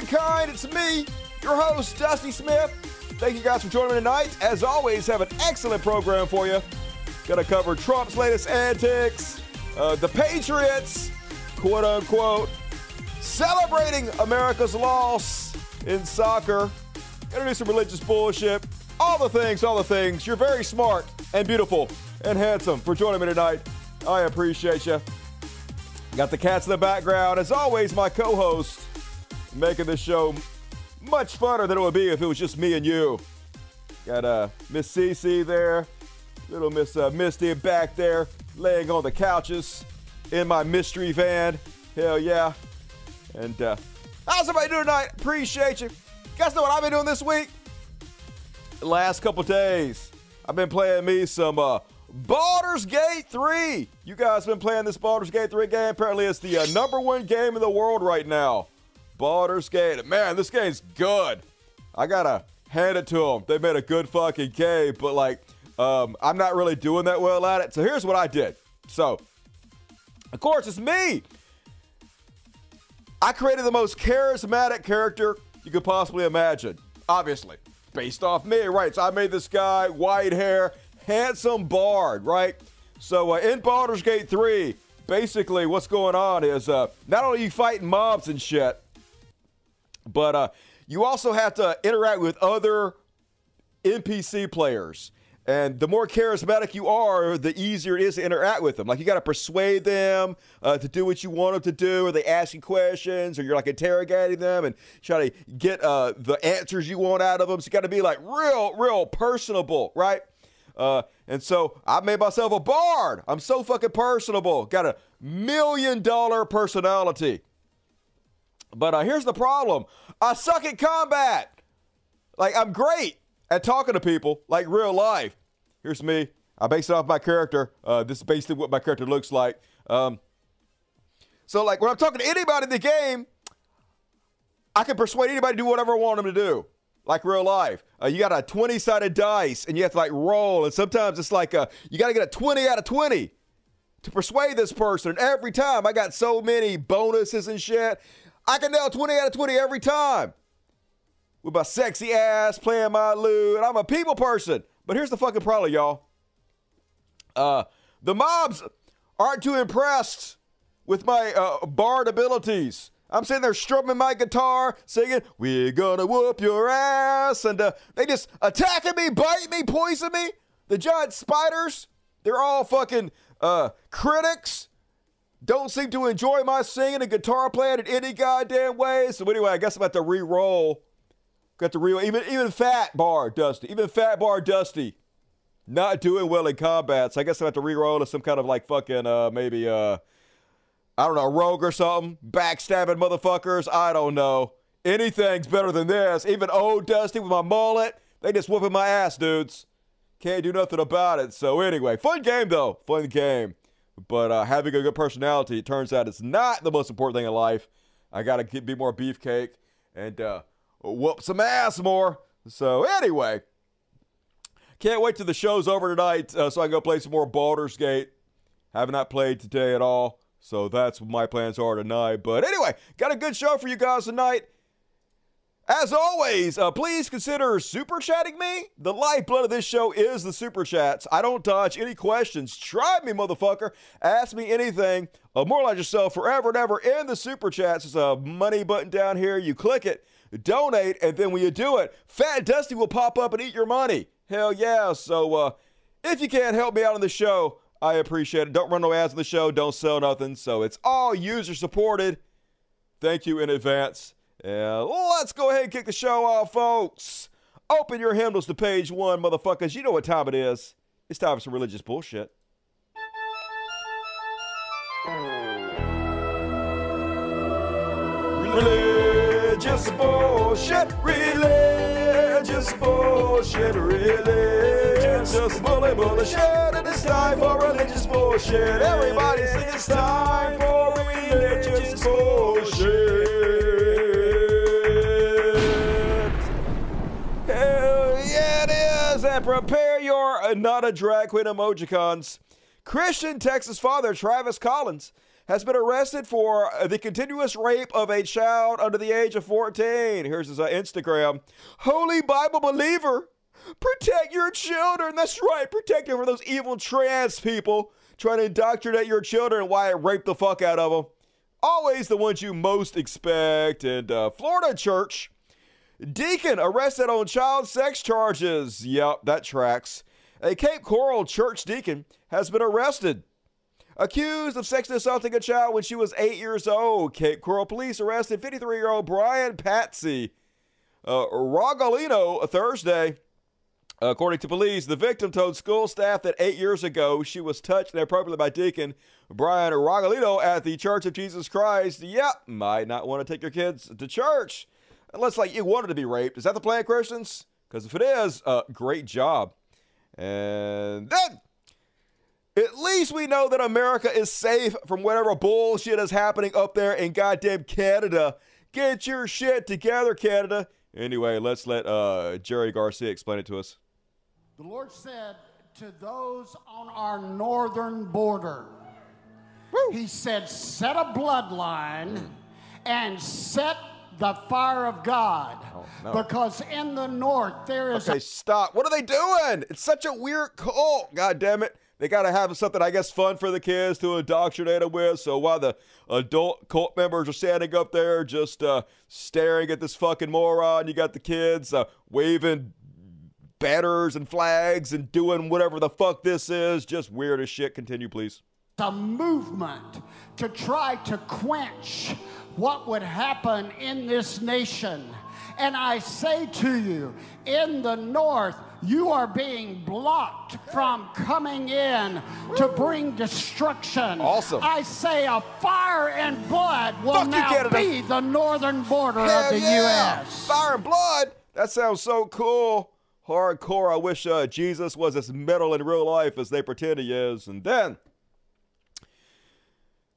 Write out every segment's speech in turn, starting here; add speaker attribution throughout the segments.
Speaker 1: mankind. It's me, your host, Dusty Smith. Thank you guys for joining me tonight. As always, have an excellent program for you. Gonna cover Trump's latest antics, uh, the Patriots, quote unquote, celebrating America's loss in soccer. Gonna do some religious bullshit. All the things, all the things. You're very smart and beautiful and handsome for joining me tonight. I appreciate you. Got the cats in the background. As always, my co host making this show much funner than it would be if it was just me and you. Got uh, Miss Cece there, little Miss uh, Misty back there, laying on the couches in my mystery van. Hell yeah. And uh, how's everybody doing tonight? Appreciate you. Know what I've been doing this week? The last couple days, I've been playing me some uh, Baldur's Gate 3. You guys been playing this Baldur's Gate 3 game? Apparently, it's the uh, number one game in the world right now. Baldur's Gate. Man, this game's good. I gotta hand it to them. They made a good fucking game, but like, um, I'm not really doing that well at it. So here's what I did. So, of course, it's me. I created the most charismatic character you could possibly imagine. Obviously, based off me, right? So I made this guy, white hair, handsome bard, right? So uh, in Baldur's Gate 3, basically what's going on is uh, not only you fighting mobs and shit, but uh, you also have to interact with other NPC players. And the more charismatic you are, the easier it is to interact with them. Like you got to persuade them uh, to do what you want them to do, or they ask you questions, or you're like interrogating them and try to get uh, the answers you want out of them. So you got to be like real, real personable, right? Uh, and so I made myself a bard. I'm so fucking personable. Got a million dollar personality. But uh, here's the problem I suck at combat. Like, I'm great at talking to people, like real life. Here's me. I based it off my character. Uh, this is basically what my character looks like. Um, so, like, when I'm talking to anybody in the game, I can persuade anybody to do whatever I want them to do like real life. Uh, you got a 20 sided dice and you have to like roll. And sometimes it's like a, you got to get a 20 out of 20 to persuade this person. And every time I got so many bonuses and shit, I can nail 20 out of 20 every time with my sexy ass playing my lute. I'm a people person. But here's the fucking problem, y'all. Uh, the mobs aren't too impressed with my uh, bard abilities. I'm sitting there strumming my guitar, singing, We're gonna whoop your ass. And uh, they just attacking me, biting me, poison me. The giant spiders, they're all fucking uh, critics. Don't seem to enjoy my singing and guitar playing in any goddamn way. So, anyway, I guess I'm about to re roll. Got to re-roll. even even Fat Bar Dusty, even Fat Bar Dusty, not doing well in combat. So, I guess I'm about to re roll to some kind of like fucking uh, maybe. Uh, I don't know, rogue or something, backstabbing motherfuckers. I don't know. Anything's better than this. Even old Dusty with my mullet, they just whooping my ass, dudes. Can't do nothing about it. So anyway, fun game though, fun game. But uh, having a good personality, it turns out it's not the most important thing in life. I gotta get, be more beefcake and uh, whoop some ass more. So anyway, can't wait till the show's over tonight uh, so I can go play some more Baldur's Gate. Have not played today at all. So that's what my plans are tonight. But anyway, got a good show for you guys tonight. As always, uh, please consider super chatting me. The lifeblood of this show is the super chats. I don't dodge any questions. Try me, motherfucker. Ask me anything. Uh, like yourself forever and ever in the super chats. There's a money button down here. You click it, donate, and then when you do it, Fat Dusty will pop up and eat your money. Hell yeah. So uh, if you can't help me out on the show, I appreciate it. Don't run no ads on the show. Don't sell nothing. So it's all user supported. Thank you in advance. And let's go ahead and kick the show off, folks. Open your hymnals to page one, motherfuckers. You know what time it is. It's time for some religious bullshit. Religious bullshit. Religious bullshit. Religious bullshit. It's time for religious bullshit. Everybody sing it's time for religious And prepare your uh, not a drag queen emojicons. Christian Texas father Travis Collins has been arrested for the continuous rape of a child under the age of 14. Here's his uh, Instagram. Holy Bible believer, protect your children. That's right, protect them from those evil trans people trying to indoctrinate your children while it rape the fuck out of them. Always the ones you most expect. And uh, Florida church deacon arrested on child sex charges. Yep, that tracks. A Cape Coral church deacon has been arrested accused of sexually assaulting a child when she was eight years old. Cape Coral police arrested 53 year old Brian Patsy uh, Rogalino Thursday. According to police, the victim told school staff that eight years ago she was touched inappropriately by Deacon Brian Rogalino at the Church of Jesus Christ. Yep, might not want to take your kids to church unless like you wanted to be raped. Is that the plan, Christians? Because if it is, uh, great job. And then at least we know that America is safe from whatever bullshit is happening up there in goddamn Canada. Get your shit together, Canada. Anyway, let's let uh, Jerry Garcia explain it to us.
Speaker 2: The Lord said to those on our northern border, Woo. He said, set a bloodline and set the fire of God. Oh, no. Because in the north there is.
Speaker 1: Okay, stop. What are they doing? It's such a weird cult. God damn it. They got to have something, I guess, fun for the kids to indoctrinate them with. So while the adult cult members are standing up there just uh, staring at this fucking moron, you got the kids uh, waving banners and flags and doing whatever the fuck this is. Just weird as shit. Continue, please.
Speaker 2: A movement to try to quench what would happen in this nation. And I say to you, in the north, you are being blocked from coming in to bring destruction.
Speaker 1: Awesome.
Speaker 2: I say a fire and blood will Fuck now you, be the northern border Hell of the yeah. U.S.
Speaker 1: Fire and blood? That sounds so cool. Hardcore. I wish uh, Jesus was as metal in real life as they pretend he is. And then,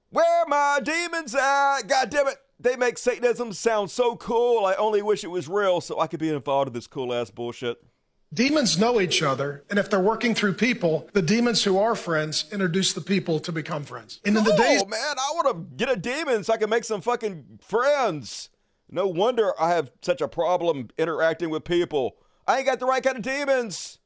Speaker 1: where my demons at? God damn it. They make Satanism sound so cool. I only wish it was real so I could be involved in this cool ass bullshit.
Speaker 3: Demons know each other, and if they're working through people, the demons who are friends introduce the people to become friends. And in the days, Oh,
Speaker 1: man, I want to get a demon so I can make some fucking friends. No wonder I have such a problem interacting with people. I ain't got the right kind of demons.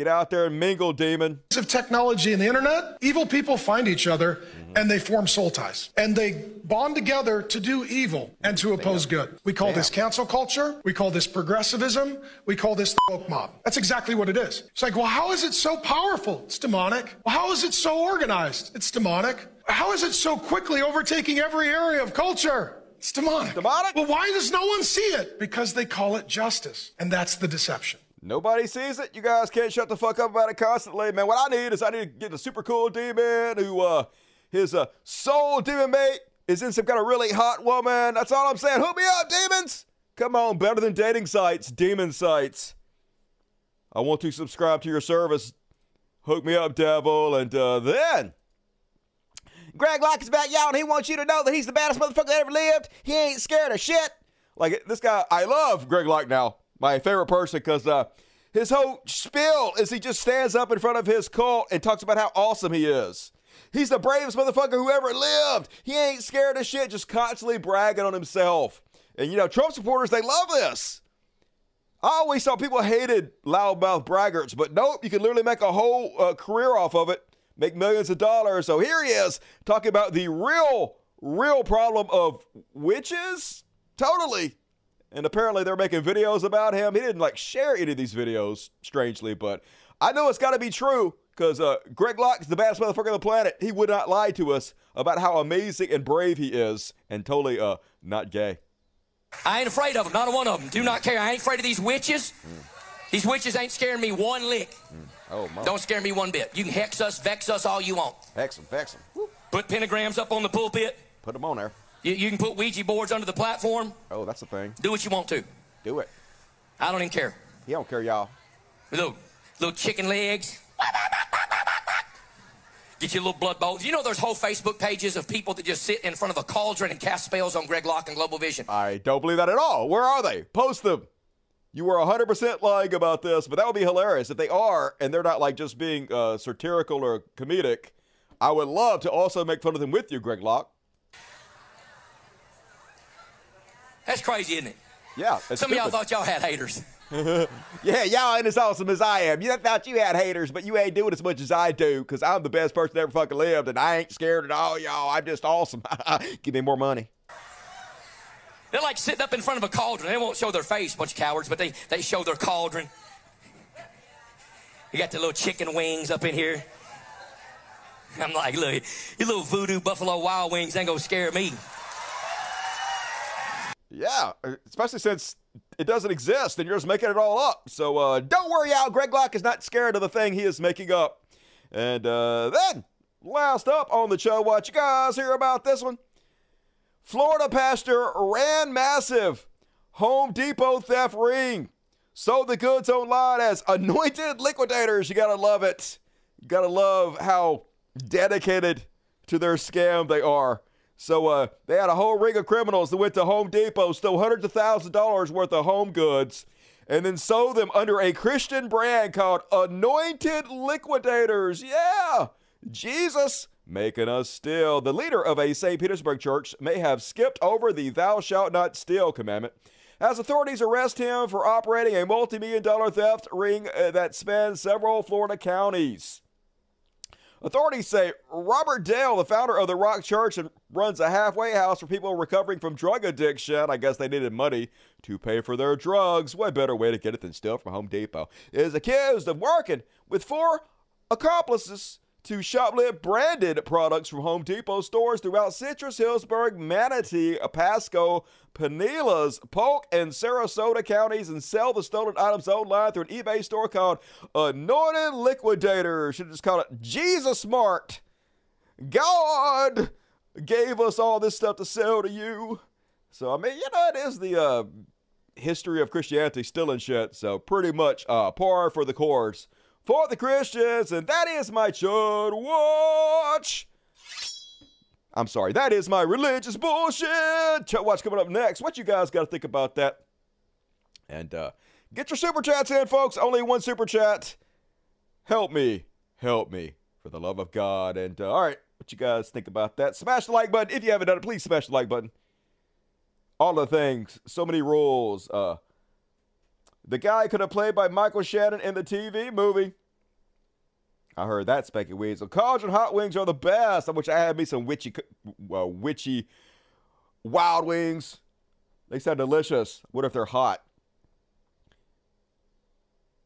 Speaker 1: Get out there and mingle, demon.
Speaker 3: Of technology and the internet, evil people find each other mm-hmm. and they form soul ties and they bond together to do evil and to oppose Damn. good. We call Damn. this cancel culture. We call this progressivism. We call this the woke mob. That's exactly what it is. It's like, well, how is it so powerful? It's demonic. Well, how is it so organized? It's demonic. How is it so quickly overtaking every area of culture? It's demonic.
Speaker 1: Demonic?
Speaker 3: Well, why does no one see it? Because they call it justice. And that's the deception.
Speaker 1: Nobody sees it. You guys can't shut the fuck up about it constantly, man. What I need is I need to get a super cool demon who, uh, his uh, soul demon mate is in some kind of really hot woman. That's all I'm saying. Hook me up, demons. Come on, better than dating sites, demon sites. I want to subscribe to your service. Hook me up, devil. And uh, then. Greg Locke is back, y'all, and he wants you to know that he's the baddest motherfucker that ever lived. He ain't scared of shit. Like, this guy, I love Greg Locke now my favorite person because uh, his whole spiel is he just stands up in front of his cult and talks about how awesome he is. He's the bravest motherfucker who ever lived. He ain't scared of shit, just constantly bragging on himself. And you know, Trump supporters, they love this. I always thought people hated loudmouth braggarts, but nope, you can literally make a whole uh, career off of it, make millions of dollars. So here he is talking about the real, real problem of witches. Totally and apparently they're making videos about him. He didn't like share any of these videos, strangely, but I know it's got to be true because uh, Greg Locke is the baddest motherfucker on the planet. He would not lie to us about how amazing and brave he is, and totally uh not gay.
Speaker 4: I ain't afraid of them, not one of them. Do not care. I ain't afraid of these witches. Mm. These witches ain't scaring me one lick. Mm. Oh, my. Don't scare me one bit. You can hex us, vex us all you want.
Speaker 1: Hex them, vex them.
Speaker 4: Put pentagrams up on the pulpit.
Speaker 1: Put them on there.
Speaker 4: You, you can put Ouija boards under the platform.
Speaker 1: Oh, that's a thing.
Speaker 4: Do what you want to.
Speaker 1: Do it.
Speaker 4: I don't even care.
Speaker 1: He don't care, y'all.
Speaker 4: Little, little chicken legs. Get your little blood bowls. You know there's whole Facebook pages of people that just sit in front of a cauldron and cast spells on Greg Locke and Global Vision.
Speaker 1: I don't believe that at all. Where are they? Post them. You were 100% lying about this, but that would be hilarious. If they are, and they're not like just being uh, satirical or comedic, I would love to also make fun of them with you, Greg Locke.
Speaker 4: That's crazy, isn't it?
Speaker 1: Yeah.
Speaker 4: Some of y'all thought y'all had haters.
Speaker 1: yeah, y'all ain't as awesome as I am. You thought you had haters, but you ain't doing as much as I do because I'm the best person that ever fucking lived, and I ain't scared at all, y'all. I'm just awesome. Give me more money.
Speaker 4: They're like sitting up in front of a cauldron. They won't show their face, bunch of cowards, but they, they show their cauldron. You got the little chicken wings up in here. I'm like, look, you little voodoo Buffalo Wild Wings ain't gonna scare me.
Speaker 1: Yeah, especially since it doesn't exist and you're just making it all up. So uh, don't worry, Al. Greg Locke is not scared of the thing he is making up. And uh, then, last up on the show, what you guys hear about this one? Florida pastor ran massive Home Depot theft ring. Sold the goods online as anointed liquidators. You gotta love it. You gotta love how dedicated to their scam they are. So uh, they had a whole ring of criminals that went to Home Depot, stole hundreds of thousands of dollars worth of home goods, and then sold them under a Christian brand called Anointed Liquidators. Yeah, Jesus making us steal. The leader of a St. Petersburg church may have skipped over the thou shalt not steal commandment as authorities arrest him for operating a multi million dollar theft ring uh, that spans several Florida counties. Authorities say Robert Dale, the founder of the Rock Church and runs a halfway house for people recovering from drug addiction, I guess they needed money to pay for their drugs. What better way to get it than steal from Home Depot? Is accused of working with four accomplices to shoplift branded products from Home Depot stores throughout Citrus, Hillsborough, Manatee, Pasco, Pinellas, Polk, and Sarasota counties and sell the stolen items online through an eBay store called Anointed Liquidator. Should just call it Jesus Smart. God gave us all this stuff to sell to you. So, I mean, you know, it is the uh, history of Christianity stealing shit. So, pretty much uh, par for the course for the Christians, and that is my Chud Watch. I'm sorry, that is my religious bullshit. Chud Watch coming up next. What you guys got to think about that? And uh, get your super chats in, folks. Only one super chat. Help me, help me, for the love of God. And uh, all right, what you guys think about that? Smash the like button if you haven't done it. Please smash the like button. All the things, so many rules. Uh, the guy could have played by Michael Shannon in the TV movie. I heard that, Specky Weasel. Cauldron hot wings are the best. I wish I had me some witchy, witchy wild wings. They sound delicious. What if they're hot?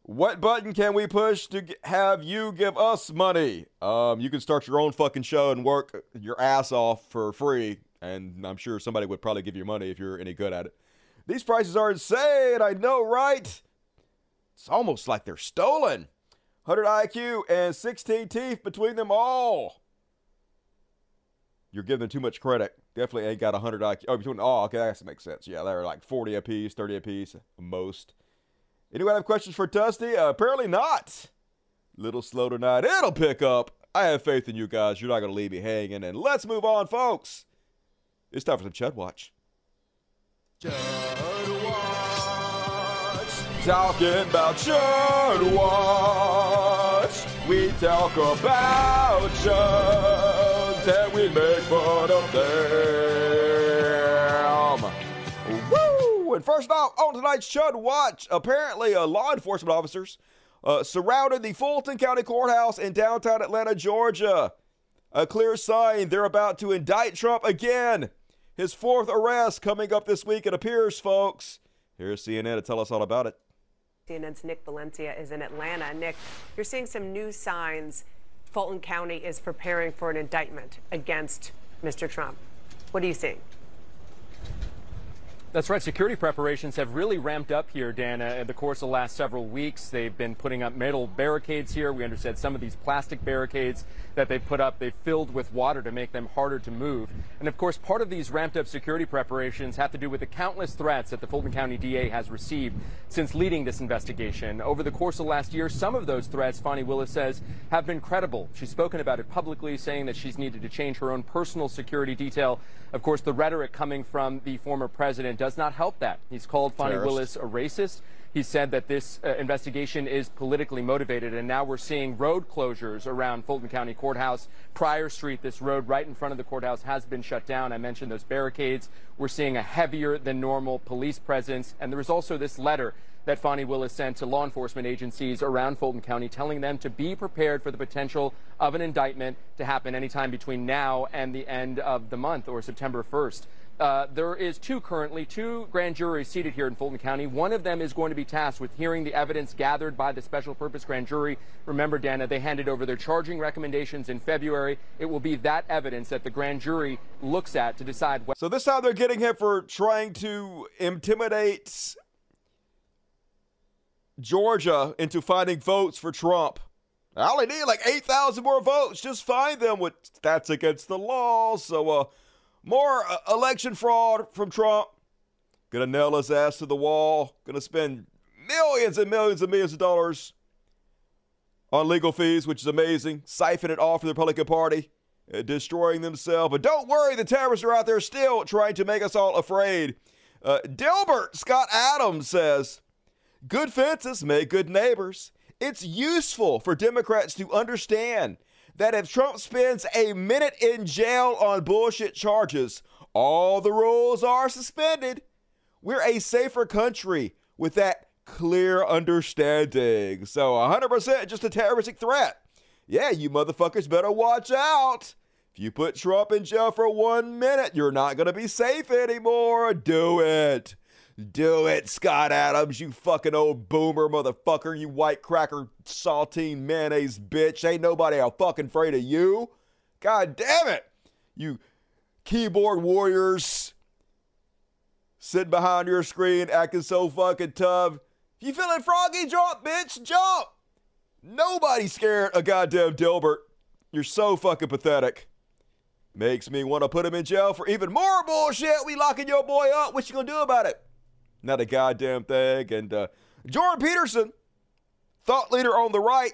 Speaker 1: What button can we push to have you give us money? Um, you can start your own fucking show and work your ass off for free, and I'm sure somebody would probably give you money if you're any good at it. These prices are insane. I know, right? It's almost like they're stolen. 100 IQ and 16 teeth between them all. You're giving them too much credit. Definitely ain't got 100 IQ. Oh, between oh, okay, that makes sense. Yeah, they're like 40 apiece, 30 apiece, most. Anyone have questions for Dusty? Uh, apparently not. Little slow tonight. It'll pick up. I have faith in you guys. You're not going to leave me hanging. And let's move on, folks. It's time for some Chud Watch. Chud Watch. Talking about Chud Watch. We talk about chuds and we make fun of them. Woo! And first off, on tonight's Chud Watch, apparently uh, law enforcement officers uh, surrounded the Fulton County Courthouse in downtown Atlanta, Georgia. A clear sign they're about to indict Trump again. His fourth arrest coming up this week, it appears, folks. Here's CNN to tell us all about it.
Speaker 5: CNN's Nick Valencia is in Atlanta. Nick, you're seeing some new signs. Fulton County is preparing for an indictment against Mr. Trump. What are you seeing?
Speaker 6: That's right. Security preparations have really ramped up here, Dana, uh, in the course of the last several weeks. They've been putting up metal barricades here. We understand some of these plastic barricades that they put up, they filled with water to make them harder to move. And of course, part of these ramped up security preparations have to do with the countless threats that the Fulton County DA has received since leading this investigation. Over the course of last year, some of those threats, Fani Willis says, have been credible. She's spoken about it publicly, saying that she's needed to change her own personal security detail. Of course, the rhetoric coming from the former president does not help that. He's called Fani Willis a racist. He said that this uh, investigation is politically motivated, and now we're seeing road closures around Fulton County Courthouse. Pryor Street, this road right in front of the courthouse, has been shut down. I mentioned those barricades. We're seeing a heavier than normal police presence, and there was also this letter that Fani Willis sent to law enforcement agencies around Fulton County, telling them to be prepared for the potential of an indictment to happen anytime between now and the end of the month or September 1st. Uh, there is two currently, two grand juries seated here in Fulton County. One of them is going to be tasked with hearing the evidence gathered by the special purpose grand jury. Remember, Dana, they handed over their charging recommendations in February. It will be that evidence that the grand jury looks at to decide. What-
Speaker 1: so this time they're getting him for trying to intimidate Georgia into finding votes for Trump. I only need like 8,000 more votes. Just find them. With, that's against the law. So, uh, more uh, election fraud from Trump. Gonna nail his ass to the wall. Gonna spend millions and millions and millions of dollars on legal fees, which is amazing. Siphon it off for the Republican Party, uh, destroying themselves. But don't worry, the terrorists are out there still trying to make us all afraid. Uh, Dilbert Scott Adams says, Good fences make good neighbors. It's useful for Democrats to understand that if Trump spends a minute in jail on bullshit charges, all the rules are suspended. We're a safer country with that clear understanding. So 100% just a terroristic threat. Yeah, you motherfuckers better watch out. If you put Trump in jail for one minute, you're not going to be safe anymore. Do it. Do it, Scott Adams, you fucking old boomer motherfucker, you white cracker saltine mayonnaise bitch. Ain't nobody a fucking afraid of you. God damn it. You keyboard warriors sitting behind your screen acting so fucking tough. If you feeling froggy, jump, bitch, jump. Nobody's scared of goddamn Dilbert. You're so fucking pathetic. Makes me want to put him in jail for even more bullshit. We locking your boy up. What you gonna do about it? Not a goddamn thing. And uh, Jordan Peterson, thought leader on the right,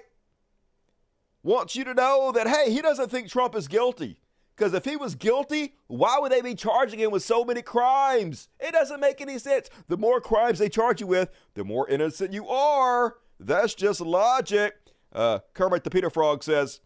Speaker 1: wants you to know that, hey, he doesn't think Trump is guilty. Because if he was guilty, why would they be charging him with so many crimes? It doesn't make any sense. The more crimes they charge you with, the more innocent you are. That's just logic. Uh, Kermit the Peter Frog says,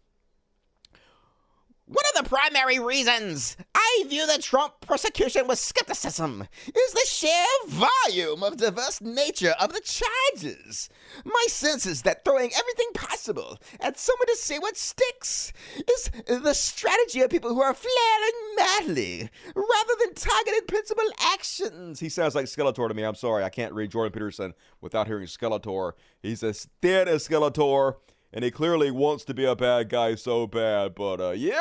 Speaker 7: one of the primary reasons I view the Trump prosecution with skepticism is the sheer volume of diverse nature of the charges. My sense is that throwing everything possible at someone to see what sticks is the strategy of people who are flaring madly rather than targeted principal actions.
Speaker 1: He sounds like Skeletor to me. I'm sorry, I can't read Jordan Peterson without hearing Skeletor. He's as thin as Skeletor and he clearly wants to be a bad guy so bad. But uh, yep,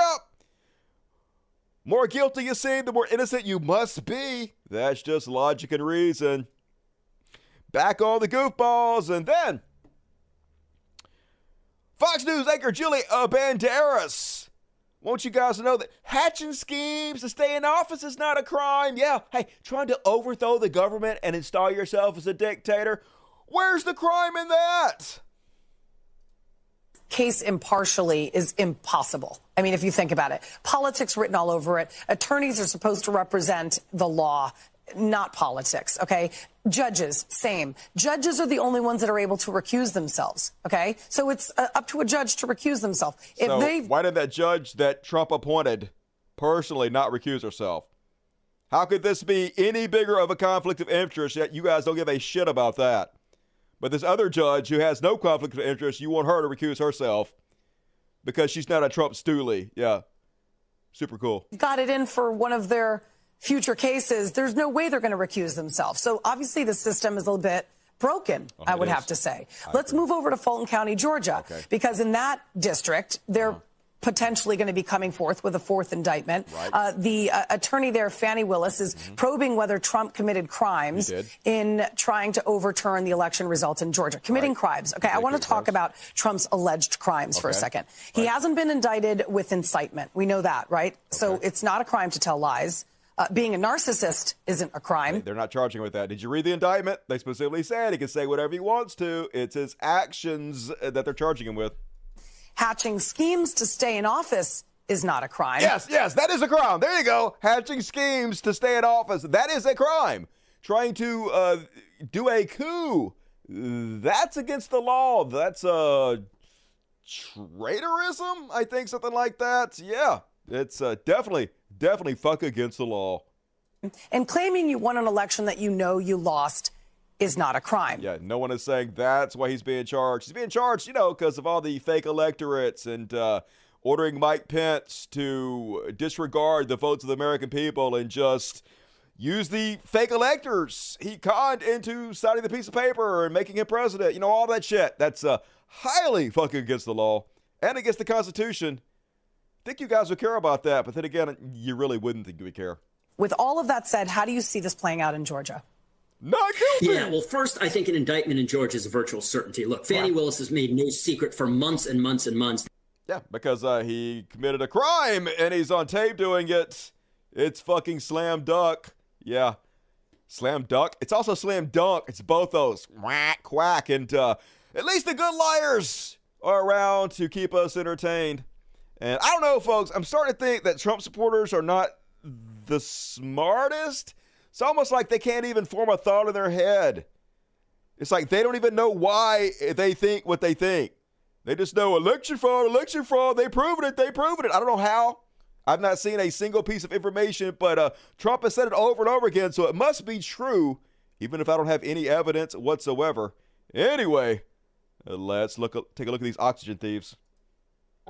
Speaker 1: more guilty you seem, the more innocent you must be. That's just logic and reason. Back on the goofballs, and then Fox News anchor Julie Banderas. Want you guys to know that hatching schemes to stay in office is not a crime. Yeah, hey, trying to overthrow the government and install yourself as a dictator. Where's the crime in that?
Speaker 8: Case impartially is impossible. I mean, if you think about it, politics written all over it. Attorneys are supposed to represent the law, not politics, okay? Judges, same. Judges are the only ones that are able to recuse themselves, okay? So it's uh, up to a judge to recuse themselves.
Speaker 1: If so they why did that judge that Trump appointed personally not recuse herself? How could this be any bigger of a conflict of interest yet you guys don't give a shit about that? But this other judge who has no conflict of interest, you want her to recuse herself because she's not a Trump stoolie. Yeah. Super cool.
Speaker 8: Got it in for one of their future cases. There's no way they're going to recuse themselves. So obviously the system is a little bit broken, oh, I would is. have to say. I Let's agree. move over to Fulton County, Georgia, okay. because in that district, they're uh-huh potentially going to be coming forth with a fourth indictment. Right. Uh, the uh, attorney there, Fani Willis, is mm-hmm. probing whether Trump committed crimes in trying to overturn the election results in Georgia. Committing right. crimes. Okay, I want to talk about Trump's alleged crimes okay. for a second. He right. hasn't been indicted with incitement. We know that, right? Okay. So it's not a crime to tell lies. Uh, being a narcissist isn't a crime.
Speaker 1: They're not charging with that. Did you read the indictment? They specifically said he can say whatever he wants to. It's his actions that they're charging him with
Speaker 8: hatching schemes to stay in office is not a crime.
Speaker 1: Yes, yes, that is a crime. There you go. Hatching schemes to stay in office. That is a crime. Trying to uh, do a coup that's against the law. That's a uh, traitorism, I think, something like that. Yeah, it's uh, definitely, definitely fuck against the law.
Speaker 8: And claiming you won an election that you know you lost is not a crime.
Speaker 1: Yeah, no one is saying that's why he's being charged. He's being charged, you know, because of all the fake electorates and uh, ordering Mike Pence to disregard the votes of the American people and just use the fake electors he conned into signing the piece of paper and making him president. You know, all that shit. That's uh, highly fucking against the law and against the Constitution. I think you guys would care about that, but then again, you really wouldn't think you would care.
Speaker 8: With all of that said, how do you see this playing out in Georgia?
Speaker 1: Not guilty.
Speaker 9: Yeah, well, first, I think an indictment in Georgia is a virtual certainty. Look, Fani Willis has made no secret for months and months and months.
Speaker 1: Yeah, because uh, he committed a crime and he's on tape doing it. It's fucking slam dunk. Yeah. Slam dunk. It's also slam dunk. It's both those. Quack, quack. And uh, at least the good liars are around to keep us entertained. And I don't know, folks. I'm starting to think that Trump supporters are not the smartest. It's almost like they can't even form a thought in their head. It's like they don't even know why they think what they think. They just know election fraud, election fraud. They proven it. They proven it. I don't know how. I've not seen a single piece of information, but uh, Trump has said it over and over again, so it must be true, even if I don't have any evidence whatsoever. Anyway, let's look. Take a look at these oxygen thieves.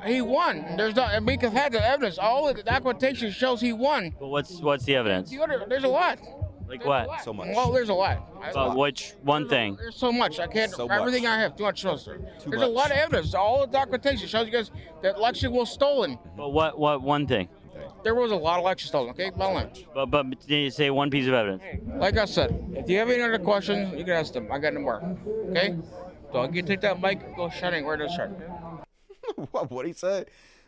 Speaker 10: He won. There's no, we have had the evidence. All the documentation shows he won.
Speaker 11: But what's what's the evidence?
Speaker 10: The other, there's a lot.
Speaker 11: Like
Speaker 10: there's
Speaker 11: what?
Speaker 10: Lot.
Speaker 1: So much.
Speaker 10: Well, there's a lot.
Speaker 11: But which one thing?
Speaker 10: There's so much. I can't.
Speaker 1: So
Speaker 10: everything
Speaker 1: much.
Speaker 10: I have. Too much trust. There's
Speaker 1: much.
Speaker 10: a lot of evidence. All the documentation shows you guys that election was stolen.
Speaker 11: But what what one thing?
Speaker 10: There was a lot of election stolen. Okay, bottom line.
Speaker 11: But but did you say one piece of evidence?
Speaker 10: Like I said, if you have any other questions, you can ask them. I got no more. Okay. So you take that mic, go shut it where to shut.
Speaker 1: what what he say?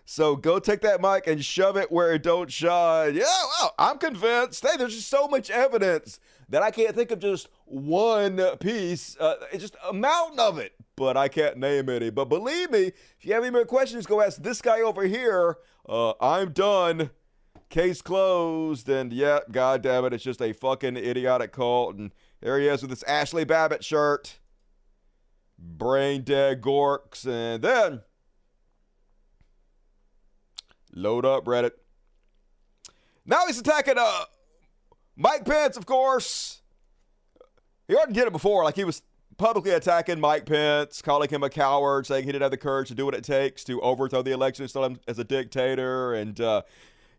Speaker 1: So go take that mic and shove it where it don't shine. Yeah, well, I'm convinced. Hey, there's just so much evidence that I can't think of just one piece. Uh, it's just a mountain of it, but I can't name any. But believe me, if you have any more questions, go ask this guy over here. Uh, I'm done. Case closed. And yeah, god damn it, it's just a fucking idiotic cult. And there he is with his Ashli Babbitt shirt. Brain dead gorks. And then Load up, Reddit. Now he's attacking uh, Mike Pence, of course. He already did it before. Like he was publicly attacking Mike Pence, calling him a coward, saying he didn't have the courage to do what it takes to overthrow the election, install him as a dictator. And, uh,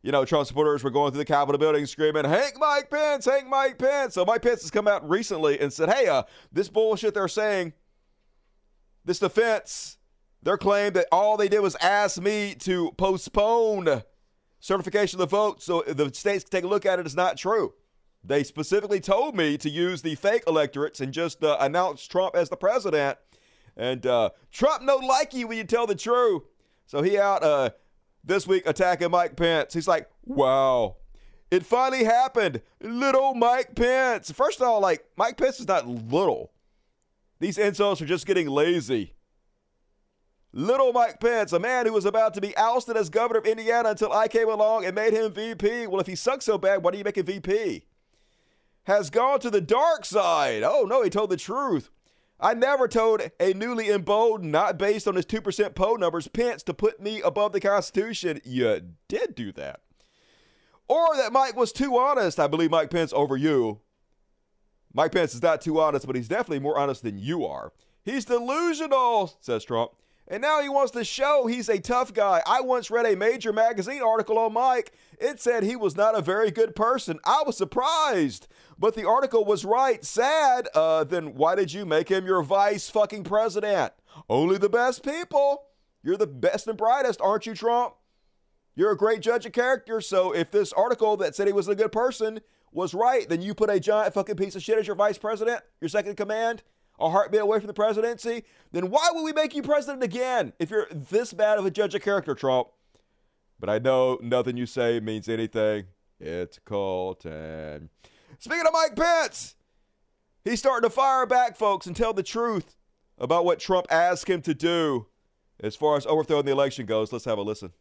Speaker 1: you know, Trump supporters were going through the Capitol building screaming, Hank Mike Pence, Hank Mike Pence. So Mike Pence has come out recently and said, hey, uh, this bullshit they're saying, this defense their claim that all they did was ask me to postpone certification of the vote so the states can take a look at it is not true. They specifically told me to use the fake electorates and just uh, announce Trump as the president. And uh, Trump no like you when you tell the truth. So he out uh, this week attacking Mike Pence. He's like, wow, it finally happened. Little Mike Pence. First of all, like, Mike Pence is not little. These insults are just getting lazy. Little Mike Pence, a man who was about to be ousted as governor of Indiana until I came along and made him VP. Well, if he sucks so bad, why do you make him VP? Has gone to the dark side. Oh, no, he told the truth. I never told a newly emboldened, not based on his 2% poll numbers, Pence to put me above the Constitution. You did do that. Or that Mike was too honest. I believe Mike Pence over you. Mike Pence is not too honest, but he's definitely more honest than you are. He's delusional, says Trump. And now he wants to show he's a tough guy. I once read a major magazine article on Mike. It said he was not a very good person. I was surprised, but the article was right. Sad. Uh, then why did you make him your vice fucking president? Only the best people. You're the best and brightest, aren't you, Trump? You're a great judge of character. So if this article that said he was a good person was right, then you put a giant fucking piece of shit as your vice president, your second command a heartbeat away from the presidency, then why would we make you president again if you're this bad of a judge of character, Trump? But I know nothing you say means anything. It's Colton. Speaking of Mike Pence, he's starting to fire back, folks, and tell the truth about what Trump asked him to do as far as overthrowing the election goes. Let's have a listen.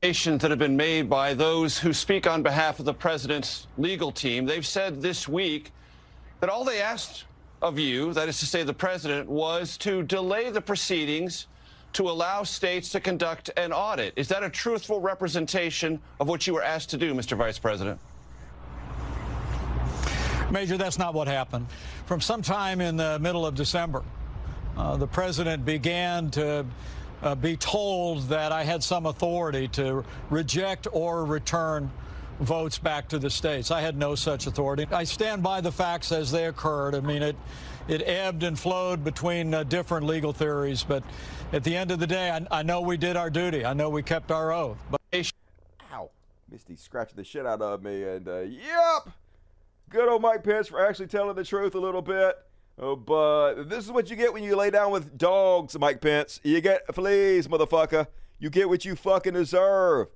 Speaker 12: that have been made by those who speak on behalf of the president's legal team. They've said this week that all they asked of you, that is to say the president, was to delay the proceedings to allow states to conduct an audit. Is that a truthful representation of what you were asked to do, Mr. Vice President?
Speaker 13: Major, that's not what happened. From sometime in the middle of December, uh, the president began to uh, be told that I had some authority to reject or return votes back to the states. I had no such authority. I stand by the facts as they occurred. I mean, it it ebbed and flowed between uh, different legal theories, but at the end of the day, I, I, know we did our duty. I know we kept our oath. But
Speaker 1: ow, Misty scratching the shit out of me, and uh, yep, good old Mike Pence for actually telling the truth a little bit. Oh, but this is what you get when you lay down with dogs, Mike Pence. You get fleas, motherfucker. You get what you fucking deserve.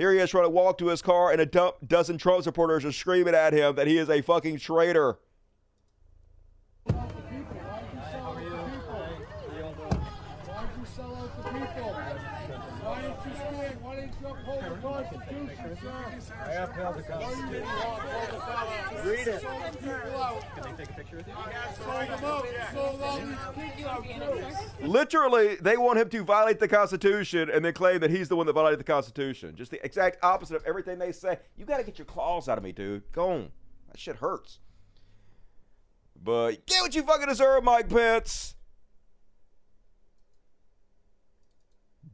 Speaker 1: Here he is trying to walk to his car, and a dozen Trump supporters are screaming at him that he is a fucking traitor. I upheld the Constitution. Read it. Can they take a picture with you? Literally, they want him to violate the Constitution and then claim that he's the one that violated the Constitution. Just the exact opposite of everything they say. You got to get your claws out of me, dude. Go on. That shit hurts. But get what you fucking deserve, Mike Pence.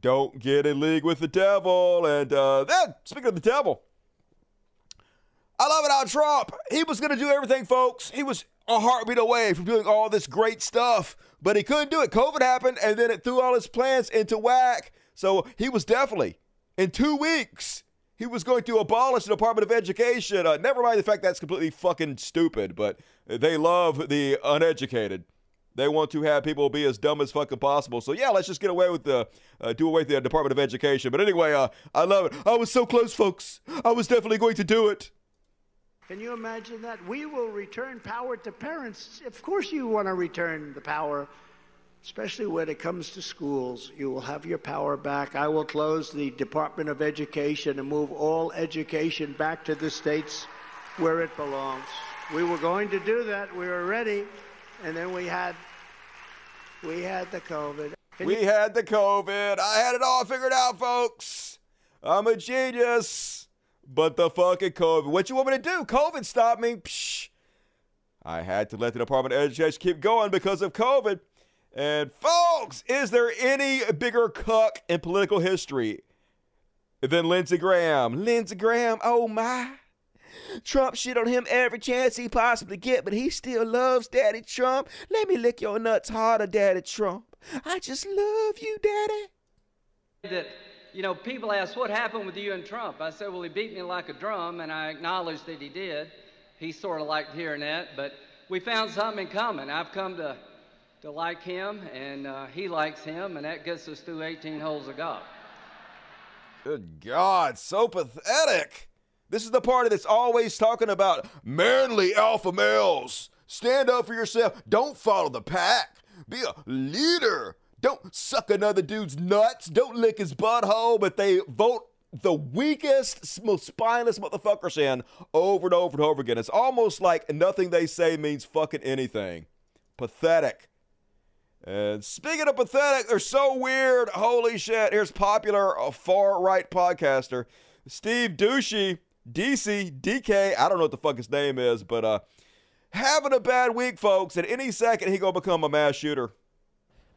Speaker 1: Don't get in league with the devil. And uh, then, speaking of the devil, I love it how Trump, he was going to do everything, folks. He was a heartbeat away from doing all this great stuff, but he couldn't do it. COVID happened, and then it threw all his plans into whack. So he was definitely, in two weeks, he was going to abolish the Department of Education. Uh, never mind the fact that's completely fucking stupid, but they love the uneducated. They want to have people be as dumb as fucking possible. So yeah, let's just get away with the uh, do away with the Department of Education. But anyway, uh, I love it. I was so close, folks. I was definitely going to do it.
Speaker 14: Can you imagine that? We will return power to parents. Of course, you want to return the power, especially when it comes to schools. You will have your power back. I will close the Department of Education and move all education back to the states where it belongs. We were going to do that. We were ready, and then we had we had the COVID.
Speaker 1: Can we you- had the COVID. I had it all figured out, folks. I'm a genius. But the fucking COVID. What you want me to do? COVID stopped me. Psh. I had to let the Department of Education keep going because of COVID. And folks, is there any bigger cuck in political history than Lindsey Graham? Lindsey Graham, oh my. Trump shit on him every chance he possibly get, but he still loves Daddy Trump. Let me lick your nuts harder, Daddy Trump. I just love you, Daddy.
Speaker 15: That you know, people ask, what happened with you and Trump? I said, well, he beat me like a drum, and I acknowledged that he did. He sort of liked hearing that, but we found something in common. I've come to, to like him, and uh, he likes him, and that gets us through 18 holes of golf.
Speaker 1: Good God, so pathetic. This is the party that's always talking about manly alpha males. Stand up for yourself. Don't follow the pack. Be a leader. Don't suck another dude's nuts. Don't lick his butthole, but they vote the weakest, most spineless motherfuckers in over and over and over again. It's almost like nothing they say means fucking anything. Pathetic. And speaking of pathetic, they're so weird. Holy shit. Here's popular uh, far right podcaster Steve Doocy, DC, DK. I don't know what the fuck his name is, but uh, having a bad week, folks. At any second, he gonna become a mass shooter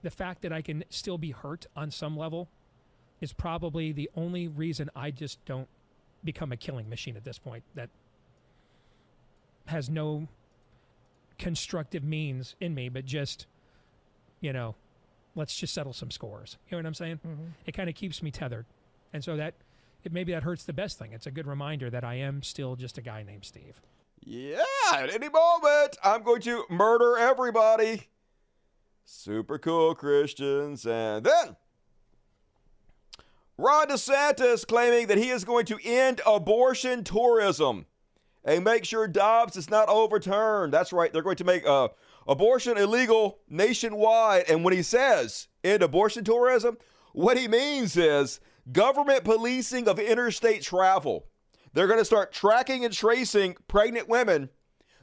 Speaker 16: the fact that I can still be hurt on some level is probably the only reason I just don't become a killing machine at this point that has no constructive means in me, but just, you know, let's just settle some scores. You know what I'm saying? Mm-hmm. It kind of keeps me tethered. And so that, it, maybe that hurts the best thing. It's a good reminder that I am still just a guy named Steve.
Speaker 1: Yeah, at any moment, I'm going to murder everybody. Super cool Christians. And then Ron DeSantis claiming that he is going to end abortion tourism and make sure Dobbs is not overturned. That's right. They're going to make uh, abortion illegal nationwide. And when he says end abortion tourism, what he means is government policing of interstate travel. They're going to start tracking and tracing pregnant women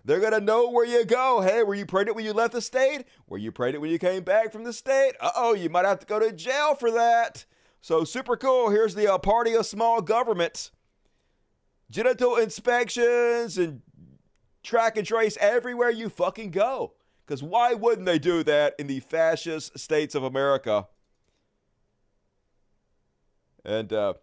Speaker 1: They're going to know where you go. Hey, were you pregnant when you left the state? Were you pregnant when you came back from the state? Uh oh, you might have to go to jail for that. So, super cool. Here's the uh, party of small government genital inspections and track and trace everywhere you fucking go. Because why wouldn't they do that in the fascist states of America? And uh,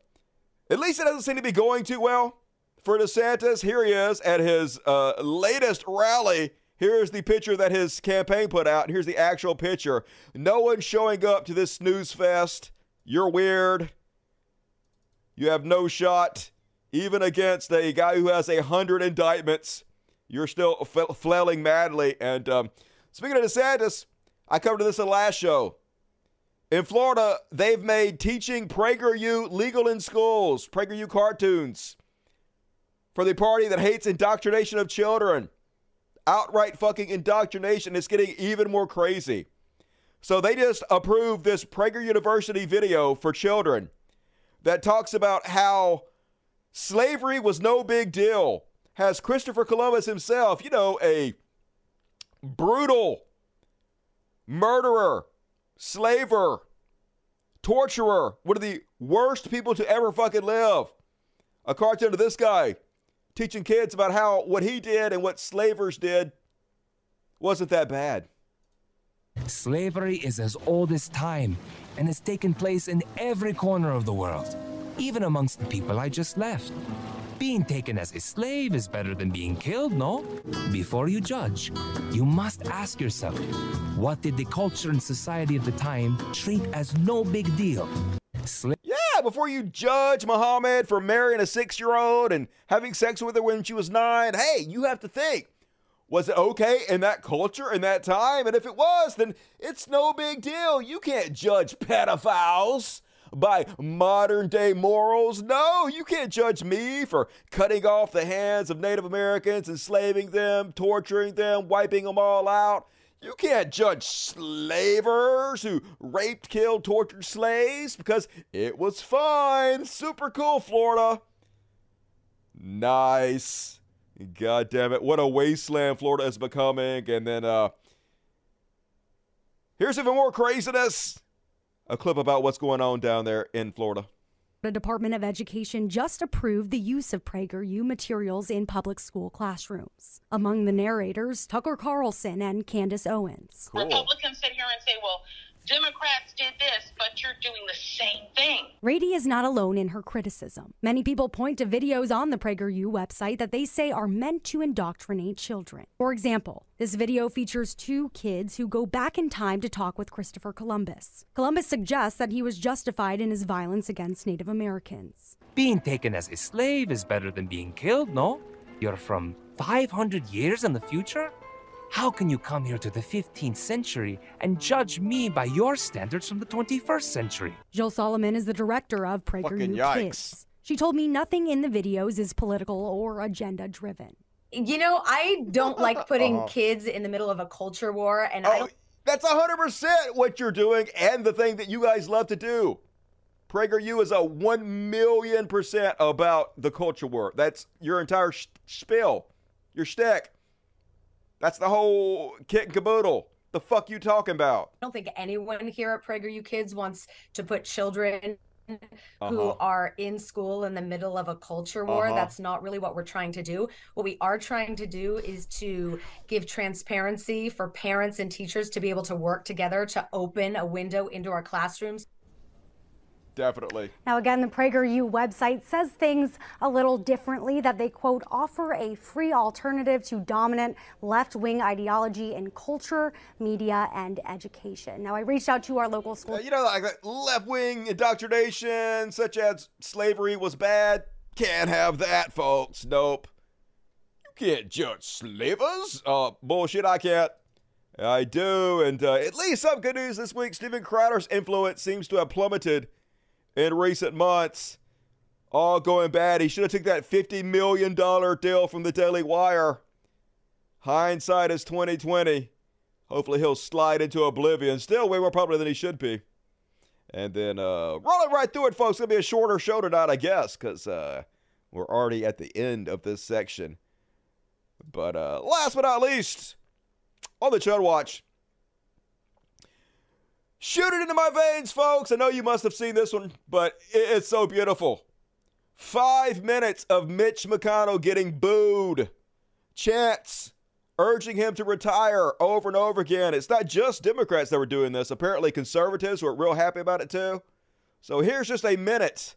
Speaker 1: at least it doesn't seem to be going too well for DeSantis. Here he is at his uh, latest rally. Here's the picture that his campaign put out. Here's the actual picture. No one showing up to this snooze fest. You're weird. You have no shot, even against a guy who has a hundred indictments. You're still flailing madly. And um, speaking of DeSantis, I covered this in the last show. In Florida, they've made teaching PragerU legal in schools, PragerU cartoons for the party that hates indoctrination of children. Outright fucking indoctrination is getting even more crazy. So they just approved this Prager University video for children that talks about how slavery was no big deal. Has Christopher Columbus himself, you know, a brutal murderer, slaver, torturer, one of the worst people to ever fucking live. A cartoon of this guy teaching kids about how what he did and what slavers did wasn't that bad.
Speaker 17: Slavery is as old as time and has taken place in every corner of the world, even amongst the people I just left. Being taken as a slave is better than being killed, no? Before you judge, you must ask yourself what did the culture and society of the time treat as no big deal?
Speaker 1: Sla- yeah, before you judge Muhammad for marrying a six year old and having sex with her when she was nine, hey, you have to think was it okay in that culture in that time? And if it was, then it's no big deal. You can't judge pedophiles by modern day morals. No, you can't judge me for cutting off the hands of Native Americans, enslaving them, torturing them, wiping them all out. You can't judge slavers who raped, killed, tortured slaves because it was fine. Super cool, Florida. Nice. God damn it. What a wasteland Florida is becoming. And then uh here's even more craziness. A clip about what's going on down there in Florida.
Speaker 18: The Department of Education just approved the use of PragerU materials in public school classrooms. Among the narrators, Tucker Carlson and Candace Owens.
Speaker 19: Cool. Republicans sit here and say, well, Democrats did this, but you're doing the same thing.
Speaker 18: Rady is not alone in her criticism. Many people point to videos on the PragerU website that they say are meant to indoctrinate children. For example, this video features two kids who go back in time to talk with Christopher Columbus. Columbus suggests that he was justified in his violence against Native Americans.
Speaker 17: Being taken as a slave is better than being killed, no? You're from 500 years in the future? How can you come here to the 15th century and judge me by your standards from the 21st century?
Speaker 18: Jill Solomon is the director of PragerU Kids. She told me nothing in the videos is political or agenda driven.
Speaker 20: You know, I don't like putting uh-huh. kids in the middle of a culture war, and
Speaker 1: oh, I. That's 100% what you're doing and the thing that you guys love to do. PragerU is a 1 million percent about the culture war. That's your entire sh- spiel, your shtick. That's the whole kit and caboodle. The fuck you talking about?
Speaker 20: I don't think anyone here at PragerU Kids wants to put children uh-huh. who are in school in the middle of a culture war. Uh-huh. That's not really what we're trying to do. What we are trying to do is to give transparency for parents and teachers to be able to work together to open a window into our classrooms.
Speaker 1: Definitely.
Speaker 18: Now, again, the PragerU website says things a little differently that they, quote, offer a free alternative to dominant left wing ideology in culture, media, and education. Now, I reached out to our local school. Uh,
Speaker 1: you know, like left wing indoctrination, such as slavery was bad. Can't have that, folks. Nope. You can't judge slavers. Uh, bullshit, I can't. I do. And uh, at least some good news this week Stephen Crowder's influence seems to have plummeted in recent months. All going bad. He should have took that $50 million deal from the Daily Wire. Hindsight is 2020. Hopefully he'll slide into oblivion. Still way more popular than he should be. And then uh, roll it right through it, folks. To be a shorter show tonight, I guess, because uh, we're already at the end of this section. But uh, last but not least, on the Chud Watch, shoot it into my veins, folks. I know you must have seen this one, but it's so beautiful. Five minutes of Mitch McConnell getting booed. Chants urging him to retire over and over again. It's not just Democrats that were doing this. Apparently, conservatives were real happy about it too. So here's just a minute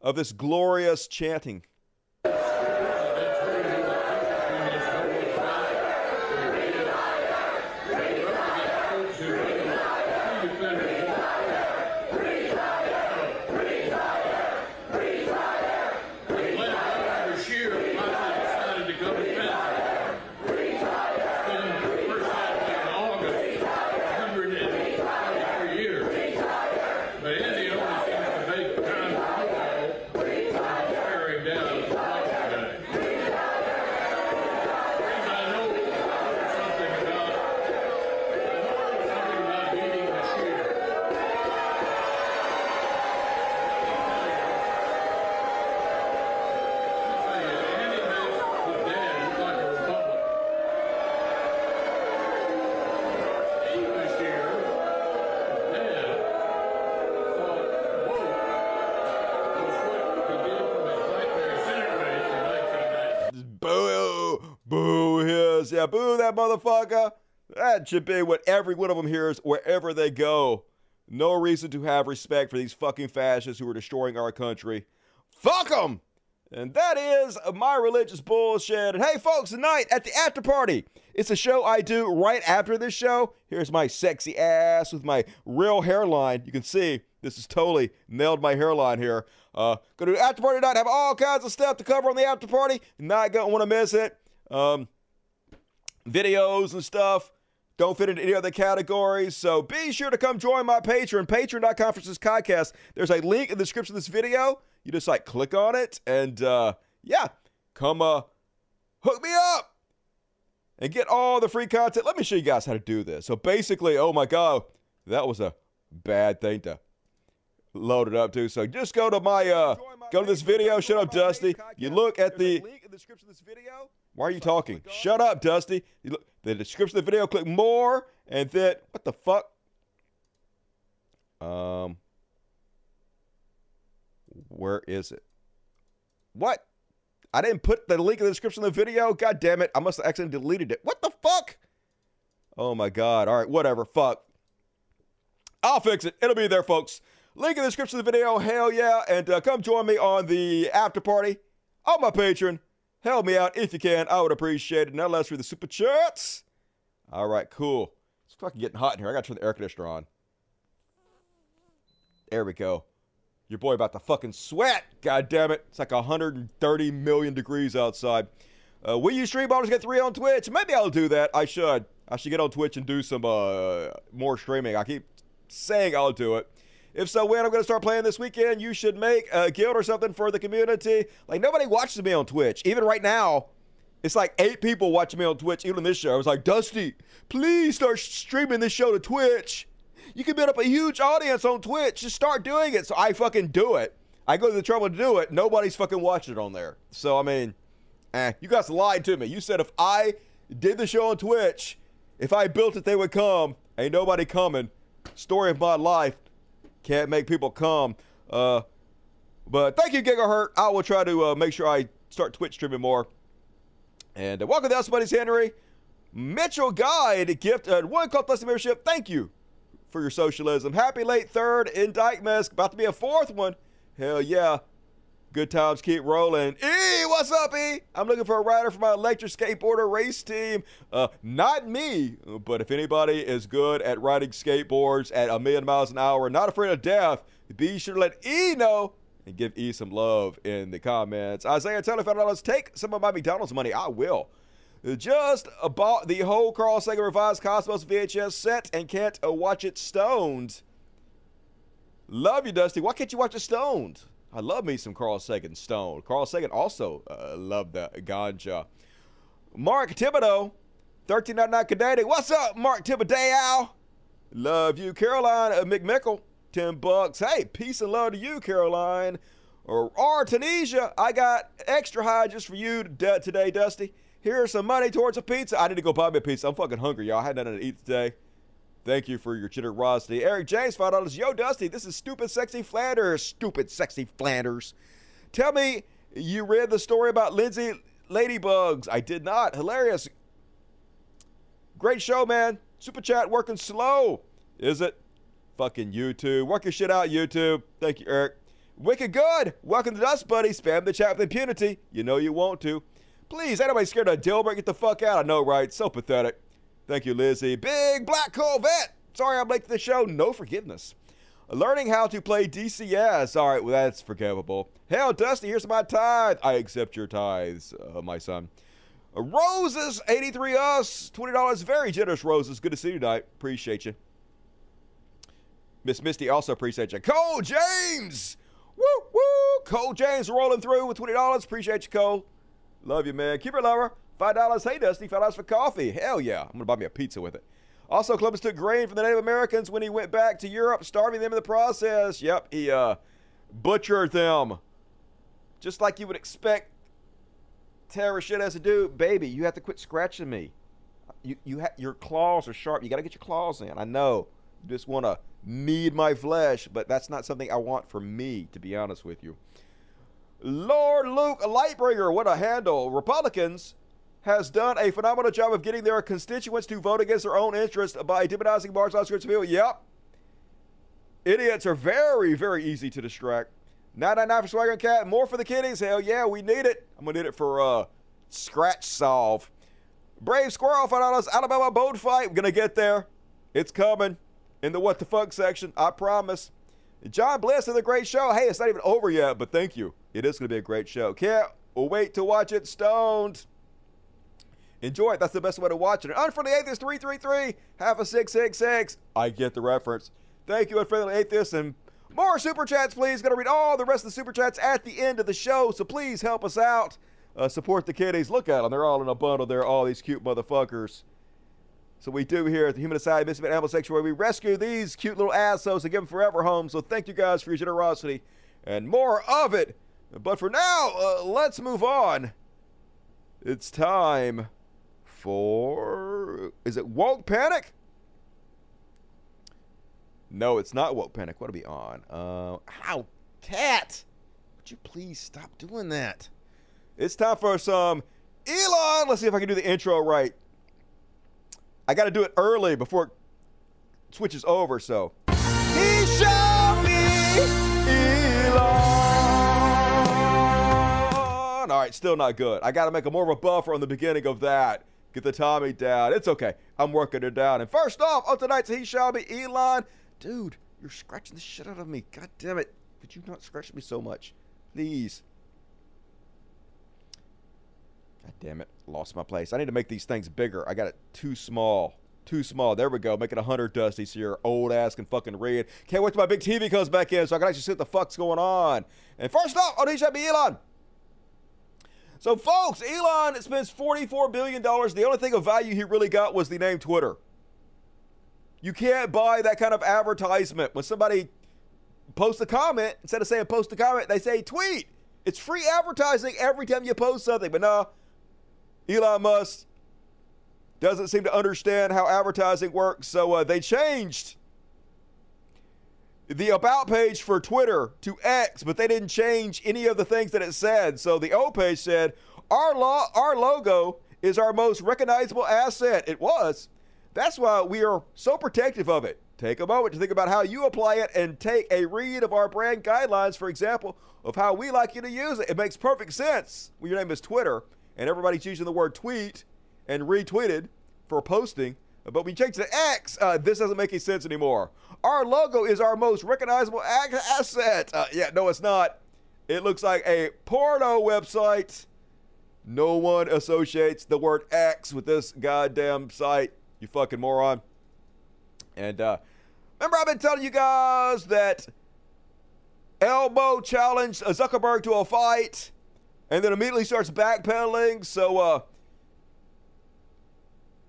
Speaker 1: of this glorious chanting. Motherfucker. That should be what every one of them hears wherever they go. No reason to have respect for these fucking fascists who are destroying our country. Fuck them! And that is my religious bullshit. And hey, folks, tonight at the after party, it's a show I do right after this show. Here's my sexy ass with my real hairline. You can see this is totally nailed my hairline here. Uh, go to the after party tonight. Have all kinds of stuff to cover on the after party. Not gonna want to miss it. Um, videos and stuff don't fit into any other categories. So be sure to come join my Patreon, patreon.com for this podcast. There's a link in the description of this video. You just like click on it and uh, yeah, come uh, hook me up and get all the free content. Let me show you guys how to do this. So basically, oh my God, that was a bad thing to load it up to. So just go to my, uh, go to this video. Shut up, Dusty. You look at the link in the description of this video. Why are you talking? Shut up, Dusty. The description of the video, click more, and then what the fuck? Um, where is it? What? I didn't put the link in the description of the video. God damn it! I must have accidentally deleted it. What the fuck? Oh my god! All right, whatever. Fuck. I'll fix it. It'll be there, folks. Link in the description of the video. Hell yeah! And uh, come join me on the after party on my Patreon. Help me out if you can. I would appreciate it. Now let's read the super chats. All right, cool. It's fucking getting hot in here. I got to turn the air conditioner on. There we go. Your boy about to fucking sweat. God damn it. It's like 130 million degrees outside. Uh, will you stream Baldur's Gate 3 on Twitch? Maybe I'll do that. I should. I should get on Twitch and do some uh, more streaming. I keep saying I'll do it. If so, when I'm going to start playing this weekend, you should make a guild or something for the community. Like, nobody watches me on Twitch. Even right now, it's like eight people watching me on Twitch, even this show. I was like, Dusty, please start streaming this show to Twitch. You can build up a huge audience on Twitch. Just start doing it. So I fucking do it. I go to the trouble to do it. Nobody's fucking watching it on there. So, I mean, eh, you guys lied to me. You said if I did the show on Twitch, if I built it, they would come. Ain't nobody coming. Story of my life. Can't make people come. Uh, but thank you, Gigahertz. I will try to uh, make sure I start Twitch streaming more. And uh, welcome to House Buddies Henry. Mitchell Guide gift uh, one cult plus membership. Thank you for your socialism. Happy late third in Dyke Mask. About to be a fourth one. Hell yeah. Good times keep rolling. E, what's up, E? I'm looking for a rider for my electric skateboarder race team. Uh, not me, but if anybody is good at riding skateboards at a million miles an hour, not afraid of death, be sure to let E know and give E some love in the comments. Isaiah, if dollars take some of my McDonald's money. I will. Just bought the whole Carl Sagan revised Cosmos VHS set and can't uh, watch it stoned. Love you, Dusty. Why can't you watch it stoned? I love me some Carl Sagan Stone. Carl Sagan also uh, loved the ganja. Mark Thibodeau, 1399 Canadian. What's up, Mark Thibodeau? Love you, Caroline uh, McMickle. 10 bucks. Hey, peace and love to you, Caroline. Or, or Tunisia, I got extra high just for you today, Dusty. Here's some money towards a pizza. I need to go buy me a pizza. I'm fucking hungry, y'all. I had nothing to eat today. Thank you for your generosity. Eric James, $5. Yo, Dusty, this is Stupid Sexy Flanders. Stupid Sexy Flanders. Tell me you read the story about Lindsay Ladybugs. I did not. Hilarious. Great show, man. Super chat working slow. Is it? Fucking YouTube. Work your shit out, YouTube. Thank you, Eric. Wicked good. Welcome to Dust Buddy. Spam the chat with impunity. You know you want to. Please, anybody scared of Dilbert? Get the fuck out. I know, right? So pathetic. Thank you, Lizzie. Big Black Corvette. Sorry I'm late to the show. No forgiveness. Learning how to play DCS. All right, well, that's forgivable. Hell, Dusty, here's my tithe. I accept your tithes, uh, my son. Roses, 83 us, $20. Very generous, Roses. Good to see you tonight. Appreciate you. Miss Misty also appreciate you. Cole James. Woo, woo. Cole James rolling through with $20. Appreciate you, Cole. Love you, man. Keep it lower. $5. Hey, Dusty. $5 for coffee. Hell yeah. I'm to buy me a pizza with it. Also, Columbus took grain from the Native Americans when he went back to Europe, starving them in the process. Yep, he uh, butchered them. Just like you would expect terrorist shit has to do. Baby, you have to quit scratching me. You, you ha- your claws are sharp. You got to get your claws in. I know. You just want to knead my flesh, but that's not something I want for me, to be honest with you. Lord Luke Lightbringer, what a handle. Republicans has done a phenomenal job of getting their constituents to vote against their own interest by demonizing martial arts view. Yep. Idiots are very, very easy to distract. 999 for Swagger and Cat. More for the kiddies. Hell yeah, we need it. I'm going to need it for uh, Scratch Solve. Brave Squirrel, $5 Alabama boat fight. We're going to get there. It's coming in the what the fuck section. I promise. John Bliss in the great show. Hey, it's not even over yet, but thank you. It is going to be a great show. Can't wait to watch it stoned. Enjoy it. That's the best way to watch it. Unfriendly Atheist 333, half a 666. I get the reference. Thank you, Unfriendly Atheist. And more super chats, please. Going to read all the rest of the super chats at the end of the show. So please help us out. Uh, support the kiddies. Look at them. They're all in a bundle. They're all these cute motherfuckers. So we do here at the Human Society Misfit Animal Sanctuary. We rescue these cute little assholes and give them forever homes. So thank you guys for your generosity and more of it. But for now, uh, let's move on. It's time for. Is it Woke Panic? No, it's not Woke Panic. What are we on? Uh, how? Cat! Would you please stop doing that? It's time for some Elon. Let's see if I can do the intro right. I got to do it early before it switches over, so. Elon. All right, still not good. I got to make a more of a buffer on the beginning of that. Get the Tommy down. It's okay. I'm working it down. And first off, on tonight's He Shall Be Elon. Dude, you're scratching the shit out of me. God damn it. Could you not scratch me so much? Please. God damn it. Lost my place. I need to make these things bigger. I got it too small. Too small. There we go. Make it a 100 dusty so your old ass can fucking read. Can't wait till my big TV comes back in so I can actually see what the fuck's going on. And first off, on He Shall Be Elon. So, folks, Elon spends $44 billion. The only thing of value he really got was the name Twitter. You can't buy that kind of advertisement. When somebody posts a comment, instead of saying post a comment, they say tweet. It's free advertising every time you post something. But no, Elon Musk doesn't seem to understand how advertising works. So uh, they changed the about page for Twitter to X, but they didn't change any of the things that it said. So the O page said, our, lo- our logo is our most recognizable asset. It was. That's why we are so protective of it. Take a moment to think about how you apply it and take a read of our brand guidelines, for example, of how we like you to use it. It makes perfect sense when your name is Twitter and everybody's using the word tweet and retweeted for posting. But when you change to X, uh, this doesn't make any sense anymore. Our logo is our most recognizable asset. Uh, yeah, no, it's not. It looks like a porno website. No one associates the word X with this goddamn site. You fucking moron. And uh, remember, I've been telling you guys that Elmo challenged Zuckerberg to a fight and then immediately starts backpedaling. So uh,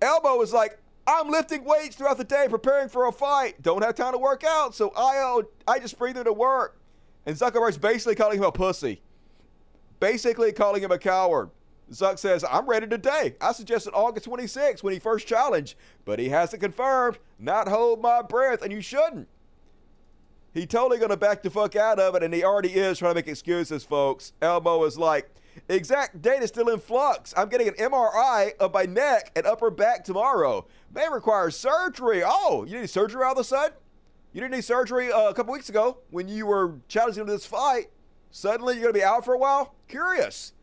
Speaker 1: Elmo was like, I'm lifting weights throughout the day, preparing for a fight. Don't have time to work out, so I uh, I just breathe into work. And Zuckerberg's basically calling him a pussy, basically calling him a coward. Zuck says, I'm ready today. I suggested August 26 when he first challenged, but he hasn't confirmed. Not hold my breath, and you shouldn't. He totally to back the fuck out of it, and he already is trying to make excuses, folks. Elmo is like, exact date is still in flux. I'm getting an MRI of my neck and upper back tomorrow. May require surgery. Oh, you need surgery all of a sudden? You didn't need surgery uh, a couple weeks ago when you were challenging to this fight. Suddenly you're going to be out for a while? Curious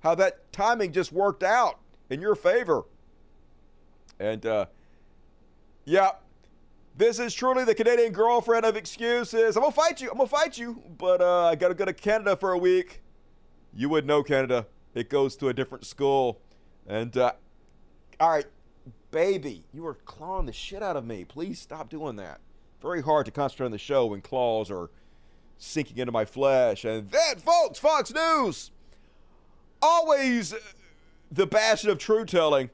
Speaker 1: how that timing just worked out in your favor. And, uh, yeah, this is truly the Canadian girlfriend of excuses. I'm going to fight you. I'm going to fight you. But uh, I got to go to Canada for a week. You would know Canada. It goes to a different school. And, uh, all right, baby, you are clawing the shit out of me. Please stop doing that. Very hard to concentrate on the show when claws are sinking into my flesh. And that, folks, Fox News, always the bastion of truth telling,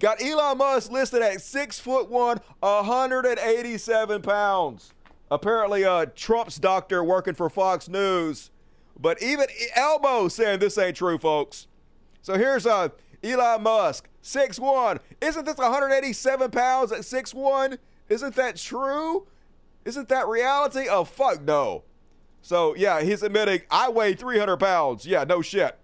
Speaker 1: got Elon Musk listed at six foot one, 187 pounds. Apparently, uh, Trump's doctor working for Fox News. But even Elmo saying this ain't true, folks. So here's uh, Elon Musk, six one. Isn't this 187 pounds at six one? Isn't that true? Isn't that reality? Oh, fuck no. So, yeah, he's admitting, I weigh 300 pounds. Yeah, no shit.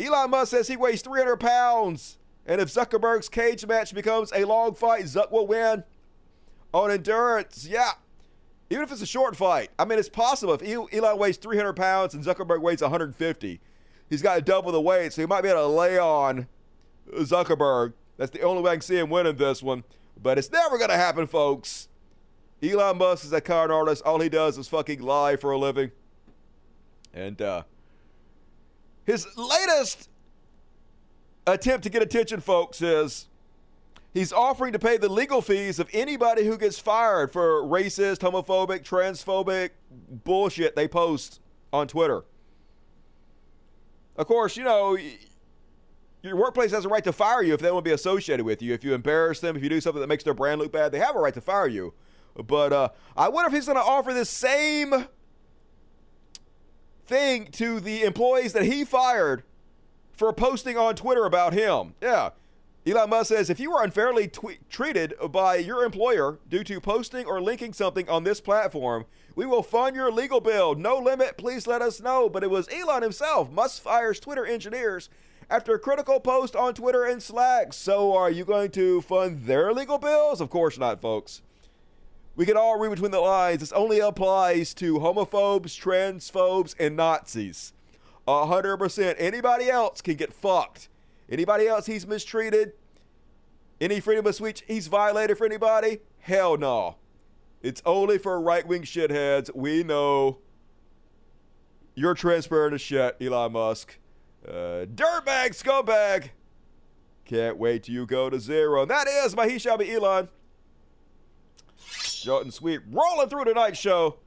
Speaker 1: Elon Musk says he weighs 300 pounds. And if Zuckerberg's cage match becomes a long fight, Zuck will win on endurance. Yeah. Even if it's a short fight. I mean, it's possible. If Elon weighs 300 pounds and Zuckerberg weighs 150, he's got to double the weight. So he might be able to lay on Zuckerberg. That's the only way I can see him winning this one. But it's never going to happen, folks. Elon Musk is a con artist. All he does is fucking lie for a living. And uh, his latest attempt to get attention, folks, is he's offering to pay the legal fees of anybody who gets fired for racist, homophobic, transphobic bullshit they post on Twitter. Of course, you know, your workplace has a right to fire you if they want to be associated with you. If you embarrass them, if you do something that makes their brand look bad, they have a right to fire you. But uh, I wonder if he's going to offer the same thing to the employees that he fired for posting on Twitter about him. Yeah. Elon Musk says if you are unfairly treated by your employer due to posting or linking something on this platform, we will fund your legal bill. No limit. Please let us know. But it was Elon himself. Musk fires Twitter engineers after a critical post on Twitter and Slack. So, are you going to fund their legal bills? Of course not, folks. We can all read between the lines. This only applies to homophobes, transphobes, and Nazis. 100%. Anybody else can get fucked. Anybody else he's mistreated? Any freedom of speech he's violated for anybody? Hell no. It's only for right wing shitheads. We know. You're transparent as shit, Elon Musk. Uh, dirtbag, scumbag. Can't wait till you go to zero. And that is my He Shall Be Elon. Short and sweet. Rolling through tonight's show.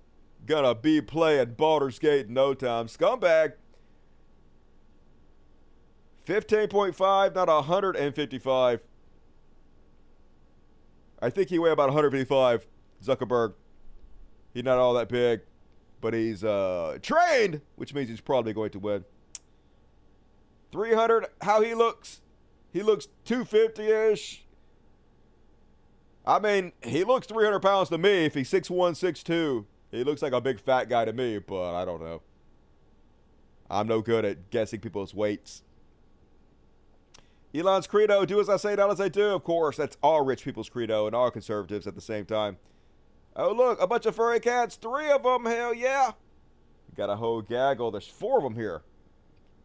Speaker 1: Gonna be playing Baldur's Gate in no time. Scumbag. 15.5, not 155. I think he weighed about 155. Zuckerberg. He's not all that big, but he's uh, trained, which means he's probably going to win. 300, how he looks. He looks 250 ish. I mean, he looks 300 pounds to me. If he's 6'1, 6'2, he looks like a big fat guy to me, but I don't know. I'm no good at guessing people's weights. Elon's credo, do as I say, not as I do. Of course, that's all rich people's credo and all conservatives at the same time. Oh, look, a bunch of furry cats. Three of them, hell yeah. Got a whole gaggle. There's four of them here.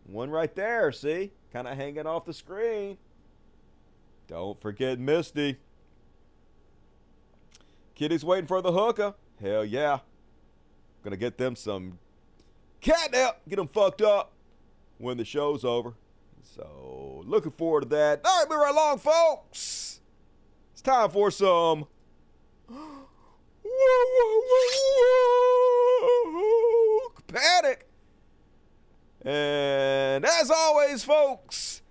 Speaker 1: One right there, see? Kind of hanging off the screen. Don't forget Misty. Kitty's waiting for the hooker. Hell yeah. Gonna get them some catnip. Get them fucked up when the show's over. So, looking forward to that. All right, move right along, folks. It's time for some. Panic. And as always, folks,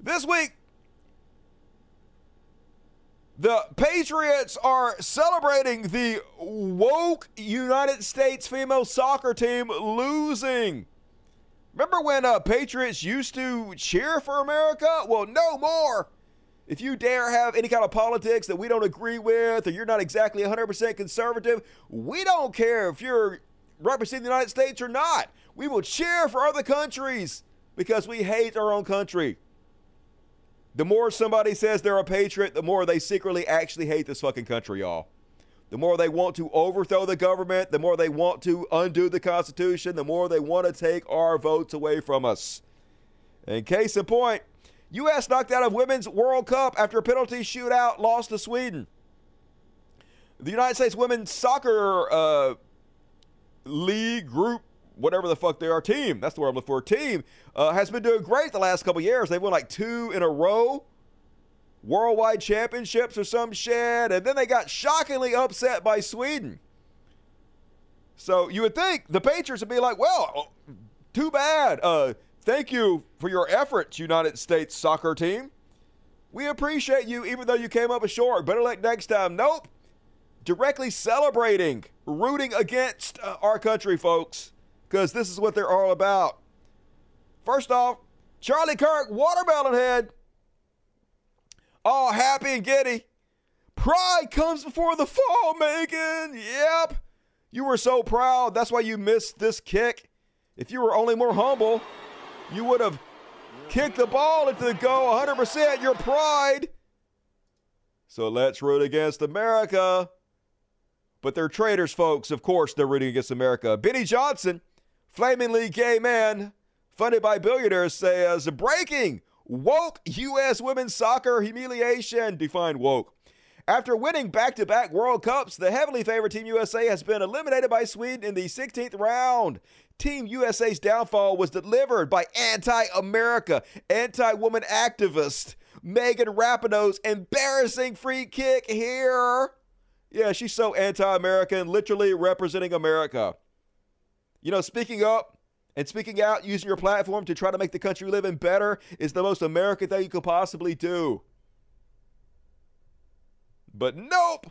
Speaker 1: this week the Patriots are celebrating the woke United States female soccer team losing Remember when uh, Patriots used to cheer for America? Well, no more. If you dare have any kind of politics that we don't agree with, or you're not exactly 100% conservative, we don't care if you're representing the United States or not. We will cheer for other countries because we hate our own country. The more somebody says they're a patriot, the more they secretly actually hate this fucking country, y'all. The more they want to overthrow the government, the more they want to undo the Constitution, the more they want to take our votes away from us. In case in point, U.S. knocked out of Women's World Cup after a penalty shootout lost to Sweden. The United States Women's Soccer uh, League Group, whatever the fuck they are, team, that's the word I'm looking for, team, uh, has been doing great the last couple years. They've won like two in a row worldwide championships or some shit, and then they got shockingly upset by Sweden. So you would think the Patriots would be like, well, too bad. Uh, thank you for your efforts, United States soccer team. We appreciate you, even though you came up short. Better luck next time. Nope. Directly celebrating, rooting against uh, our country, folks, because this is what they're all about. First off, Charlie Kirk, watermelon head all happy and giddy. Pride comes before the fall, Megan. Yep. You were so proud. That's why you missed this kick. If you were only more humble, you would have kicked the ball into the goal 100%. Your pride. So let's root against America. But they're traitors, folks. Of course, they're rooting against America. Benny Johnson, flamingly gay man, funded by billionaires, says breaking Woke U.S. women's soccer humiliation. Define woke. After winning back to back World Cups, the heavily favored Team USA has been eliminated by Sweden in the 16th round. Team USA's downfall was delivered by anti America, anti woman activist Megan Rapinoe's embarrassing free kick here. Yeah, she's so anti American, literally representing America. You know, speaking up, and speaking out, using your platform to try to make the country we live in better is the most American thing you could possibly do. But nope.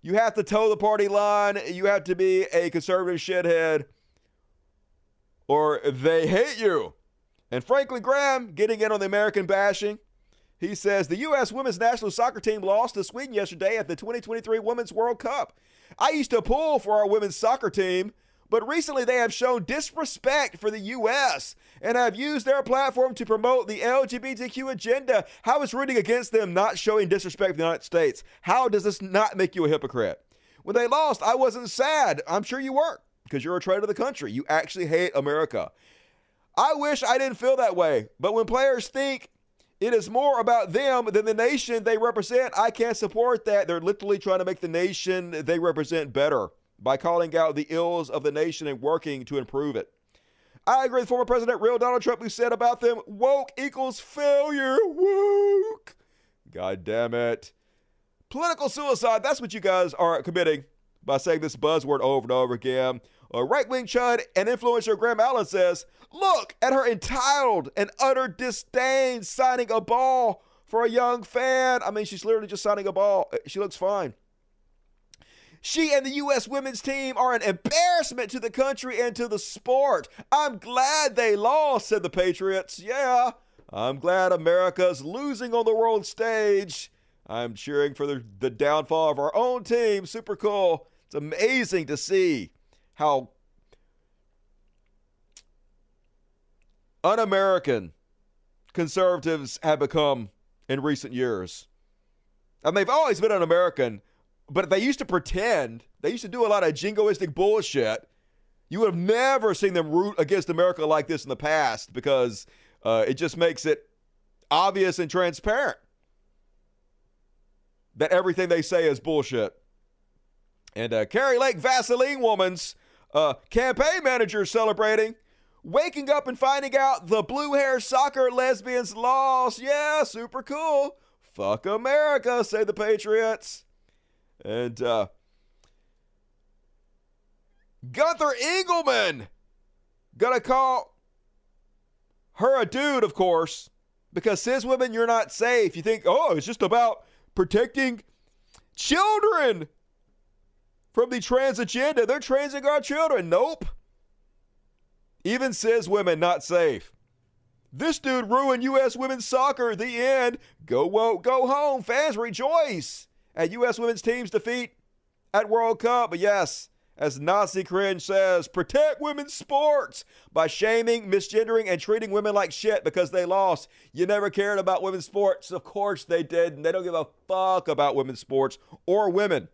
Speaker 1: You have to toe the party line. You have to be a conservative shithead, or they hate you. And Franklin Graham getting in on the American bashing. He says the U.S. women's national soccer team lost to Sweden yesterday at the 2023 Women's World Cup. I used to pull for our women's soccer team but recently they have shown disrespect for the U.S. and have used their platform to promote the LGBTQ agenda. How is rooting against them not showing disrespect for the United States? How does this not make you a hypocrite? When they lost, I wasn't sad. I'm sure you were because you're a traitor to the country. You actually hate America. I wish I didn't feel that way, but when players think it is more about them than the nation they represent, I can't support that. They're literally trying to make the nation they represent better by calling out the ills of the nation and working to improve it. I agree with former President real Donald Trump, who said about them, woke equals failure. Woke. God damn it. Political suicide, that's what you guys are committing by saying this buzzword over and over again. A right wing chud and influencer Graham Allen says, Look at her entitled and utter disdain signing a ball for a young fan. I mean, she's literally just signing a ball. She looks fine. She and the U.S. women's team are an embarrassment to the country and to the sport. I'm glad they lost, said the Patriots. Yeah, I'm glad America's losing on the world stage. I'm cheering for the, the downfall of our own team. Super cool. It's amazing to see how un American conservatives have become in recent years. And they've always been un American, but they used to pretend, they used to do a lot of jingoistic bullshit. You would have never seen them root against America like this in the past because uh, it just makes it obvious and transparent that everything they say is bullshit. And uh, Kari Lake Vaseline Woman's uh, campaign manager celebrating waking up and finding out the blue hair soccer lesbians lost. Yeah, super cool. Fuck America, say the Patriots. And uh, Gunther Eagleman gonna call her a dude, of course, because cis women, you're not safe. You think, oh, it's just about protecting children from the trans agenda. They're transing our children. Nope. Even says women not safe. This dude ruined U.S. women's soccer. The end. Go woke, go home. Fans rejoice at U.S. women's team's defeat at World Cup. But yes, as Nazi cringe says, protect women's sports by shaming, misgendering, and treating women like shit because they lost. You never cared about women's sports. Of course they did, and they don't give a fuck about women's sports or women.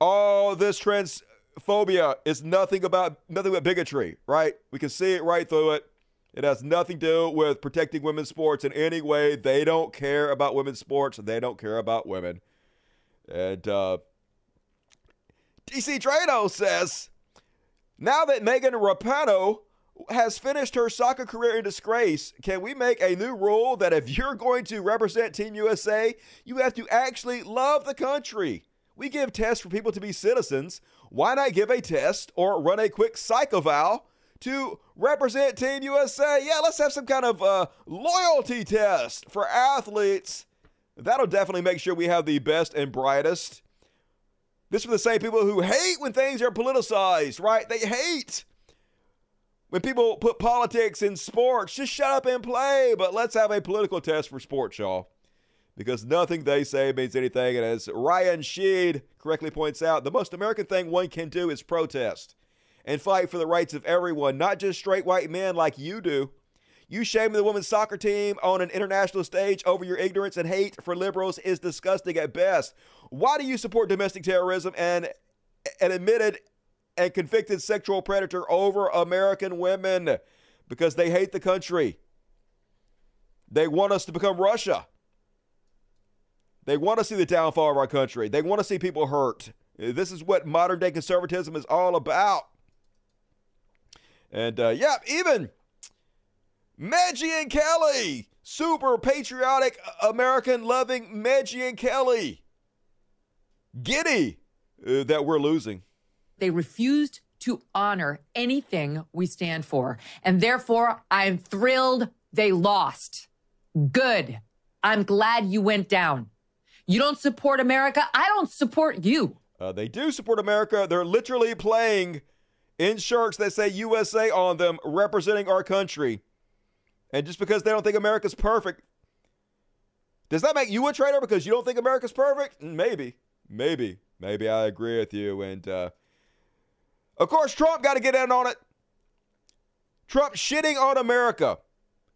Speaker 1: All this transphobia is nothing about nothing but bigotry, right? We can see it right through it. It has nothing to do with protecting women's sports in any way. They don't care about women's sports. They don't care about women. And uh, DC Draino says, now that Megan Rapinoe has finished her soccer career in disgrace, can we make a new rule that if you're going to represent Team USA, you have to actually love the country? We give tests for people to be citizens. Why not give a test or run a quick psych eval to represent Team USA? Yeah, let's have some kind of uh, loyalty test for athletes. That'll definitely make sure we have the best and brightest. This is for the same people who hate when things are politicized, right? They hate when people put politics in sports. Just shut up and play. But let's have a political test for sports, y'all. Because nothing they say means anything. And as Ryan Sheed correctly points out, the most American thing one can do is protest and fight for the rights of everyone, not just straight white men like you do. You shaming the women's soccer team on an international stage over your ignorance and hate for liberals is disgusting at best. Why do you support domestic terrorism and an admitted and convicted sexual predator over American women? Because they hate the country. They want us to become Russia. They want to see the downfall of our country. They want to see people hurt. This is what modern day conservatism is all about. And uh, yeah, even and Kelly, super patriotic, American loving Megyn Kelly giddy uh, that we're losing.
Speaker 21: They refused to honor anything we stand for. And therefore, I'm thrilled they lost. Good. I'm glad you went down. You don't support America. I don't support you.
Speaker 1: Uh, they do support America. They're literally playing in shirts that say USA on them, representing our country. And just because they don't think America's perfect, does that make you a traitor because you don't think America's perfect? Maybe. Maybe. Maybe I agree with you. And uh, of course, Trump got to get in on it. Trump shitting on America,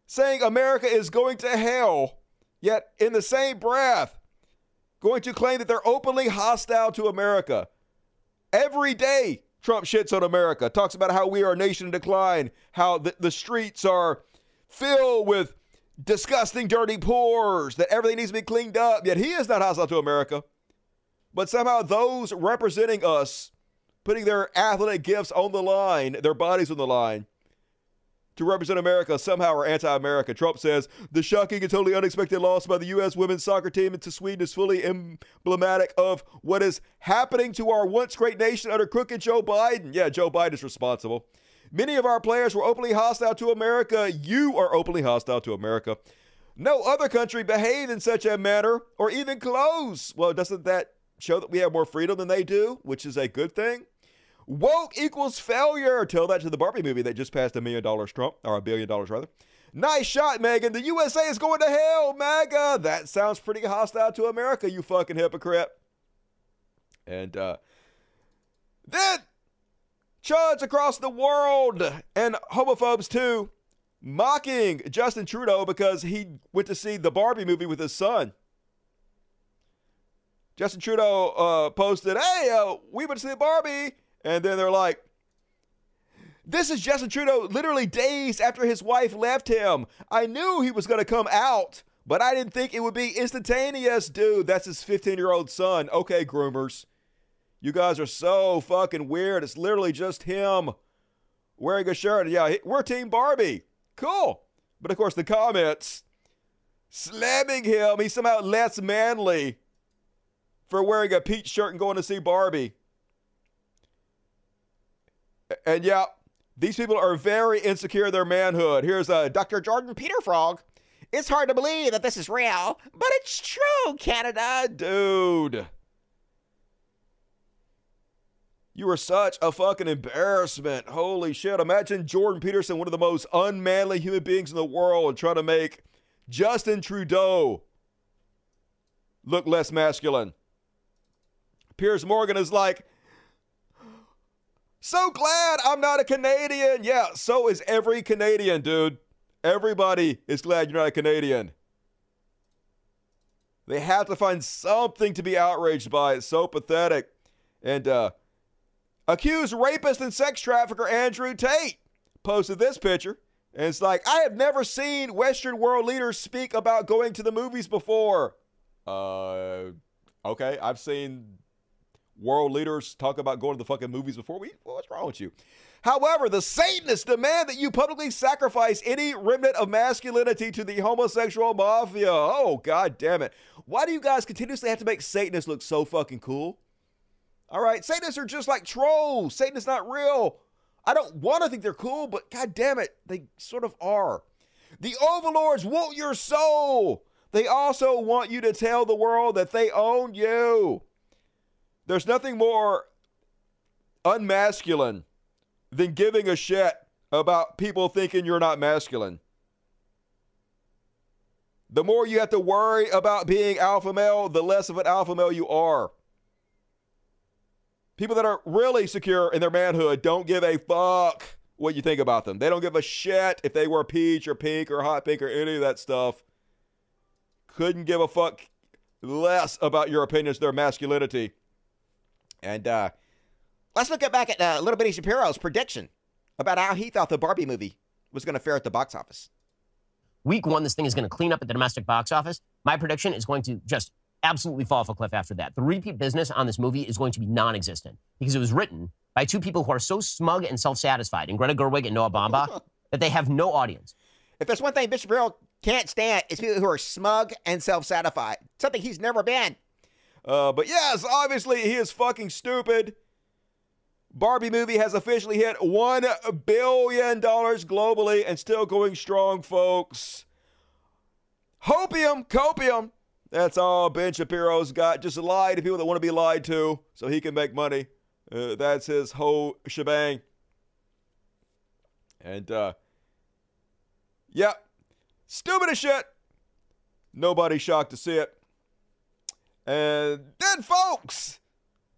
Speaker 1: saying America is going to hell, yet in the same breath, going to claim that they're openly hostile to America. Every day, Trump shits on America, talks about how we are a nation in decline, how the, the streets are filled with disgusting, dirty pores, that everything needs to be cleaned up, yet he is not hostile to America. But somehow those representing us, putting their athletic gifts on the line, their bodies on the line, to represent America somehow are anti America. Trump says the shocking and totally unexpected loss by the U.S. women's soccer team to Sweden is fully emblematic of what is happening to our once great nation under crooked Joe Biden. Yeah, Joe Biden is responsible. Many of our players were openly hostile to America. You are openly hostile to America. No other country behaved in such a manner or even close. Well, doesn't that show that we have more freedom than they do, which is a good thing. Woke equals failure. Tell that to the Barbie movie that just passed a million dollars Trump, or a billion dollars rather. Nice shot, Megan. The USA is going to hell, MAGA. That sounds pretty hostile to America, you fucking hypocrite. And uh, then chuds across the world and homophobes too, mocking Justin Trudeau because he went to see the Barbie movie with his son. Justin Trudeau uh, posted, "Hey, uh, we went to see Barbie," and then they're like, "This is Justin Trudeau, literally days after his wife left him. I knew he was going to come out, but I didn't think it would be instantaneous, dude. That's his 15-year-old son. Okay, groomers, you guys are so fucking weird. It's literally just him wearing a shirt. Yeah, we're Team Barbie. Cool, but of course the comments." Slamming him, he's somehow less manly for wearing a peach shirt and going to see Barbie. And yeah, these people are very insecure of their manhood. Here's uh, Dr. Jordan Peter Frog. It's hard to believe that this is real, but it's true, Canada. Dude. You are such a fucking embarrassment. Holy shit. Imagine Jordan Peterson, one of the most unmanly human beings in the world, trying to make Justin Trudeau look less masculine. Piers Morgan is like, so glad I'm not a Canadian. Yeah, so is every Canadian, dude. Everybody is glad you're not a Canadian. They have to find something to be outraged by. It's so pathetic. And uh, accused rapist and sex trafficker Andrew Tate posted this picture. And it's like, I have never seen Western world leaders speak about going to the movies before. Uh, okay, I've seen world leaders talk about going to the fucking movies before. We, what's wrong with you? However, the Satanists demand that you publicly sacrifice any remnant of masculinity to the homosexual mafia. Oh, god damn it. Why do you guys continuously have to make Satanists look so fucking cool? All right, Satanists are just like trolls. Satan is not real. I don't want to think they're cool, but god damn it, they sort of are. The overlords want your soul. They also want you to tell the world that they own you. There's nothing more unmasculine than giving a shit about people thinking you're not masculine. The more you have to worry about being alpha male, the less of an alpha male you are. People that are really secure in their manhood don't give a fuck what you think about them. They don't give a shit if they wear peach or pink or hot pink or any of that stuff. Couldn't give a fuck less about your opinions, their masculinity. And uh, let's look at back at uh, Little Bitty Shapiro's prediction about how he thought the Barbie movie was going to fare at the box office.
Speaker 22: Week one, this thing is going to clean up at the domestic box office. My prediction is going to just absolutely fall off a cliff after that. The repeat business on this movie is going to be non existent because it was written by two people who are so smug and self satisfied, in Greta Gerwig and Noah Baumbach, that they have no audience.
Speaker 7: If there's one thing Bishop Shapiro can't stand, it's people who are smug and self satisfied. Something he's never been.
Speaker 1: Uh, but yes, obviously he is fucking stupid. Barbie movie has officially hit $1 billion globally and still going strong, folks. Hopium, copium. That's all Ben Shapiro's got. Just lie to people that want to be lied to so he can make money. Uh, that's his whole shebang. And, uh, yeah, stupid as shit. Nobody shocked to see it. And then, folks,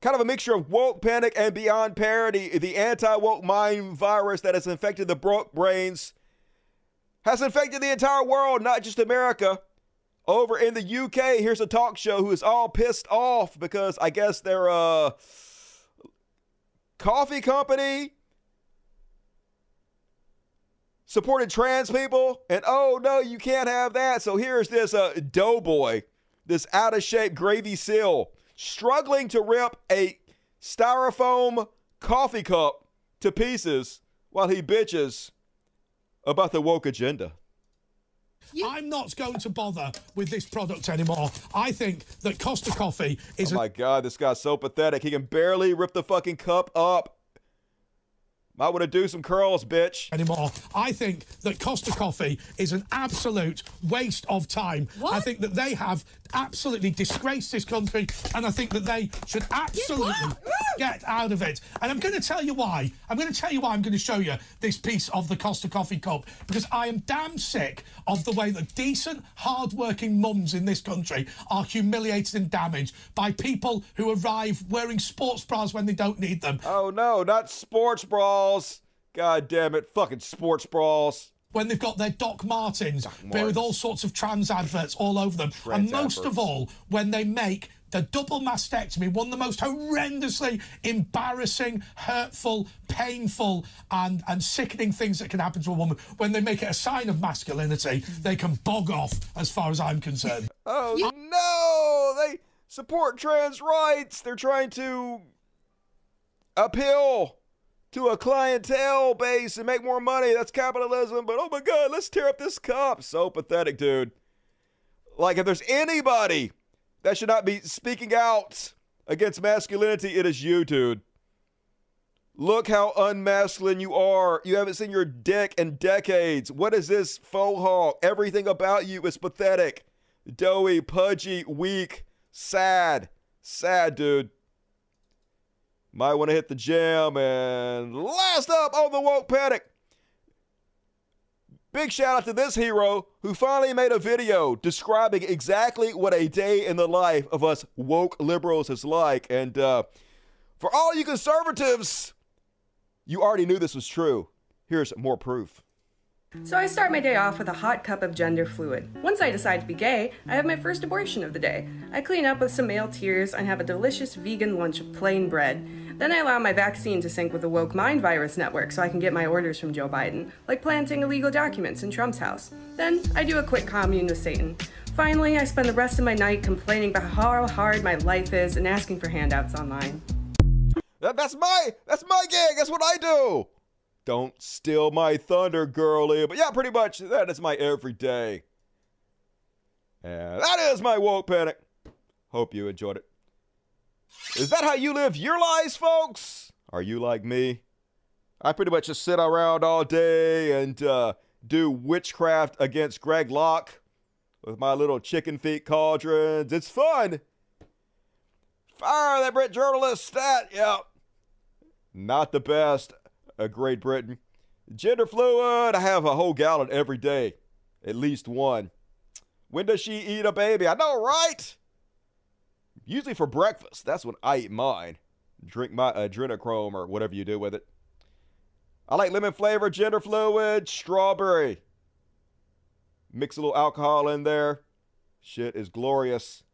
Speaker 1: kind of a mixture of woke panic and beyond parody, the anti woke mind virus that has infected the broke brains has infected the entire world, not just America. Over in the UK, here's a talk show who is all pissed off because I guess their uh, coffee company supported trans people, and oh no, you can't have that. So here's this uh, doughboy this out of shape gravy seal, struggling to rip a styrofoam coffee cup to pieces while he bitches about the woke agenda.
Speaker 23: I'm not going to bother with this product anymore. I think that Costa Coffee is.
Speaker 1: Oh my God, this guy's so pathetic. He can barely rip the fucking cup up. Might want to do some curls, bitch.
Speaker 23: Anymore. I think that Costa Coffee is an absolute waste of time. What? I think that they have absolutely disgraced this country, and I think that they should absolutely get out of it. And I'm going to tell you why. I'm going to tell you why I'm going to show you this piece of the Costa Coffee cup because I am damn sick of the way that decent, hard-working mums in this country are humiliated and damaged by people who arrive wearing sports bras when they don't need them.
Speaker 1: Oh no, not sports bras! God damn it, fucking sports bras
Speaker 23: when they've got their Doc Martens, Doc Martens. with all sorts of trans adverts all over them. Trans and most adverts. of all, when they make the double mastectomy, one of the most horrendously embarrassing, hurtful, painful, and, and sickening things that can happen to a woman. When they make it a sign of masculinity, they can bog off, as far as I'm concerned.
Speaker 1: Oh, no! They support trans rights. They're trying to appeal to a clientele base and make more money. That's capitalism. But oh my God, let's tear up this cop. So pathetic, dude. Like, if there's anybody that should not be speaking out against masculinity, it is you, dude. Look how unmasculine you are. You haven't seen your dick in decades. What is this faux hawk? Everything about you is pathetic. Doughy, pudgy, weak, sad. Sad, dude. Might want to hit the gym. And last up on the woke panic. Big shout out to this hero who finally made a video describing exactly what a day in the life of us woke liberals is like. And uh, for all you conservatives, you already knew this was true. Here's more proof.
Speaker 24: So I start my day off with a hot cup of gender fluid. Once I decide to be gay, I have my first abortion of the day. I clean up with some male tears and have a delicious vegan lunch of plain bread. Then I allow my vaccine to sync with the woke mind virus network so I can get my orders from Joe Biden, like planting illegal documents in Trump's house. Then I do a quick commune with Satan. Finally, I spend the rest of my night complaining about how hard my life is and asking for handouts online.
Speaker 1: That, that's my that's my gig. That's what I do. Don't steal my thunder, girlie. But yeah, pretty much that is my everyday. And that is my woke panic. Hope you enjoyed it. Is that how you live your lives, folks? Are you like me? I pretty much just sit around all day and uh, do witchcraft against Greg Locke with my little chicken feet cauldrons. It's fun. Fire that Brit journalist stat. Yep. Not the best. A Great Britain. Gender fluid. I have a whole gallon every day. At least one. When does she eat a baby? I know, right? Usually for breakfast. That's when I eat mine. Drink my adrenochrome or whatever you do with it. I like lemon flavor, gender fluid, strawberry. Mix a little alcohol in there. Shit is glorious.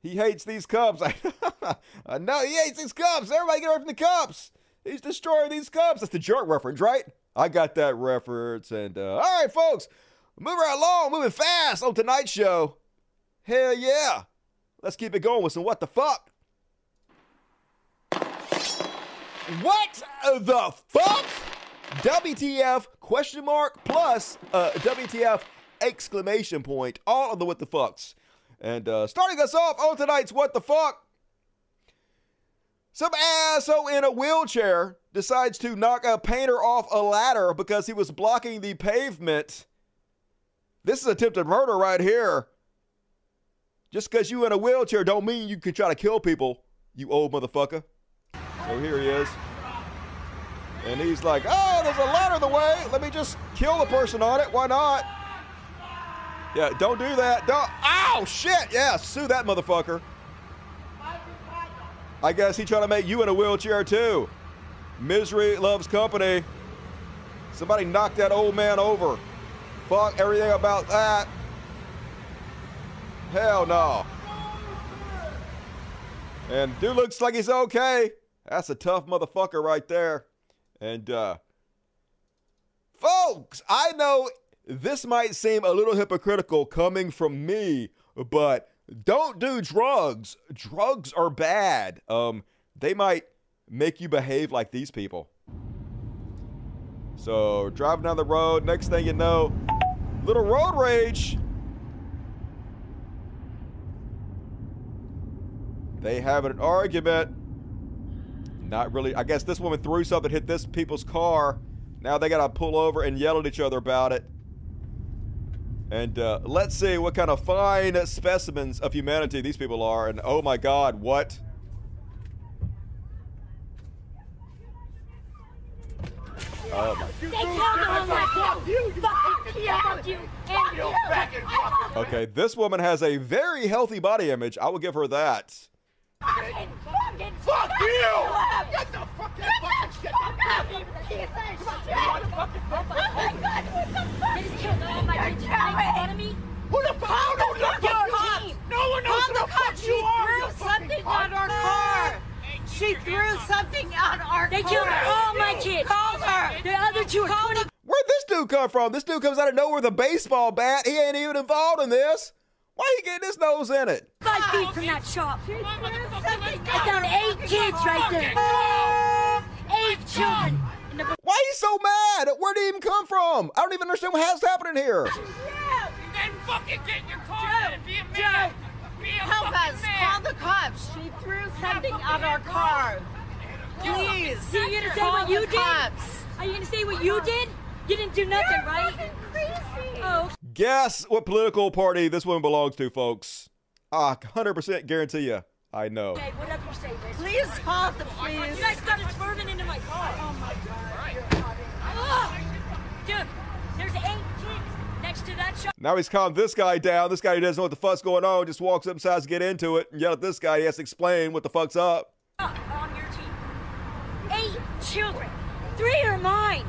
Speaker 1: He hates these cups. I know he hates these cups. Everybody get away from the cups. He's destroying these cups. That's the jerk reference, right? I got that reference. And uh, all right, folks, moving right along, moving fast on tonight's show. Hell yeah. Let's keep it going with some what the fuck. What the fuck? WTF question mark plus uh, WTF exclamation point. All of the what the fucks. And uh, starting us off on tonight's What the Fuck, some asshole in a wheelchair decides to knock a painter off a ladder because he was blocking the pavement. This is attempted murder right here. Just because you in a wheelchair don't mean you can try to kill people, you old motherfucker. So here he is. And he's like, oh, there's a ladder in the way. Let me just kill the person on it. Why not? Yeah, don't do that. Don't. Ow, shit. Yeah, sue that motherfucker. I guess he trying to make you in a wheelchair too. Misery loves company. Somebody knock that old man over. Fuck everything about that. Hell no. And dude looks like he's okay. That's a tough motherfucker right there. And uh folks, I know this might seem a little hypocritical coming from me, but don't do drugs. Drugs are bad. Um, they might make you behave like these people. So driving down the road, next thing you know, little road rage. They have an argument. Not really. I guess this woman threw something, hit this people's car. Now they gotta pull over and yell at each other about it. And uh, let's see what kind of fine specimens of humanity these people are. And oh my God, what? Oh my.
Speaker 25: They killed him Fuck you, fuck you, and you.
Speaker 1: Okay, this woman has a very healthy body image. I will give her that.
Speaker 25: Fucking, fucking, fuck you! Get the fucking fucking shit out of here! Just killed all my kids. You making fun of me? Who the fuck? Call the fucking team! No one knows who
Speaker 26: the
Speaker 25: the fuck
Speaker 26: cops.
Speaker 25: you
Speaker 26: She threw something on our car. She threw something on our
Speaker 25: They
Speaker 26: car.
Speaker 25: killed all my
Speaker 26: kids.
Speaker 25: Call her.
Speaker 26: The other two are 20.
Speaker 1: Where'd this dude come from? This dude comes out of nowhere with a baseball bat. He ain't even involved in this. Why are you getting his nose in it?
Speaker 26: Five feet from that shop. I found eight kids right there. Oh, Eight children.
Speaker 1: Why are you so mad? Where did he even come from? I don't even understand what has happening here. Yeah.
Speaker 25: You then fucking get in your car and be a man. Be a
Speaker 26: Help us.
Speaker 25: man.
Speaker 26: Call the cops. She threw something on our car. Please.
Speaker 25: So you're gonna say what you
Speaker 26: the
Speaker 25: did? Are you gonna say what you did? You didn't do nothing, right? Crazy. Oh,
Speaker 1: Guess what political party this woman belongs to, folks? I 100% guarantee you. I know.
Speaker 25: Okay, whatever you say, Liz.
Speaker 26: Please call the police.
Speaker 25: You guys got it swerving into my car. Oh my god. Ugh. Dude, there's eight kids next to that shop.
Speaker 1: Now he's calmed this guy down. This guy who doesn't know what the fuck's going on just walks up and decides to get into it and yell at this guy. He has to explain what the fuck's up.
Speaker 25: on your team. Eight children. Three are mine.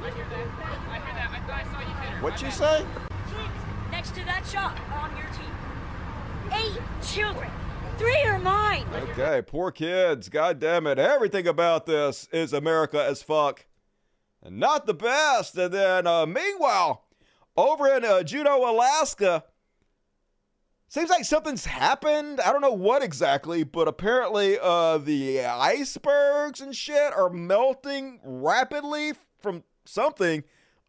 Speaker 1: What'd you say?
Speaker 25: Kids next to that shop on your team. Eight children. Three are mine.
Speaker 1: Okay, poor kids. God damn it. Everything about this is America as fuck. And not the best. And then, uh, meanwhile, over in uh, Juneau, Alaska, seems like something's happened. I don't know what exactly, but apparently uh, the icebergs and shit are melting rapidly from something.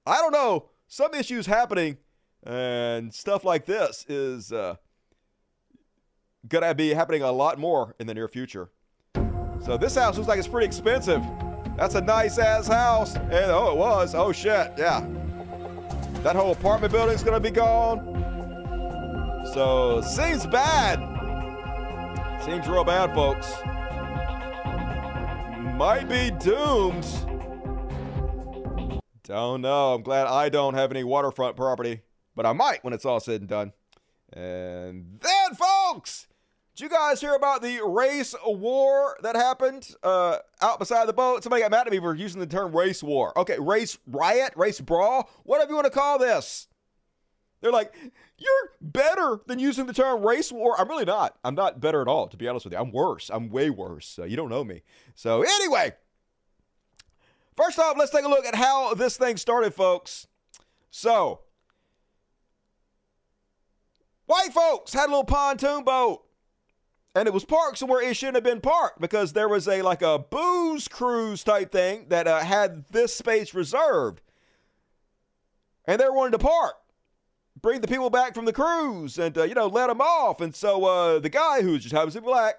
Speaker 1: I don't know. Some issues happening, and stuff like this is. Uh, gonna be happening a lot more in the near future. So this house looks like it's pretty expensive. That's a nice ass house. And oh, it was. Oh shit, yeah. That whole apartment building's gonna be gone. So seems bad. Seems real bad, folks. Might be doomed. Don't know. I'm glad I don't have any waterfront property, but I might when it's all said and done. And then, folks, you guys hear about the race war that happened uh, out beside the boat? Somebody got mad at me for using the term race war. Okay, race riot, race brawl, whatever you want to call this. They're like, you're better than using the term race war. I'm really not. I'm not better at all, to be honest with you. I'm worse. I'm way worse. Uh, you don't know me. So, anyway, first off, let's take a look at how this thing started, folks. So, white folks had a little pontoon boat and it was parked somewhere it shouldn't have been parked because there was a like a booze cruise type thing that uh, had this space reserved. And they wanted to park. Bring the people back from the cruise and uh, you know let them off. And so uh, the guy who just happens to be black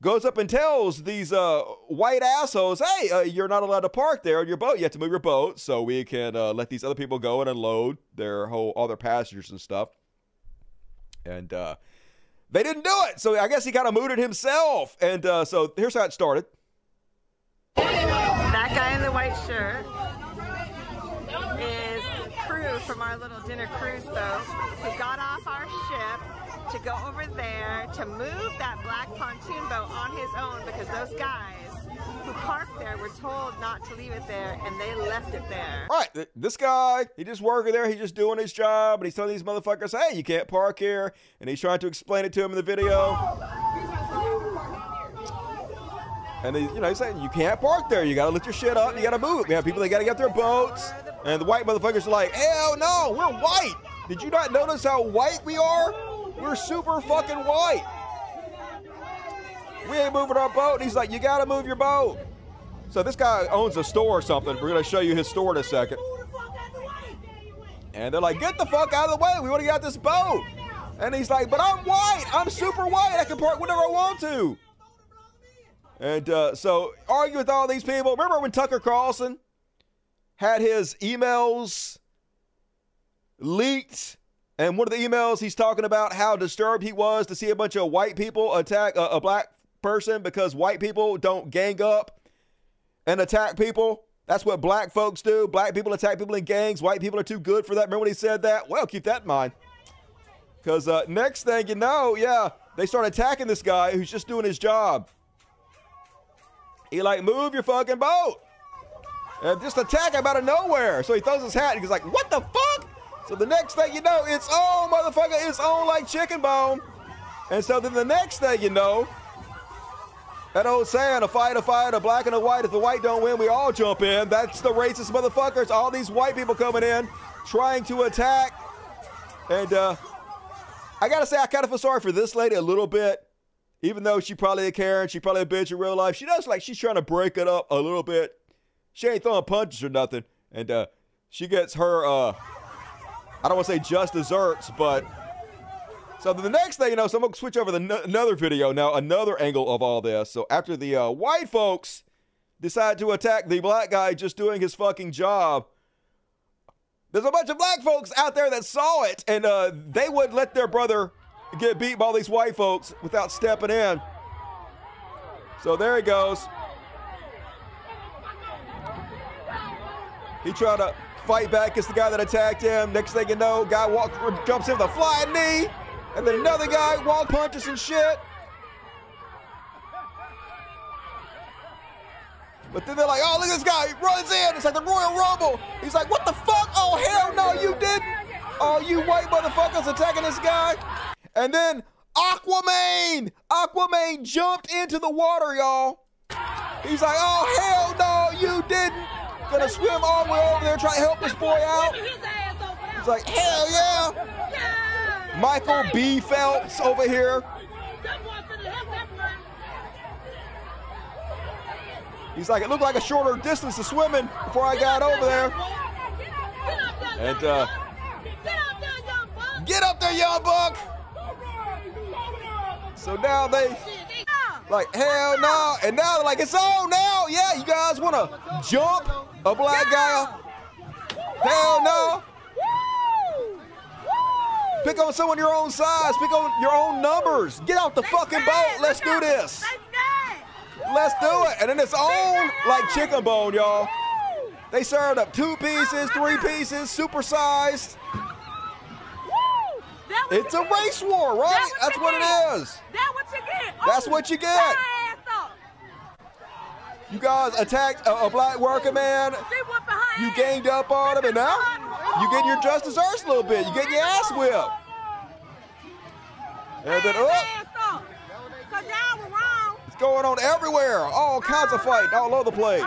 Speaker 1: goes up and tells these uh, white assholes hey uh, you're not allowed to park there on your boat. You have to move your boat so we can uh, let these other people go and unload their whole all their passengers and stuff. And they didn't do it. So I guess he kind of mooted himself. And uh, so here's how it started.
Speaker 27: That guy in the white shirt is crew from our little dinner cruise boat who got off our ship to go over there to move that black pontoon boat on his own because those guys who parked there were told not to leave it there and they left it there.
Speaker 1: Right, this guy, he just working there, he's just doing his job, and he's telling these motherfuckers, hey, you can't park here, and he's trying to explain it to him in the video. And he, you know, he's saying you can't park there. You gotta lift your shit up. You gotta move it. We have people that gotta get their boats, and the white motherfuckers are like, hell no, we're white. Did you not notice how white we are? We're super fucking white. We ain't moving our boat. And he's like, you gotta move your boat. So this guy owns a store or something. We're gonna show you his store in a second. And they're like, get the fuck out of the way. We want to get out this boat. And he's like, but I'm white. I'm super white. I can park whenever I want to. And uh, so argue with all these people. Remember when Tucker Carlson had his emails leaked? And one of the emails, he's talking about how disturbed he was to see a bunch of white people attack a, a black person because white people don't gang up and attack people. That's what black folks do. Black people attack people in gangs. White people are too good for that. Remember when he said that? Well, keep that in mind. Because uh, next thing you know, yeah, they start attacking this guy who's just doing his job. He like, move your fucking boat. And just attack him out of nowhere. So he throws his hat and he's like, what the fuck? So the next thing you know, it's on, motherfucker. It's on like chicken bone. And so then the next thing you know, that old saying, a fight, a fight, a black and a white. If the white don't win, we all jump in. That's the racist motherfuckers. All these white people coming in, trying to attack. And uh, I gotta say, I kind of feel sorry for this lady a little bit. Even though she probably a Karen, she probably a bitch in real life. She does like she's trying to break it up a little bit. She ain't throwing punches or nothing. And uh, she gets her, uh, I don't want to say just desserts, but so the next thing you know, so I'm gonna switch over to another video now, another angle of all this. So after the uh, white folks decide to attack the black guy just doing his fucking job, there's a bunch of black folks out there that saw it, and uh, they would let their brother get beat by all these white folks without stepping in. So there he goes. He tried to fight back against the guy that attacked him. Next thing you know, guy walks, jumps in with a flying knee, and then another guy wall punches and shit. But then they're like, oh, look at this guy. He runs in. It's like the Royal Rumble. He's like, what the fuck? Oh, hell no, you didn't. Oh, you white motherfuckers attacking this guy. And then Aquaman. Aquaman jumped into the water, y'all. He's like, oh, hell no, you didn't. Gonna swim all the way over there, try to help this boy out. He's like, hell yeah. Michael B. Phelps over here. He's like, it looked like a shorter distance to swimming before I got over there. And uh, get up there, young buck. So now they like hell no, and now they're like it's on now. Yeah, you guys want to jump a black guy? Hell no. Pick on someone your own size. Pick on your own numbers. Get out the fucking boat. Let's do this. Let's do it. And then it's on like chicken bone, y'all. They served up two pieces, three pieces, supersized. It's a race war, right? That's what it is.
Speaker 26: That's what you get.
Speaker 1: That's what you get. You guys attacked a, a black worker man. You ganged up on him, and now you getting your just desserts a little bit. You getting your ass whipped. And then up. It's going on everywhere. All kinds of fighting all over the place.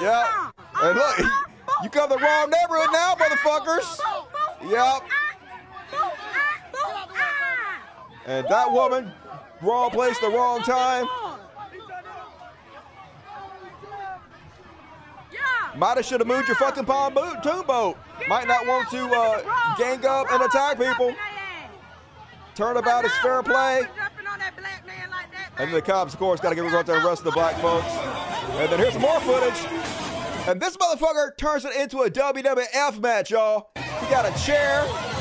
Speaker 1: Yeah. And look, you come to the wrong neighborhood now, motherfuckers. Yep. And that woman, wrong place, the wrong time. Might have should have moved your fucking pontoon boat. Might not want to uh, gang up and attack people. Turnabout is fair play. And the cops, of course, got to get there and arrest the black folks. And then here's some more footage. And this motherfucker turns it into a WWF match, y'all. He got a chair.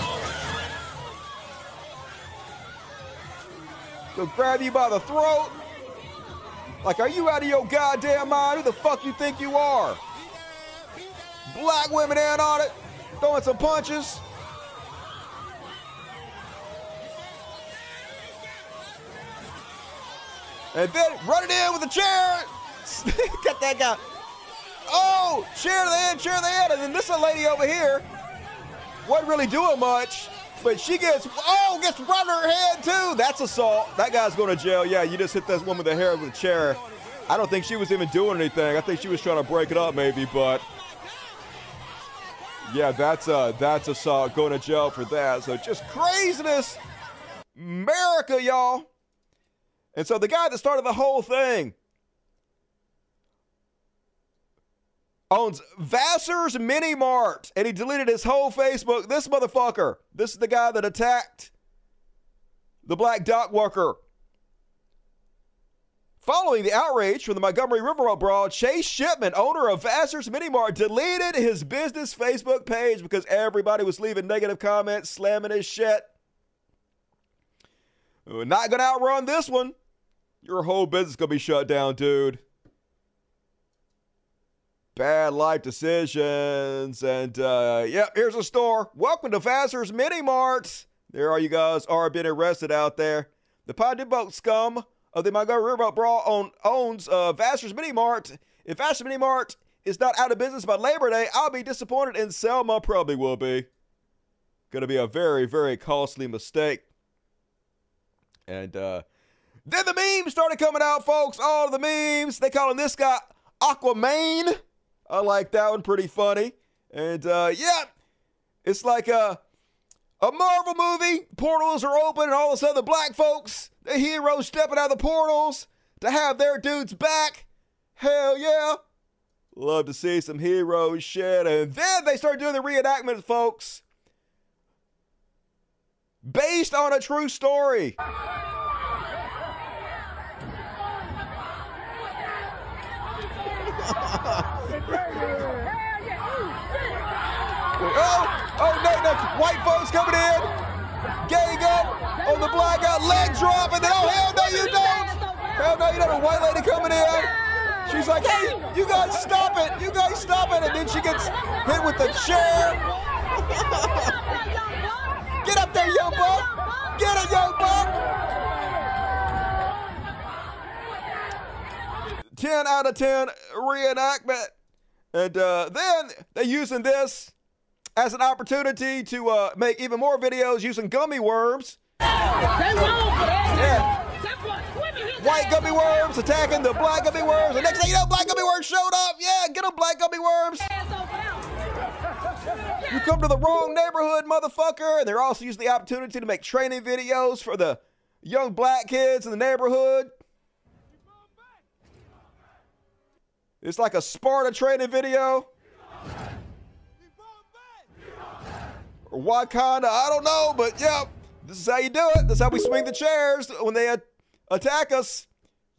Speaker 1: He'll grab you by the throat. Like, are you out of your goddamn mind? Who the fuck you think you are? Black women in on it, throwing some punches. And then run it in with a chair. Cut that guy. Oh, chair to the end, chair to the end. And then this lady over here wasn't really doing much, but she gets, oh, gets run her head too. That's assault. That guy's going to jail. Yeah, you just hit this woman in the head with a chair. I don't think she was even doing anything. I think she was trying to break it up maybe, but yeah, that's uh that's assault. Going to jail for that. So just craziness. America, y'all. And so the guy that started the whole thing owns Vassar's Mini Mart, and he deleted his whole Facebook. This motherfucker. This is the guy that attacked the black dock worker. Following the outrage from the Montgomery Riverboat brawl, Chase Shipman, owner of Vassar's Mini Mart, deleted his business Facebook page because everybody was leaving negative comments, slamming his shit. We're not gonna outrun this one. Your whole business gonna be shut down, dude. Bad life decisions. And uh yep, here's a store. Welcome to Vassar's Mini Mart. There all you guys are being arrested out there. The Pontoon Boat scum of the Montgomery Riverboat Brawl own, owns uh, Vassar's Mini Mart. If Vassar's Mini Mart is not out of business by Labor Day, I'll be disappointed, and Selma probably will be. Going to be a very, very costly mistake. And uh, then the memes started coming out, folks. All the memes. They calling this guy Aquaman. I like that one. Pretty funny. And uh, yeah, it's like a, a Marvel movie. Portals are open, and all of a sudden the black folks, the heroes stepping out of the portals to have their dudes back. Hell yeah. Love to see some hero shit. And then they start doing the reenactment, folks. Based on a true story. oh, oh, no, no, white folks coming in, gang up on the black a leg drop, and then oh hell no you don't. Hell no, you don't. A white lady coming in. She's like, hey, you guys stop it. You guys stop it. And then she gets hit with the chair. Get up there, young buck. Get it, young buck. 10 out of 10 reenactment. And uh, then they're using this as an opportunity to uh, make even more videos using gummy worms. Yeah. White gummy worms attacking the black gummy worms. The next thing you know, black gummy worms showed up. Yeah, get them, black gummy worms. You come to the wrong neighborhood, motherfucker. And they're also using the opportunity to make training videos for the young black kids in the neighborhood. It's like a Sparta training video. Or Wakanda, I don't know, but yeah, this is how you do it. This is how we swing the chairs when they attack us.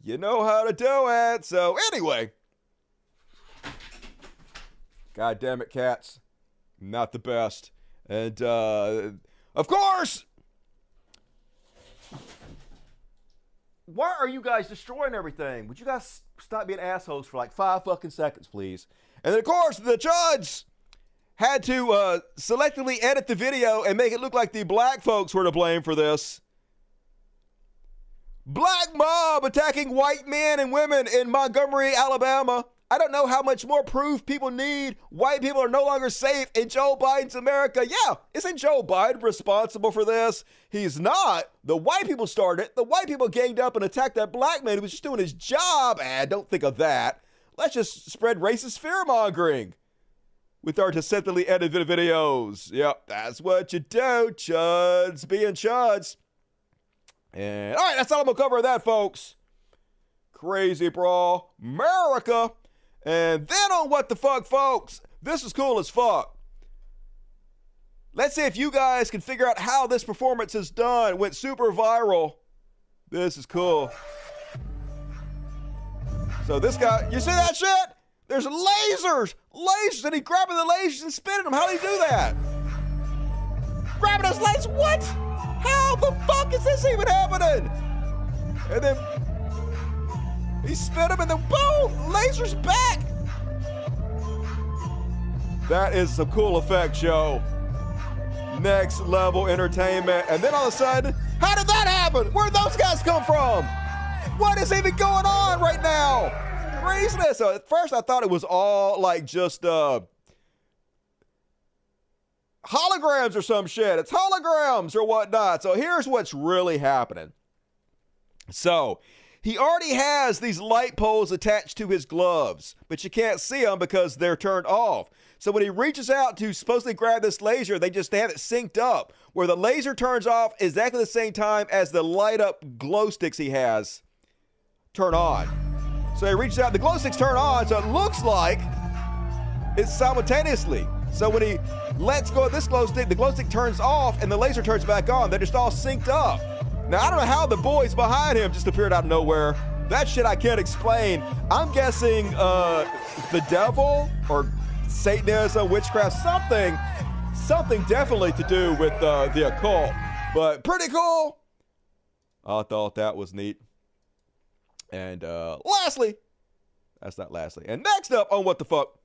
Speaker 1: You know how to do it. So, anyway. God damn it, cats. Not the best. And, uh, of course, why are you guys destroying everything? Would you guys stop being assholes for like five fucking seconds, please? And then, of course, the judge had to uh, selectively edit the video and make it look like the black folks were to blame for this. Black mob attacking white men and women in Montgomery, Alabama. I don't know how much more proof people need. White people are no longer safe in Joe Biden's America. Yeah, isn't Joe Biden responsible for this? He's not. The white people started. The white people ganged up and attacked that black man who was just doing his job. And don't think of that. Let's just spread racist fear mongering with our deceptively edited videos. Yep, that's what you do, chuds being chuds. And all right, that's all I'm gonna cover of that, folks. Crazy brawl, America. And then on what the fuck, folks, this is cool as fuck. Let's see if you guys can figure out how this performance is done. Went super viral. This is cool. So this guy, you see that shit? There's lasers, lasers, and he grabbing the lasers and spinning them. How do he do that? Grabbing those lasers, what? How the fuck is this even happening? And then he spit them and then boom, lasers back. That is some cool effect, yo. Next level entertainment. And then all of a sudden, how did that happen? Where'd those guys come from? What is even going on right now? So at first I thought it was all like just uh holograms or some shit. It's holograms or whatnot. So here's what's really happening. So he already has these light poles attached to his gloves, but you can't see them because they're turned off. So when he reaches out to supposedly grab this laser, they just they have it synced up where the laser turns off exactly the same time as the light up glow sticks he has turn on. So he reaches out, the glow sticks turn on, so it looks like it's simultaneously. So when he lets go of this glow stick, the glow stick turns off and the laser turns back on. They're just all synced up. Now, I don't know how the boys behind him just appeared out of nowhere. That shit I can't explain. I'm guessing uh, the devil or Satanism, witchcraft, something, something definitely to do with uh, the occult. But pretty cool. I thought that was neat. And uh, lastly, that's not lastly. And next up on What the Fuck.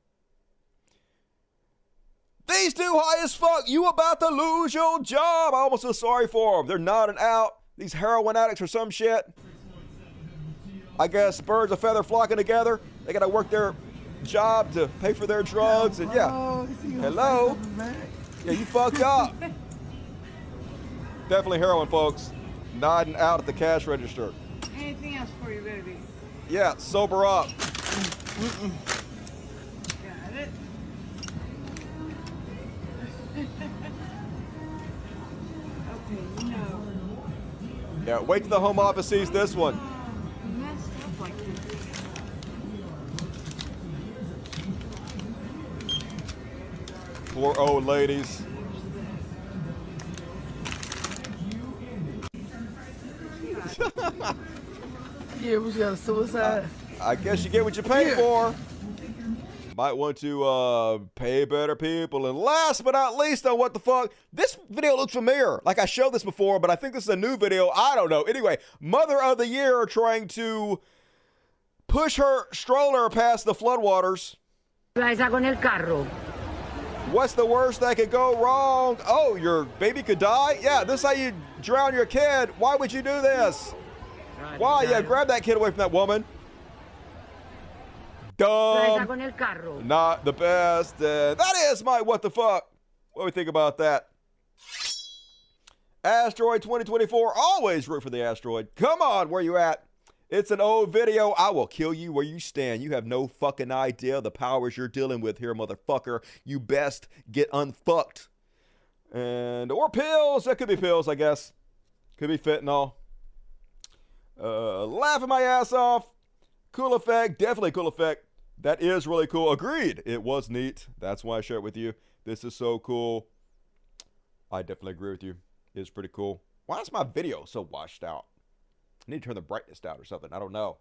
Speaker 1: These two high as fuck. You about to lose your job. I almost feel sorry for them. They're nodding out. These heroin addicts or some shit. I guess birds of feather flocking together. They got to work their job to pay for their drugs. And yeah. Hello. Yeah, you fucked up. Definitely heroin, folks. Nodding out at the cash register.
Speaker 26: Anything else for you, baby?
Speaker 1: Yeah, sober up.
Speaker 26: Got it. okay, no.
Speaker 1: Yeah, wait till the home office sees this one.
Speaker 26: Messed up like this.
Speaker 1: Poor old ladies.
Speaker 26: Yeah, we got a suicide.
Speaker 1: I guess you get what you pay for. Might want to uh, pay better people. And last but not least, on what the fuck, this video looks familiar. Like I showed this before, but I think this is a new video. I don't know. Anyway, Mother of the Year trying to push her stroller past the floodwaters.
Speaker 26: con el carro.
Speaker 1: What's the worst that could go wrong? Oh, your baby could die? Yeah, this is how you drown your kid. Why would you do this? Why? Yeah, grab that kid away from that woman. Dumb.
Speaker 26: con el carro.
Speaker 1: Not the best. Uh, that is my what the fuck. What do we think about that? Asteroid 2024. Always root for the asteroid. Come on, where you at? It's an old video. I will kill you where you stand. You have no fucking idea the powers you're dealing with here, motherfucker. You best get unfucked. And or pills. That could be pills, I guess. Could be fentanyl. Uh, laughing my ass off. Cool effect. Definitely cool effect. That is really cool. Agreed. It was neat. That's why I share it with you. This is so cool. I definitely agree with you. It's pretty cool. Why is my video so washed out? I need to turn the brightness down or something. I don't know.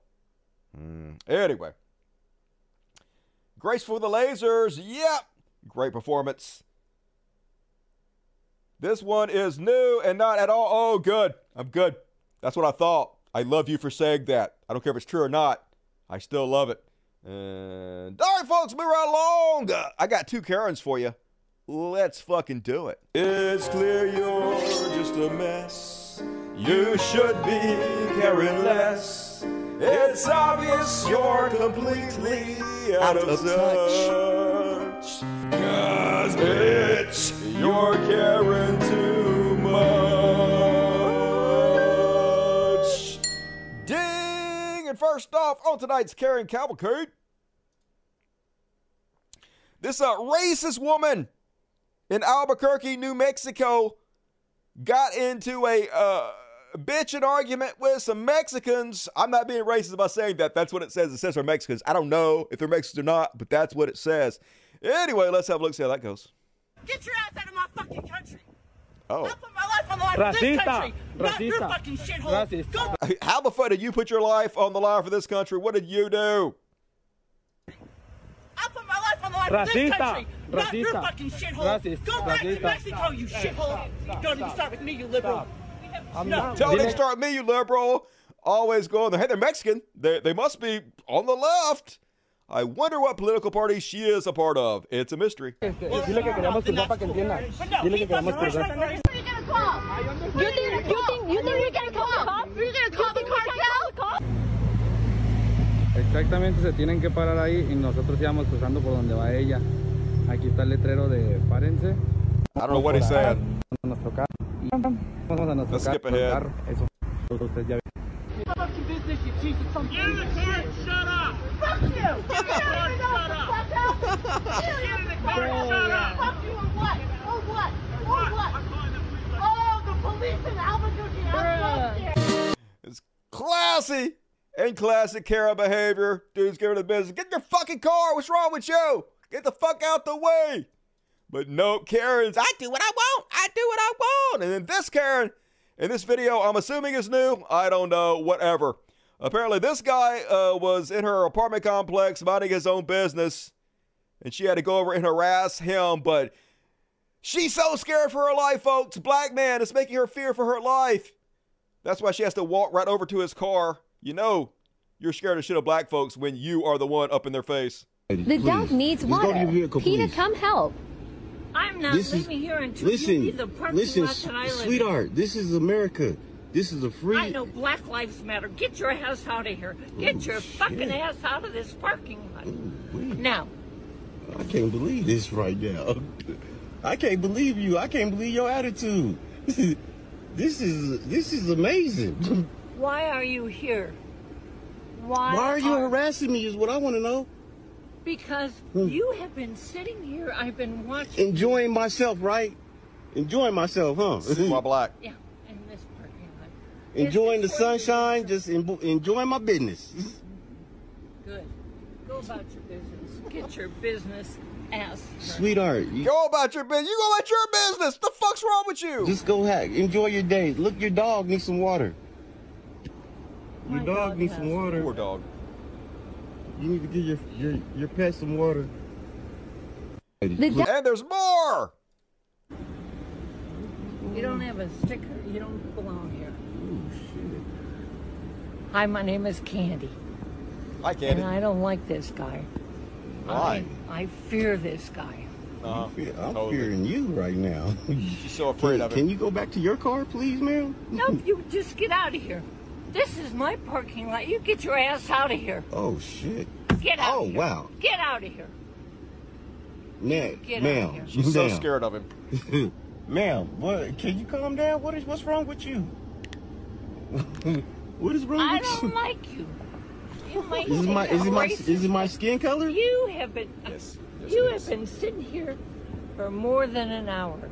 Speaker 1: Mm. Anyway. Graceful the lasers. Yep. Great performance. This one is new and not at all. Oh, good. I'm good. That's what I thought. I love you for saying that. I don't care if it's true or not. I still love it. And all right, folks, move right along. Uh, I got two Karens for you. Let's fucking do it. It's clear you're just a mess. You should be caring less. It's obvious you're completely out, of, touch. Cause, bitch, you're caring And first off, on tonight's Karen Cavalcade, this uh, racist woman in Albuquerque, New Mexico, got into a uh, bitch and argument with some Mexicans. I'm not being racist by saying that. That's what it says. It says they're Mexicans. I don't know if they're Mexicans or not, but that's what it says. Anyway, let's have a look, see how that goes.
Speaker 26: Get your ass out of my fucking country.
Speaker 1: Oh.
Speaker 26: I put my life on the line for this country, not your
Speaker 1: Racista.
Speaker 26: fucking shithole. Go
Speaker 1: How the fuck did you put your life on the line for this country? What did you do?
Speaker 26: I put my life on the line for this
Speaker 1: Racista.
Speaker 26: country, not your fucking shithole.
Speaker 1: Racist.
Speaker 26: Go back to
Speaker 1: Racista.
Speaker 26: Mexico, you shithole. Don't even start with me, you liberal. No.
Speaker 1: Don't even start with me, you liberal. Always going there. Hey, they're Mexican. They, they must be on the left. I wonder what political party she is a part of. It's a mystery.
Speaker 26: Dile que queremos cruzar para que entienda. Dile que queremos cruzar. You think, you think, you think we're gonna call the cops? We're gonna call the cartel?
Speaker 28: Exactamente, se tienen que parar ahí y nosotros íbamos cruzando por donde va ella. Aquí está el letrero de párense.
Speaker 1: I don't know what he said.
Speaker 28: A nuestro carro. Vamos a nuestro carro. Eso. Ya
Speaker 26: and
Speaker 1: It's classy and classic Kara behavior. Dude's giving the business. Get in your fucking car. What's wrong with you? Get the fuck out the way. But nope, Karen's, I do what I want. I do what I want. And then this Karen in this video, I'm assuming is new. I don't know, whatever. Apparently, this guy uh, was in her apartment complex minding his own business, and she had to go over and harass him. But she's so scared for her life, folks. Black man is making her fear for her life. That's why she has to walk right over to his car. You know, you're scared of shit of black folks when you are the one up in their face.
Speaker 29: The dog needs water. Peter, come help.
Speaker 26: I'm not
Speaker 30: This is-
Speaker 26: leaving here until you
Speaker 30: Listen,
Speaker 26: leave the parking
Speaker 30: listen,
Speaker 26: lot that I live in.
Speaker 30: sweetheart. This is America. This is a free.
Speaker 26: I know Black Lives Matter. Get your ass out of here. Get your fucking ass out of this parking lot. Now,
Speaker 30: I can't believe this right now. I can't believe you. I can't believe your attitude. this is this is amazing.
Speaker 26: why are you here? Why,
Speaker 30: Why are you harassing me? Is what I want to know.
Speaker 26: Because
Speaker 30: Hmm.
Speaker 26: you have been sitting here. I've been watching.
Speaker 30: Enjoying myself, right? Enjoying myself, huh?
Speaker 1: this Why black?
Speaker 26: Yeah, in this parking lot.
Speaker 30: Enjoying the
Speaker 26: Is this where you-
Speaker 30: sunshine, just en- enjoying my business.
Speaker 26: Good. Go about your business. Get your business ass.
Speaker 30: Sweetheart, you
Speaker 1: Go about your business. You go about your business. The fuck's wrong with you?
Speaker 30: just go hack. Enjoy your day. Look, your dog needs some water. Your dog needs some water.
Speaker 1: Poor dog.
Speaker 30: You need to give your your your pet some water.
Speaker 1: And there's more.
Speaker 31: You don't have a sticker. You don't belong here. Oh, shit. Hi, my name is Candy.
Speaker 1: Hi, Candy.
Speaker 31: And I don't like this guy.
Speaker 1: Why?
Speaker 31: I, I fear this guy.
Speaker 1: Uh,
Speaker 30: I'm fearing you right now.
Speaker 1: She's so afraid
Speaker 30: can,
Speaker 1: of it.
Speaker 30: Can you go back to your car, please, ma'am?
Speaker 31: No, you just get out of here. This is my parking lot. You get your ass out of here.
Speaker 30: Oh shit.
Speaker 31: Get out.
Speaker 30: Oh
Speaker 31: of here.
Speaker 30: wow.
Speaker 31: Get out of here.
Speaker 30: Ma'am,
Speaker 31: Get out
Speaker 30: ma'am,
Speaker 31: of here.
Speaker 1: She's so scared of him.
Speaker 30: ma'am, what? Can you calm down? What is? What's wrong with you? what is wrong
Speaker 31: I
Speaker 30: with
Speaker 31: don't like you. You might
Speaker 30: Is it my? Is it my? Is it my skin color?
Speaker 31: You have been.
Speaker 1: Yes.
Speaker 31: you have been sitting here for more than an hour.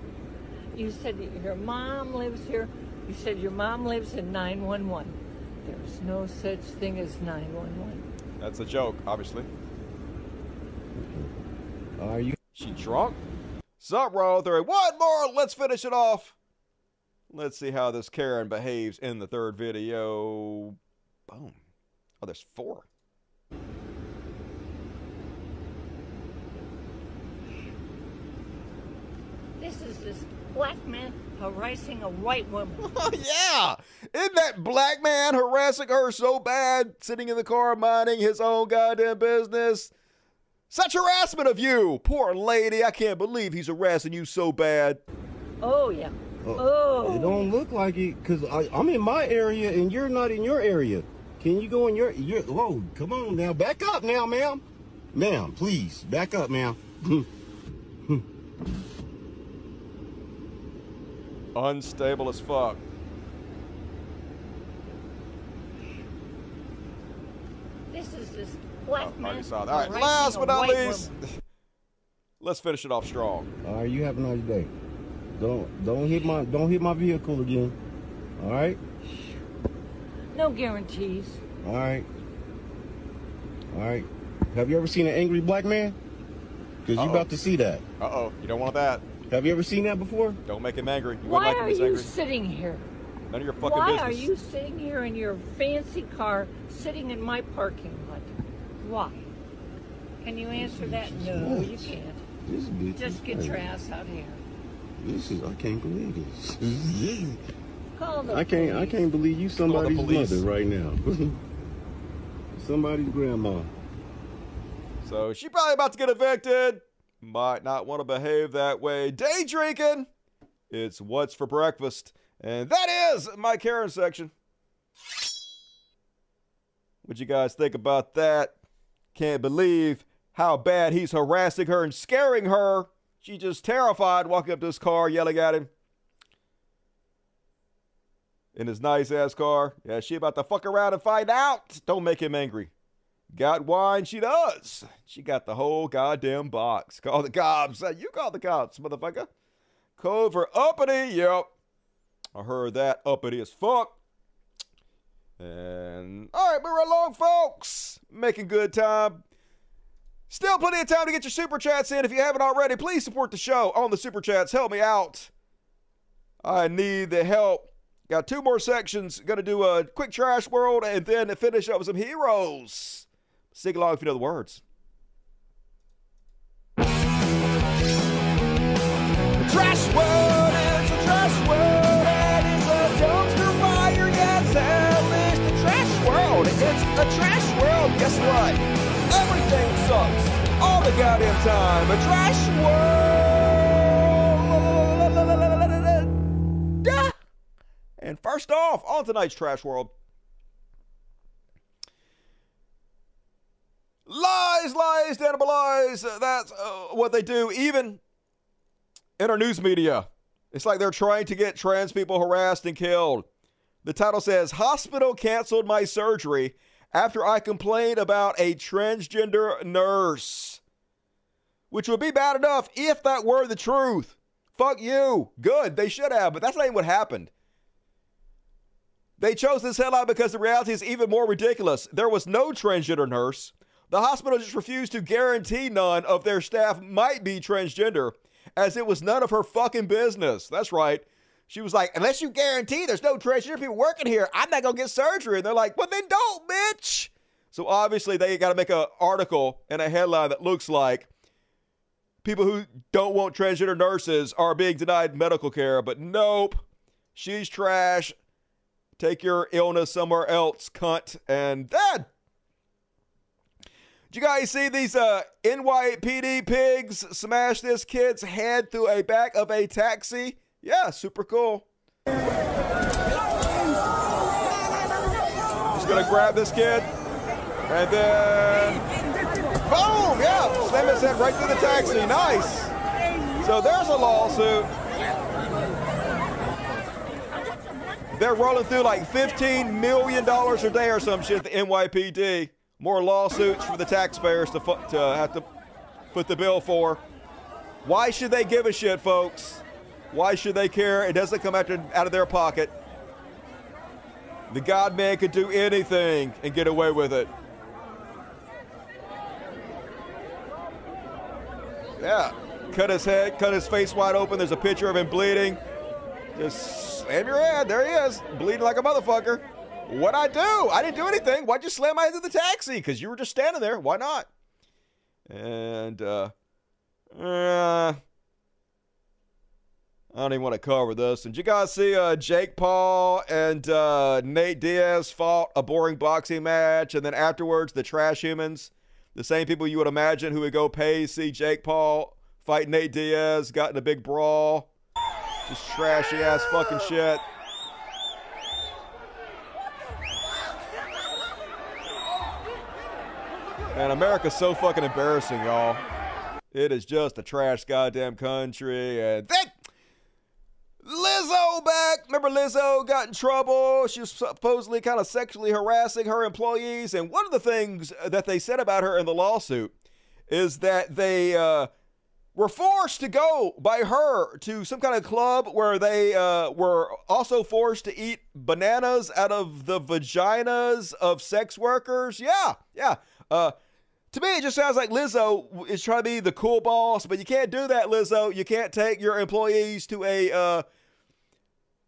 Speaker 31: You said that your mom lives here. You said your mom lives in 911. There's no such thing as 911.
Speaker 1: That's a joke, obviously.
Speaker 30: Are you?
Speaker 1: She drunk? Sup, Raw Theory? One more. Let's finish it off. Let's see how this Karen behaves in the third video. Boom. Oh, there's four.
Speaker 31: This is this black man harassing a white woman.
Speaker 1: Oh, yeah. Isn't that black man harassing her so bad, sitting in the car minding his own goddamn business? Such harassment of you. Poor lady. I can't believe he's harassing you so bad.
Speaker 31: Oh, yeah. Oh. oh.
Speaker 30: It don't look like it, cause I, I'm in my area and you're not in your area. Can you go in your? Your? Whoa, come on now, back up now, ma'am. Ma'am, please back up, ma'am.
Speaker 1: Unstable as fuck.
Speaker 31: This is this black
Speaker 1: Oh, I
Speaker 31: man
Speaker 1: already saw that. All right, last but not least, let's finish it off strong.
Speaker 30: All right, you have a nice day. Don't don't hit my don't hit my vehicle again. All right,
Speaker 31: No guarantees.
Speaker 30: all right, all right. Have you ever seen an angry black man? Cause you
Speaker 1: Uh-oh.
Speaker 30: about to see that.
Speaker 1: Uh oh, you don't want that.
Speaker 30: Have you ever seen that before?
Speaker 1: Don't make him angry. You
Speaker 31: Why
Speaker 1: wouldn't like
Speaker 31: are
Speaker 1: him
Speaker 31: you
Speaker 1: angry.
Speaker 31: sitting here?
Speaker 1: None of your fucking
Speaker 31: Why
Speaker 1: business.
Speaker 31: are you sitting here in your fancy car, sitting in my parking lot? Why? Can you answer that? No, you can't.
Speaker 30: This bitch.
Speaker 31: Just get your ass out of here.
Speaker 30: This is I can't believe this. This
Speaker 31: Call the
Speaker 30: I can't I
Speaker 31: police.
Speaker 30: can't believe you somebody's
Speaker 1: police.
Speaker 30: mother right now. somebody's grandma.
Speaker 1: So she probably about to get evicted. Might not want to behave that way. Day drinking. It's what's for breakfast. And that is my Karen section. What you guys think about that? Can't believe how bad he's harassing her and scaring her. She just terrified walking up to his car, yelling at him. In his nice ass car. Yeah, she about to fuck around and find out. Don't make him angry. Got wine? She does. She got the whole goddamn box. Call the cops. You call the cops, motherfucker. Cover uppity. Yep. I heard that uppity as fuck. And all right, we're along, folks. Making good time. Still plenty of time to get your super chats in. If you haven't already, please support the show on the super chats. Help me out. I need the help. Got two more sections. Gonna do a quick trash world and then finish up with some heroes. Sing along if you know the words. A trash world. Guess what? Everything sucks all the goddamn time. A trash world. And first off, on tonight's trash world. Lies, lies, damnable lies. That's uh, what they do, even in our news media. It's like they're trying to get trans people harassed and killed. The title says Hospital canceled my surgery after I complained about a transgender nurse. Which would be bad enough if that were the truth. Fuck you. Good. They should have, but that's not even what happened. They chose this headline because the reality is even more ridiculous. There was no transgender nurse. The hospital just refused to guarantee none of their staff might be transgender, as it was none of her fucking business. That's right. She was like, unless you guarantee there's no transgender people working here, I'm not gonna get surgery. And they're like, well then don't, bitch. So obviously they got to make an article and a headline that looks like people who don't want transgender nurses are being denied medical care, but nope. She's trash. Take your illness somewhere else, cunt. And dad. Did you guys see these uh, NYPD pigs smash this kid's head through a back of a taxi? Yeah, super cool. Just gonna grab this kid and then boom, yeah, slam his head right through the taxi. Nice. So there's a lawsuit. They're rolling through like $15 million a day or some shit, the NYPD. More lawsuits for the taxpayers to, to have to put the bill for. Why should they give a shit, folks? Why should they care? It doesn't come out, to, out of their pocket. The God man could do anything and get away with it. Yeah. Cut his head, cut his face wide open. There's a picture of him bleeding. Just slam your head. There he is, bleeding like a motherfucker. What'd I do? I didn't do anything. Why'd you slam my head into the taxi? Because you were just standing there. Why not? And, uh, uh, I don't even want to cover this. And did you guys see uh, Jake Paul and uh, Nate Diaz fought a boring boxing match, and then afterwards the trash humans, the same people you would imagine who would go pay see Jake Paul fight Nate Diaz, got in a big brawl, just trashy ass fucking shit. Man, America's so fucking embarrassing, y'all. It is just a trash goddamn country, and then Lizzo back. Remember Lizzo got in trouble. She was supposedly kind of sexually harassing her employees. And one of the things that they said about her in the lawsuit is that they uh, were forced to go by her to some kind of club where they uh, were also forced to eat bananas out of the vaginas of sex workers. Yeah, yeah. Uh, to me, it just sounds like Lizzo is trying to be the cool boss, but you can't do that, Lizzo. You can't take your employees to a uh,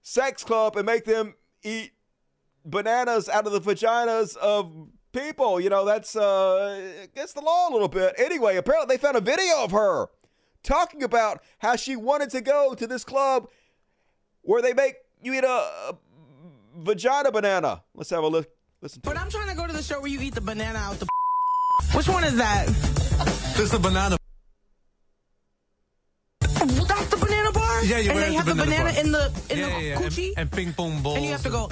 Speaker 1: sex club and make them eat bananas out of the vaginas of people. You know, that's uh, against the law a little bit. Anyway, apparently they found a video of her talking about how she wanted to go to this club where they make you eat a, a vagina banana. Let's have a look. Listen to
Speaker 32: But I'm trying to go to the show where you eat the banana out the. Which one is that?
Speaker 33: This is the banana. Yeah, you
Speaker 32: and
Speaker 33: wear
Speaker 32: they have the
Speaker 33: banana
Speaker 32: banana in the in
Speaker 33: yeah,
Speaker 32: the
Speaker 33: yeah, yeah.
Speaker 32: coochie.
Speaker 33: And, and ping pong balls.
Speaker 32: And you have to go.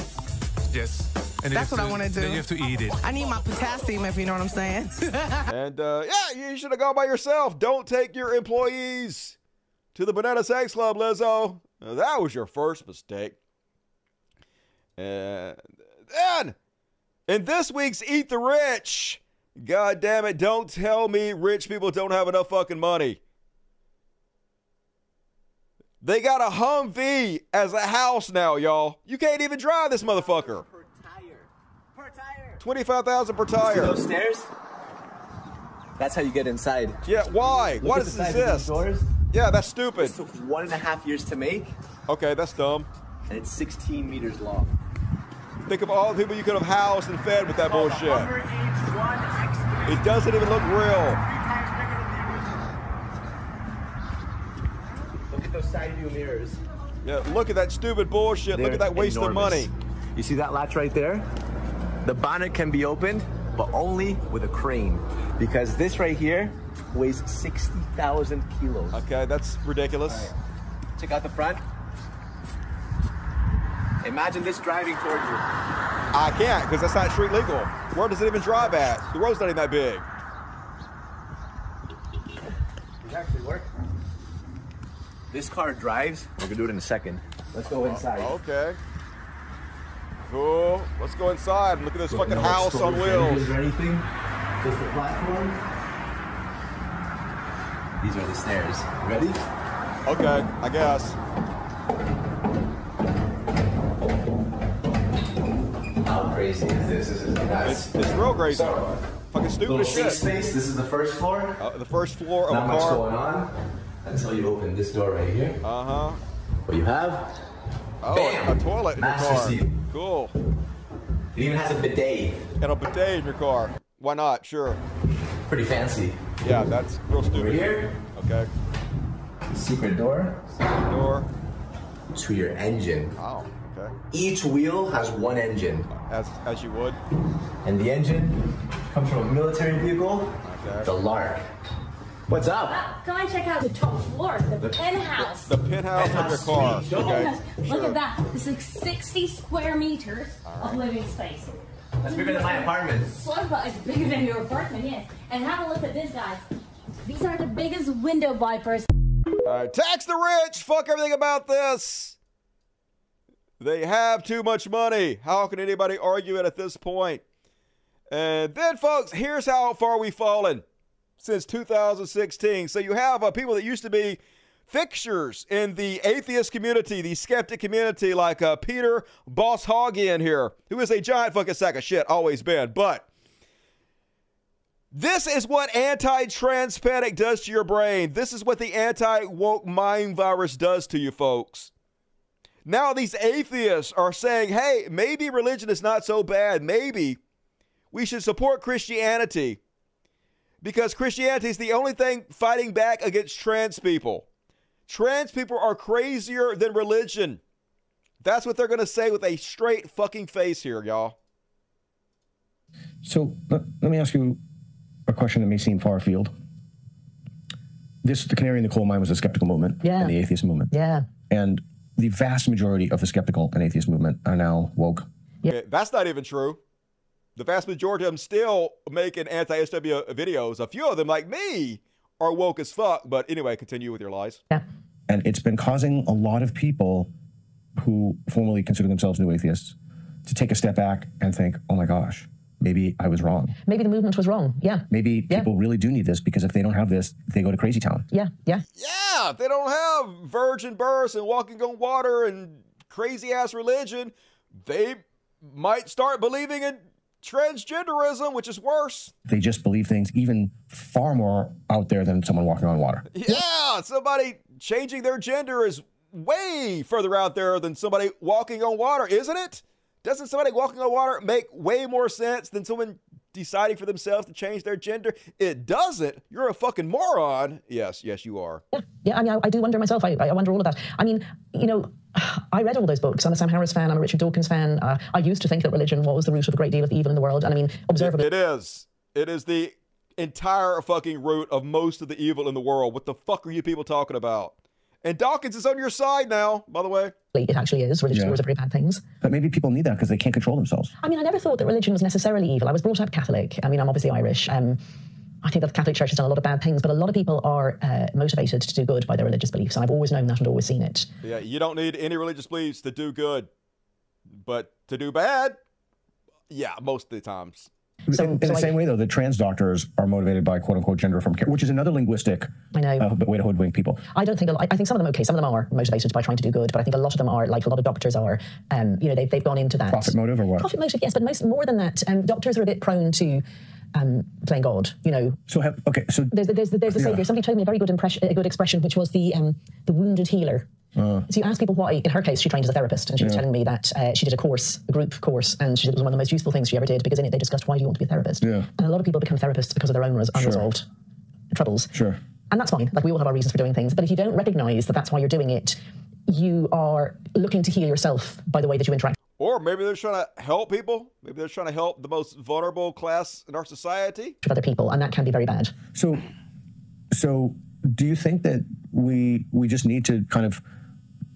Speaker 33: Yes. And
Speaker 32: That's what
Speaker 33: have
Speaker 32: I want to do.
Speaker 33: Then you have to eat it.
Speaker 32: I need my potassium, if you know what I'm saying.
Speaker 1: and uh, yeah, you should have gone by yourself. Don't take your employees to the Banana Sex Club, Lizzo. Now, that was your first mistake. And then, in this week's Eat the Rich, God damn it, don't tell me rich people don't have enough fucking money. They got a Humvee as a house now, y'all. You can't even drive this motherfucker. Twenty-five thousand per tire.
Speaker 34: those stairs? That's how you get inside.
Speaker 1: Yeah, why?
Speaker 34: Look
Speaker 1: why does this
Speaker 34: size of these
Speaker 1: exist? Yeah, that's stupid.
Speaker 34: It took one and a half years to make,
Speaker 1: Okay, that's dumb.
Speaker 34: and it's 16 meters long.
Speaker 1: Think of all the people you could have housed and fed with that bullshit. It doesn't even look real.
Speaker 34: Look at those side view mirrors.
Speaker 1: Yeah, look at that stupid bullshit. look
Speaker 34: They're
Speaker 1: at that waste of money.
Speaker 34: You see that latch right there? The bonnet can be opened, but only with a crane. Because this right here weighs 60,000 kilos.
Speaker 1: Okay, that's ridiculous.
Speaker 34: Check out the front. Imagine this driving towards you.
Speaker 1: I can't because that's not street legal. Where does it even drive at? The road's not even that big.
Speaker 34: It actually works. This car drives. We're gonna do it in a second. Let's go inside.
Speaker 1: Okay. Cool. Let's go inside and look at this fucking
Speaker 34: No
Speaker 1: house on wheels.
Speaker 34: engines Or anything. Just the platform. These are the stairs. Ready?
Speaker 1: Okay, I guess.
Speaker 34: How crazy is this? This is nuts.
Speaker 1: It's, it's real crazy. Fucking stupid
Speaker 34: Little
Speaker 1: as
Speaker 34: safe
Speaker 1: shit.
Speaker 34: space. This is the first floor.
Speaker 1: Uh, the first floor of
Speaker 34: Not
Speaker 1: a
Speaker 34: much
Speaker 1: car.
Speaker 34: going on until you open this door right here.
Speaker 1: Uh huh.
Speaker 34: What you have?
Speaker 1: Oh,
Speaker 34: Bam!
Speaker 1: a toilet in your car.
Speaker 34: seat.
Speaker 1: Cool.
Speaker 34: It even has a bidet.
Speaker 1: And a bidet in your car. Why not? Sure.
Speaker 34: Pretty fancy.
Speaker 1: Yeah, that's real stupid.
Speaker 34: Over here,
Speaker 1: Okay.
Speaker 34: Secret door.
Speaker 1: Secret door.
Speaker 34: To your engine.
Speaker 1: Oh, okay.
Speaker 34: Each wheel has one engine.
Speaker 1: As as you would.
Speaker 34: And the engine comes from a military vehicle,
Speaker 1: Okay.
Speaker 34: the Lark. What's up?
Speaker 25: Uh, come and check out the top floor, the, penthouse.
Speaker 1: The penthouse of your car. Okay.
Speaker 25: Look
Speaker 1: Sure.
Speaker 25: at that. This is 60 square meters of living space.
Speaker 34: That's bigger than my apartment.
Speaker 25: So but it's bigger than your apartment, yes. And have a look at this, guys. These are the biggest window wipers.
Speaker 1: All right, tax the rich. Fuck everything about this. They have too much money. How can anybody argue it at this point? And then, folks, here's how far we've fallen since 2016. So you have uh, people that used to be fixtures in the atheist community, the skeptic community, like uh, Peter Boghossian here, who is a giant fucking sack of shit, always been. But this is what anti trans panic does to your brain. This is what the anti woke mind virus does to you, folks. Now, these atheists are saying, hey, maybe religion is not so bad. Maybe we should support Christianity because Christianity is the only thing fighting back against trans people. Trans people are crazier than religion. That's what they're going to say with a straight fucking face here, y'all.
Speaker 35: So let, let me ask you a question that may seem far afield. This, the canary in the coal mine, was the skeptical movement
Speaker 36: Yeah.
Speaker 35: and the atheist movement.
Speaker 36: Yeah.
Speaker 35: And the vast majority of the skeptical and atheist movement are now woke.
Speaker 1: Okay, that's not even true. The vast majority of them still making anti SW videos. A few of them, like me, are woke as fuck. But anyway, continue with your lies. Yeah.
Speaker 35: And it's been causing a lot of people who formerly consider themselves new atheists to take a step back and think, oh my gosh, maybe I was wrong.
Speaker 36: Maybe the movement was wrong. Yeah.
Speaker 35: Maybe people really do need this because if they don't have this, they go to crazy town.
Speaker 36: Yeah. Yeah.
Speaker 1: Yeah, if they don't have virgin births and walking on water and crazy ass religion, they might start believing in transgenderism, which is worse.
Speaker 35: They just believe things even far more out there than someone walking on water.
Speaker 1: Yeah, somebody changing their gender is way further out there than somebody walking on water, isn't it? Doesn't somebody walking on water make way more sense than someone deciding for themselves to change their gender? It doesn't. You're a fucking moron. Yes, yes, you are.
Speaker 36: Yeah, yeah I mean, I, I do wonder myself. I, I wonder all of that. I mean, you know, I read all those books. I'm a Sam Harris fan. I'm a Richard Dawkins fan. Uh, I used to think that religion was the root of a great deal of the evil in the world. And I mean, observably.
Speaker 1: It is. It is the entire fucking root of most of the evil in the world. What the fuck are you people talking about? And Dawkins is on your side now, by the way.
Speaker 36: It actually is. Religious
Speaker 35: Yeah.
Speaker 36: wars are very bad things.
Speaker 35: But maybe people need that because they can't control themselves.
Speaker 36: I mean, I never thought that religion was necessarily evil. I was brought up Catholic. I mean, I'm obviously Irish. Um, I think that the Catholic Church has done a lot of bad things, but a lot of people are uh, motivated to do good by their religious beliefs. And I've always known that and always seen it.
Speaker 1: Yeah, you don't need any religious beliefs to do good. But to do bad, yeah, most of the times.
Speaker 36: So-
Speaker 35: in in
Speaker 36: so
Speaker 35: the
Speaker 36: I-
Speaker 35: same way, though, the trans doctors are motivated by quote unquote gender from care, which is another linguistic
Speaker 36: I know.
Speaker 35: uh, way to hoodwink people.
Speaker 36: I don't think a lot, I think some of them okay. Some of them are motivated by trying to do good, but I think a lot of them are like a lot of doctors are. Um, you know, they've, they've gone into that
Speaker 35: Profit motive or what?
Speaker 36: Profit motive, yes, but most more than that, um, doctors are a bit prone to um, playing God. You know,
Speaker 35: So have okay, so
Speaker 36: there's the, there's the, there's the
Speaker 35: Yeah.
Speaker 36: savior. Somebody told me a very good impression, a good expression, which was the um, the wounded healer.
Speaker 35: Uh,
Speaker 36: So you ask people why. In her case, she trained as a therapist, and she was telling me that uh, she did a course, a group course, and she said it was one of the most useful things she ever did because in it they discussed why do you want to be a therapist.
Speaker 35: Yeah.
Speaker 36: And a lot of people become therapists because of their own res- unresolved troubles.
Speaker 35: Sure.
Speaker 36: And that's fine. Like we all have our reasons for doing things. But if you don't recognize that that's why you're doing it, you are looking to heal yourself by the way that you interact
Speaker 1: Or maybe they're trying to help people. Maybe they're trying to help the most vulnerable class in our society.
Speaker 36: with other people, and that can be very bad.
Speaker 35: So, so do you think that we we just need to kind of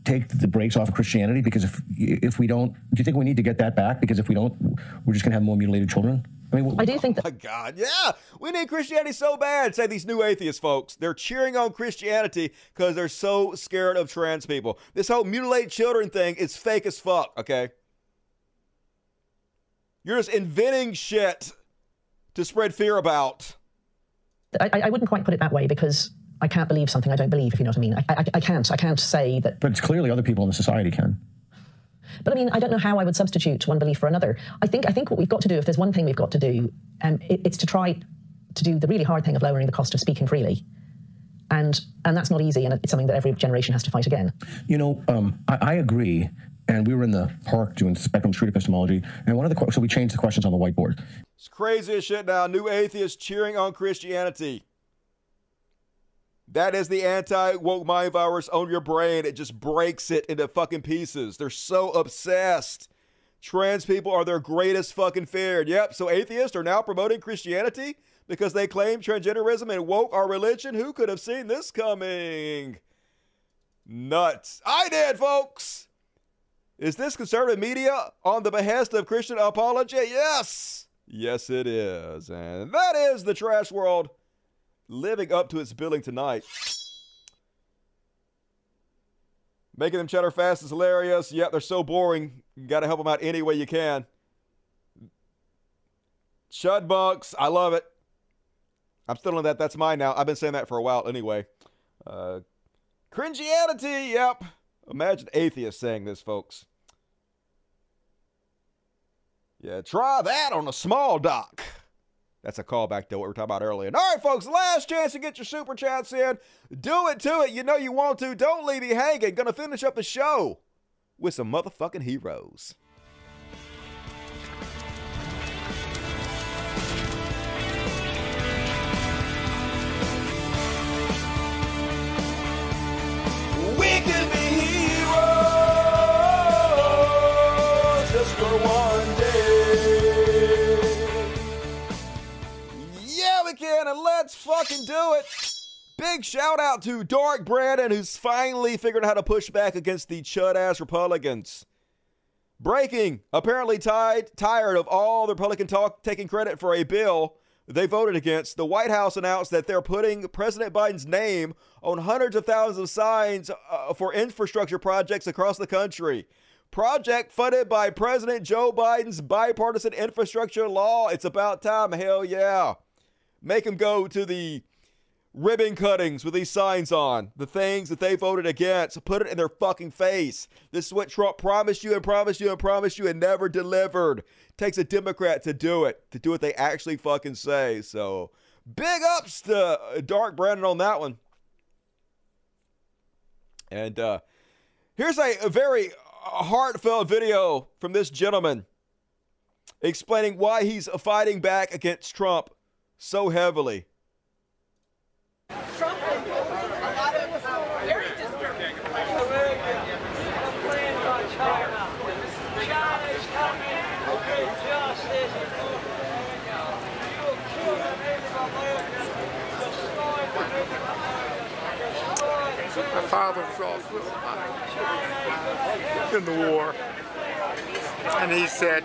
Speaker 35: take the brakes off of Christianity because if if we don't, do you think we need to get that back? Because if we don't, we're just gonna have more mutilated children. I mean,
Speaker 36: I do think that.
Speaker 1: Oh my God, yeah, we need Christianity so bad. Say these new atheist folks, they're cheering on Christianity because they're so scared of trans people. This whole mutilate children thing is fake as fuck. Okay, you're just inventing shit to spread fear about.
Speaker 36: I, I- I wouldn't quite put it that way because I can't believe something I don't believe. If you know what I mean, I, I, I can't. I can't say that.
Speaker 35: But it's clearly other people in the society can.
Speaker 36: But I mean, I don't know how I would substitute one belief for another. I think I think what we've got to do, if there's one thing we've got to do, um, it, it's to try to do the really hard thing of lowering the cost of speaking freely. And and that's not easy, and it's something that every generation has to fight again.
Speaker 35: You know, um, I, I agree. And we were in the park doing spectrum street epistemology, and one of the que- so we changed the questions on the whiteboard.
Speaker 1: It's crazy as shit now. New atheists cheering on Christianity. That is the anti woke mind virus on your brain. It just breaks it into fucking pieces. They're so obsessed. Trans people are their greatest fucking fear. Yep, so atheists are now promoting Christianity because they claim transgenderism and woke our religion. Who could have seen this coming? Nuts. I did, folks. Is this conservative media on the behest of Christian apology? Yes. Yes, it is. And that is the trash world living up to its billing tonight. Making them cheddar fast is hilarious. Yep, they're so boring. You got to help them out any way you can. Chud Bucks, I love it. I'm still on that. That's mine now. I've been saying that for a while anyway. Uh, cringianity, yep. Imagine atheists saying this, folks. Yeah, try that on a small dock. That's a callback to what we were talking about earlier. And all right, folks, last chance to get your super chats in. Do it to it. You know you want to. Don't leave me hanging. Gonna finish up the show with some motherfucking heroes. And let's fucking do it. Big shout out to Dark Brandon, who's finally figured out how to push back against the chud ass Republicans. Breaking, apparently tied, tired of all the Republican talk taking credit for a bill they voted against, the White House announced that they're putting President Biden's name on hundreds of thousands of signs uh, for infrastructure projects across the country. Project funded by President Joe Biden's bipartisan infrastructure law. It's about time. Hell yeah. Make them go to the ribbon cuttings with these signs on. The things that they voted against. Put it in their fucking face. This is what Trump promised you and promised you and promised you and never delivered. Takes a Democrat to do it, to do what they actually fucking say. So big ups to uh, Dark Brandon on that one. And uh, here's a, a very heartfelt video from this gentleman explaining why he's fighting back against Trump so heavily.
Speaker 26: Trump a lot of very disturbing. China. China is coming with justice.
Speaker 37: My father was also in the war. And he said,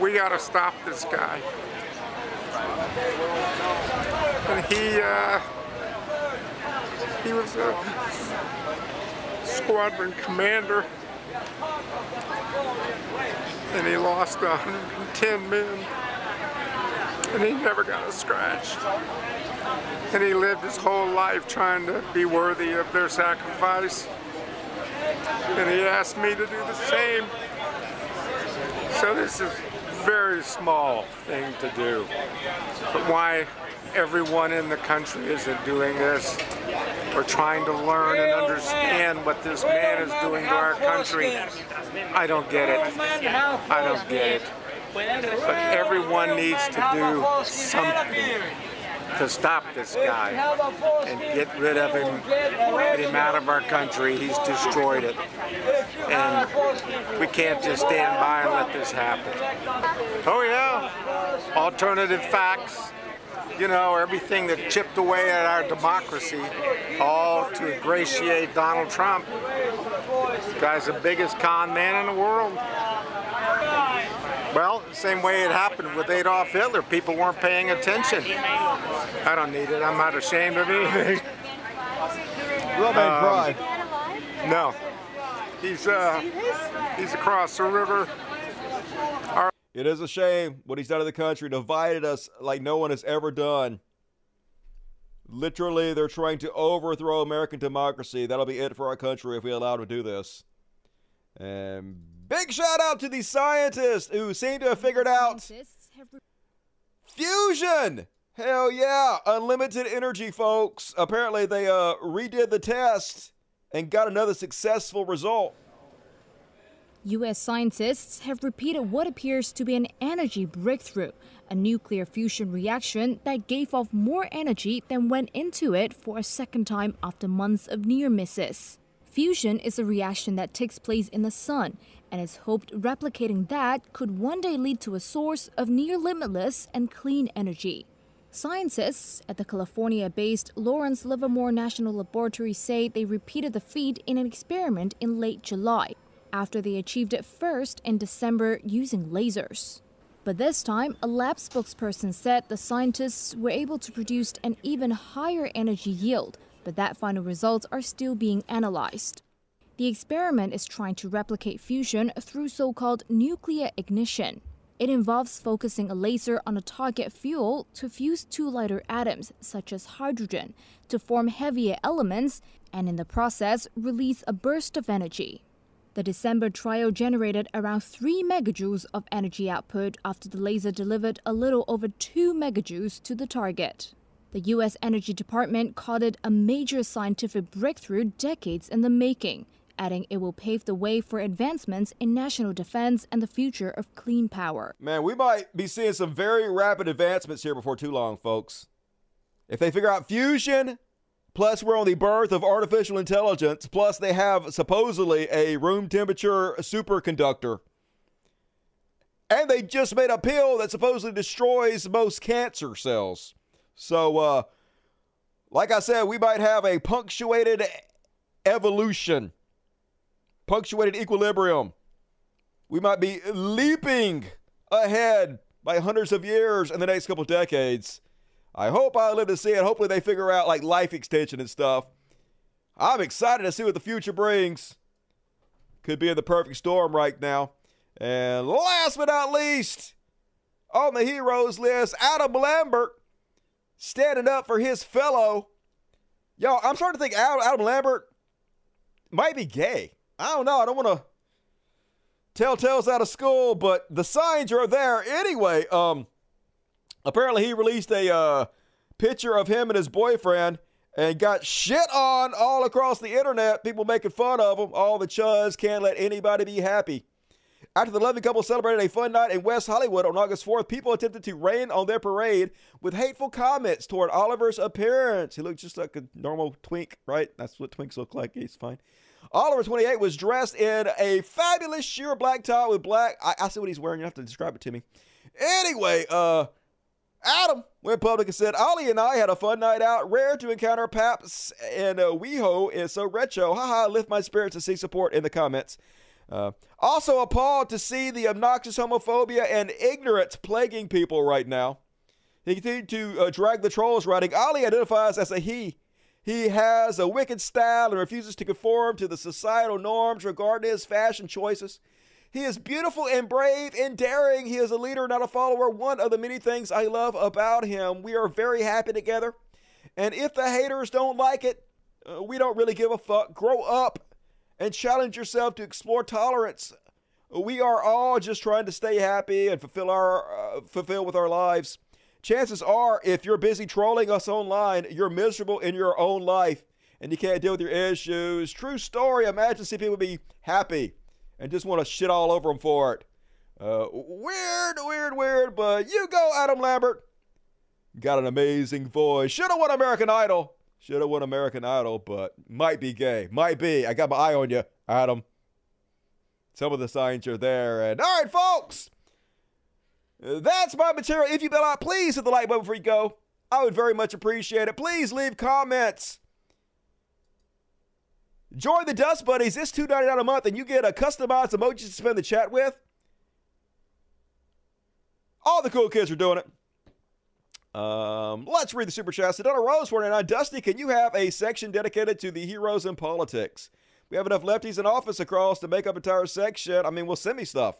Speaker 37: we got to stop this guy. And he, uh, he was a squadron commander. And he lost 110 men. And he never got a scratch. And he lived his whole life trying to be worthy of their sacrifice. And he asked me to do the same. So this is very small thing to do. But why everyone in the country isn't doing this or trying to learn and understand what this man is doing to our country, I don't get it. I don't get it. But everyone needs to do something to stop this guy and get rid of him, get him out of our country. He's destroyed it. And we can't just stand by and let this happen. Oh yeah, alternative facts. You know, everything that chipped away at our democracy, all to ingratiate Donald Trump. Guy's the biggest con man in the world. Well, same way it happened with Adolf Hitler. People weren't paying attention. I don't need it. I'm not ashamed of anything.
Speaker 1: Real man cry.
Speaker 37: No. He's uh he's across the river. Our
Speaker 1: It is a shame what he's done to the country, divided us like no one has ever done. Literally, they're trying to overthrow American democracy. That'll be it for our country if we allow them to do this. And big shout out to the scientists who seem to have figured out fusion. Hell yeah, unlimited energy, folks. Apparently, they uh, redid the test and got another successful result.
Speaker 38: U.S. scientists have repeated what appears to be an energy breakthrough, a nuclear fusion reaction that gave off more energy than went into it for a second time after months of near misses. Fusion is a reaction that takes place in the sun, and it's hoped replicating that could one day lead to a source of near limitless and clean energy. Scientists at the California based Lawrence Livermore National Laboratory say they repeated the feat in an experiment in late July, after they achieved it first in December using lasers. But this time, a lab spokesperson said the scientists were able to produce an even higher energy yield, but that final results are still being analyzed. The experiment is trying to replicate fusion through so called nuclear ignition. It involves focusing a laser on a target fuel to fuse two lighter atoms, such as hydrogen, to form heavier elements, and in the process, release a burst of energy. The December trial generated around 3 megajoules of energy output after the laser delivered a little over 2 megajoules to the target. The U.S. Energy Department called it a major scientific breakthrough decades in the making, adding it will pave the way for advancements in national defense and the future of clean power.
Speaker 1: Man, we might be seeing some very rapid advancements here before too long, folks. If they figure out fusion, plus we're on the birth of artificial intelligence, plus they have supposedly a room temperature superconductor, and they just made a pill that supposedly destroys most cancer cells. So, uh, like I said, we might have a punctuated evolution, punctuated equilibrium. We might be leaping ahead by hundreds of years in the next couple decades. I hope I live to see it. Hopefully, they figure out like life extension and stuff. I'm excited to see what the future brings. Could be in the perfect storm right now. And last but not least, on the heroes list, Adam Lambert standing up for his fellow. Yo, I'm starting to think Adam, Adam Lambert might be gay. I don't know. I don't want to tell tales out of school, but the signs are there anyway. Um, apparently he released a uh, picture of him and his boyfriend and got shit on all across the internet. People making fun of him. All the chuds can't let anybody be happy. After the loving couple celebrated a fun night in West Hollywood on August 4th, people attempted to rain on their parade with hateful comments toward Oliver's appearance. He looked just like a normal twink, right? That's what twinks look like. He's fine. Oliver, 28, was dressed in a fabulous sheer black tie with black. I, I see what he's wearing. You have to describe it to me. Anyway, uh, Adam went public and said, Ollie and I had a fun night out. Rare to encounter Paps and uh, WeHo is so retro. Haha, lift my spirits to see support in the comments. Uh, also appalled to see the obnoxious homophobia and ignorance plaguing people right now. He continued to uh, drag the trolls, writing, Ollie identifies as a he. He has a wicked style and refuses to conform to the societal norms regarding his fashion choices. He is beautiful and brave and daring. He is a leader, not a follower. One of the many things I love about him. We are very happy together. And if the haters don't like it, uh, we don't really give a fuck. Grow up and challenge yourself to explore tolerance. We are all just trying to stay happy and fulfill our uh, fulfill with our lives. Chances are, if you're busy trolling us online, you're miserable in your own life and you can't deal with your issues. True story. Imagine see people be happy and just want to shit all over them for it. Uh, weird, weird, weird. But you go, Adam Lambert. Got an amazing voice. Should have won American Idol. Should have won American Idol, but might be gay. Might be. I got my eye on you, Adam. Some of the signs are there. And all right, folks. That's my material. If you been out, please hit the like button before you go. I would very much appreciate it. Please leave comments. Join the Dust Buddies. It's $2.99 a month, and you get a customized emoji to spend the chat with. All the cool kids are doing it. Um, let's read the super chat. Sedona Rose 49. Dusty, can you have a section dedicated to the heroes in politics? We have enough lefties in office across to make up entire section. I mean, we'll send me stuff.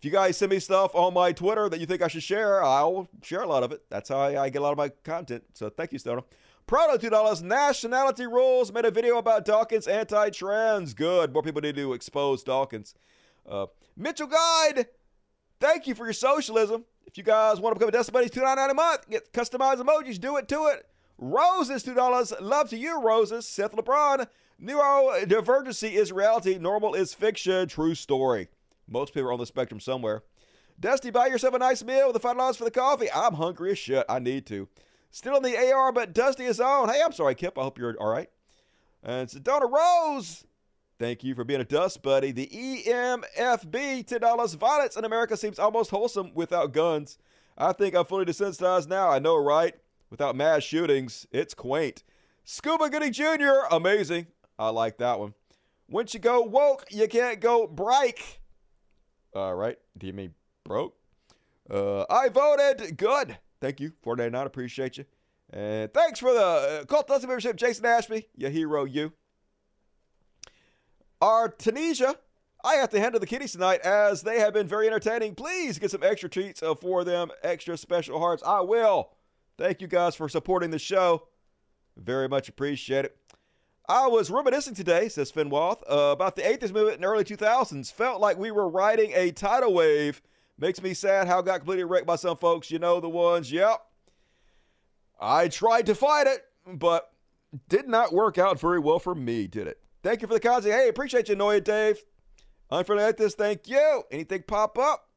Speaker 1: If you guys send me stuff on my Twitter that you think I should share, I'll share a lot of it. That's how I, I get a lot of my content. So thank you, Stoner. Proto $2. Nationality Rules made a video about Dawkins anti trans. Good. More people need to expose Dawkins. Uh, Mitchell Guide, thank you for your socialism. If you guys want to become a Destiny Buddies, $2.99 a month, get customized emojis, do it to it. Roses, $2. Love to you, Roses. Seth LeBron, neurodivergency is reality, normal is fiction, true story. Most people are on the spectrum somewhere. Dusty, buy yourself a nice meal with the five dollars for the coffee. I'm hungry as shit. I need to. Still in the AR, but Dusty is on. Hey, I'm sorry, Kip. I hope you're all right. And Sedona Rose, thank you for being a dust buddy. The EMFB, $10. Violence in America seems almost wholesome without guns. I think I'm fully desensitized now. I know, right? Without mass shootings, it's quaint. Scuba Goody Jr., amazing. I like that one. Once you go woke, you can't go break. All right. Mean broke? Uh, I voted. Good. Thank you. 499. Appreciate you. And thanks for the uh, cult Dusty membership, Jason Ashby. Your hero, you. Our Tunisia. I have to handle the kitties tonight as they have been very entertaining. Please get some extra treats uh, for them, extra special hearts. I will. Thank you guys for supporting the show. Very much appreciate it. I was reminiscing today, says Finn uh, about the atheist movement in the early 2000s. Felt like we were riding a tidal wave. Makes me sad how it got completely wrecked by some folks. You know the ones. Yep. I tried to fight it, but did not work out very well for me, did it? Thank you for the content. Hey, appreciate you, Noya Dave. Unfriendly like this, thank you. Anything pop up?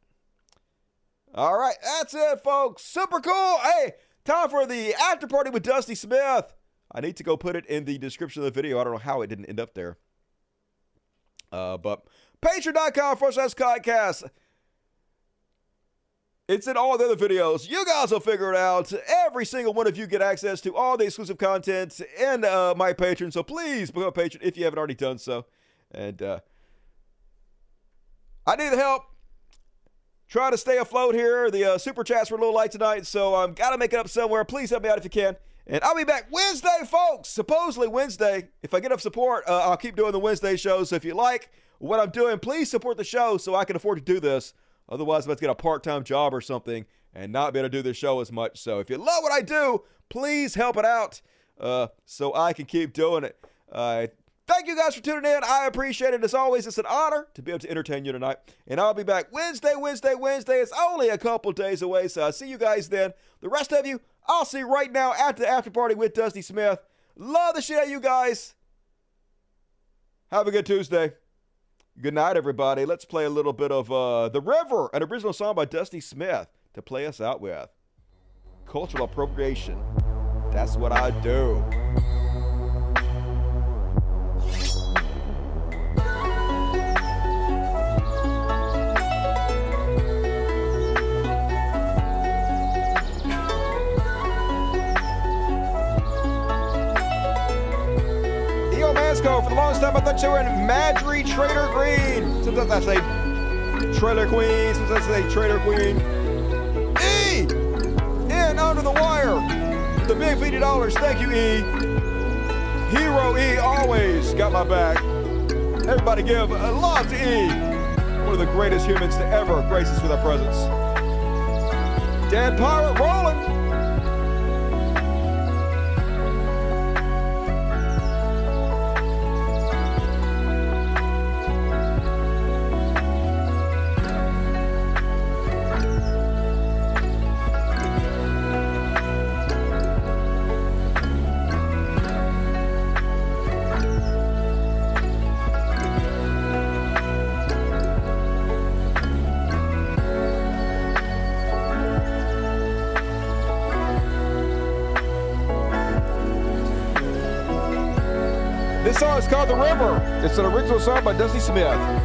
Speaker 1: All right, that's it, folks. Super cool. Hey, time for the after party with Dusty Smith. I need to go put it in the description of the video. I don't know how it didn't end up there. Uh, but patreon.com forward slash codcast. It's in all the other videos. You guys will figure it out. Every single one of you get access to all the exclusive content and uh, my patron. So please become a patron if you haven't already done so. And uh, I need the help. Try to stay afloat here. The uh, super chats were a little light tonight, so I'm um, got to make it up somewhere. Please help me out if you can. And I'll be back Wednesday, folks. Supposedly Wednesday. If I get enough support, uh, I'll keep doing the Wednesday shows. So if you like what I'm doing, please support the show so I can afford to do this. Otherwise, I'm about to get a part time job or something and not be able to do the show as much. So if you love what I do, please help it out uh, so I can keep doing it. Uh, thank you guys for tuning in. I appreciate it. As always, it's an honor to be able to entertain you tonight. And I'll be back Wednesday, Wednesday, Wednesday. It's only a couple days away. So I'll see you guys then. The rest of you, I'll see you right now at the after party with Dusty Smith. Love the shit out of you guys. Have a good Tuesday. Good night, everybody. Let's play a little bit of uh, The River, an original song by Dusty Smith to play us out with. Cultural appropriation. That's what I do. The longest time I thought you were in Madry Trader Green. Sometimes I say Trailer Queen, sometimes I say Trader Queen. E! In under the wire. The big fifty dollars. Thank you, E. Hero E always got my back. Everybody give a love to E. One of the greatest humans to ever grace us with our presence. Dead Pirate rolling. It's an original song by Dusty Smith.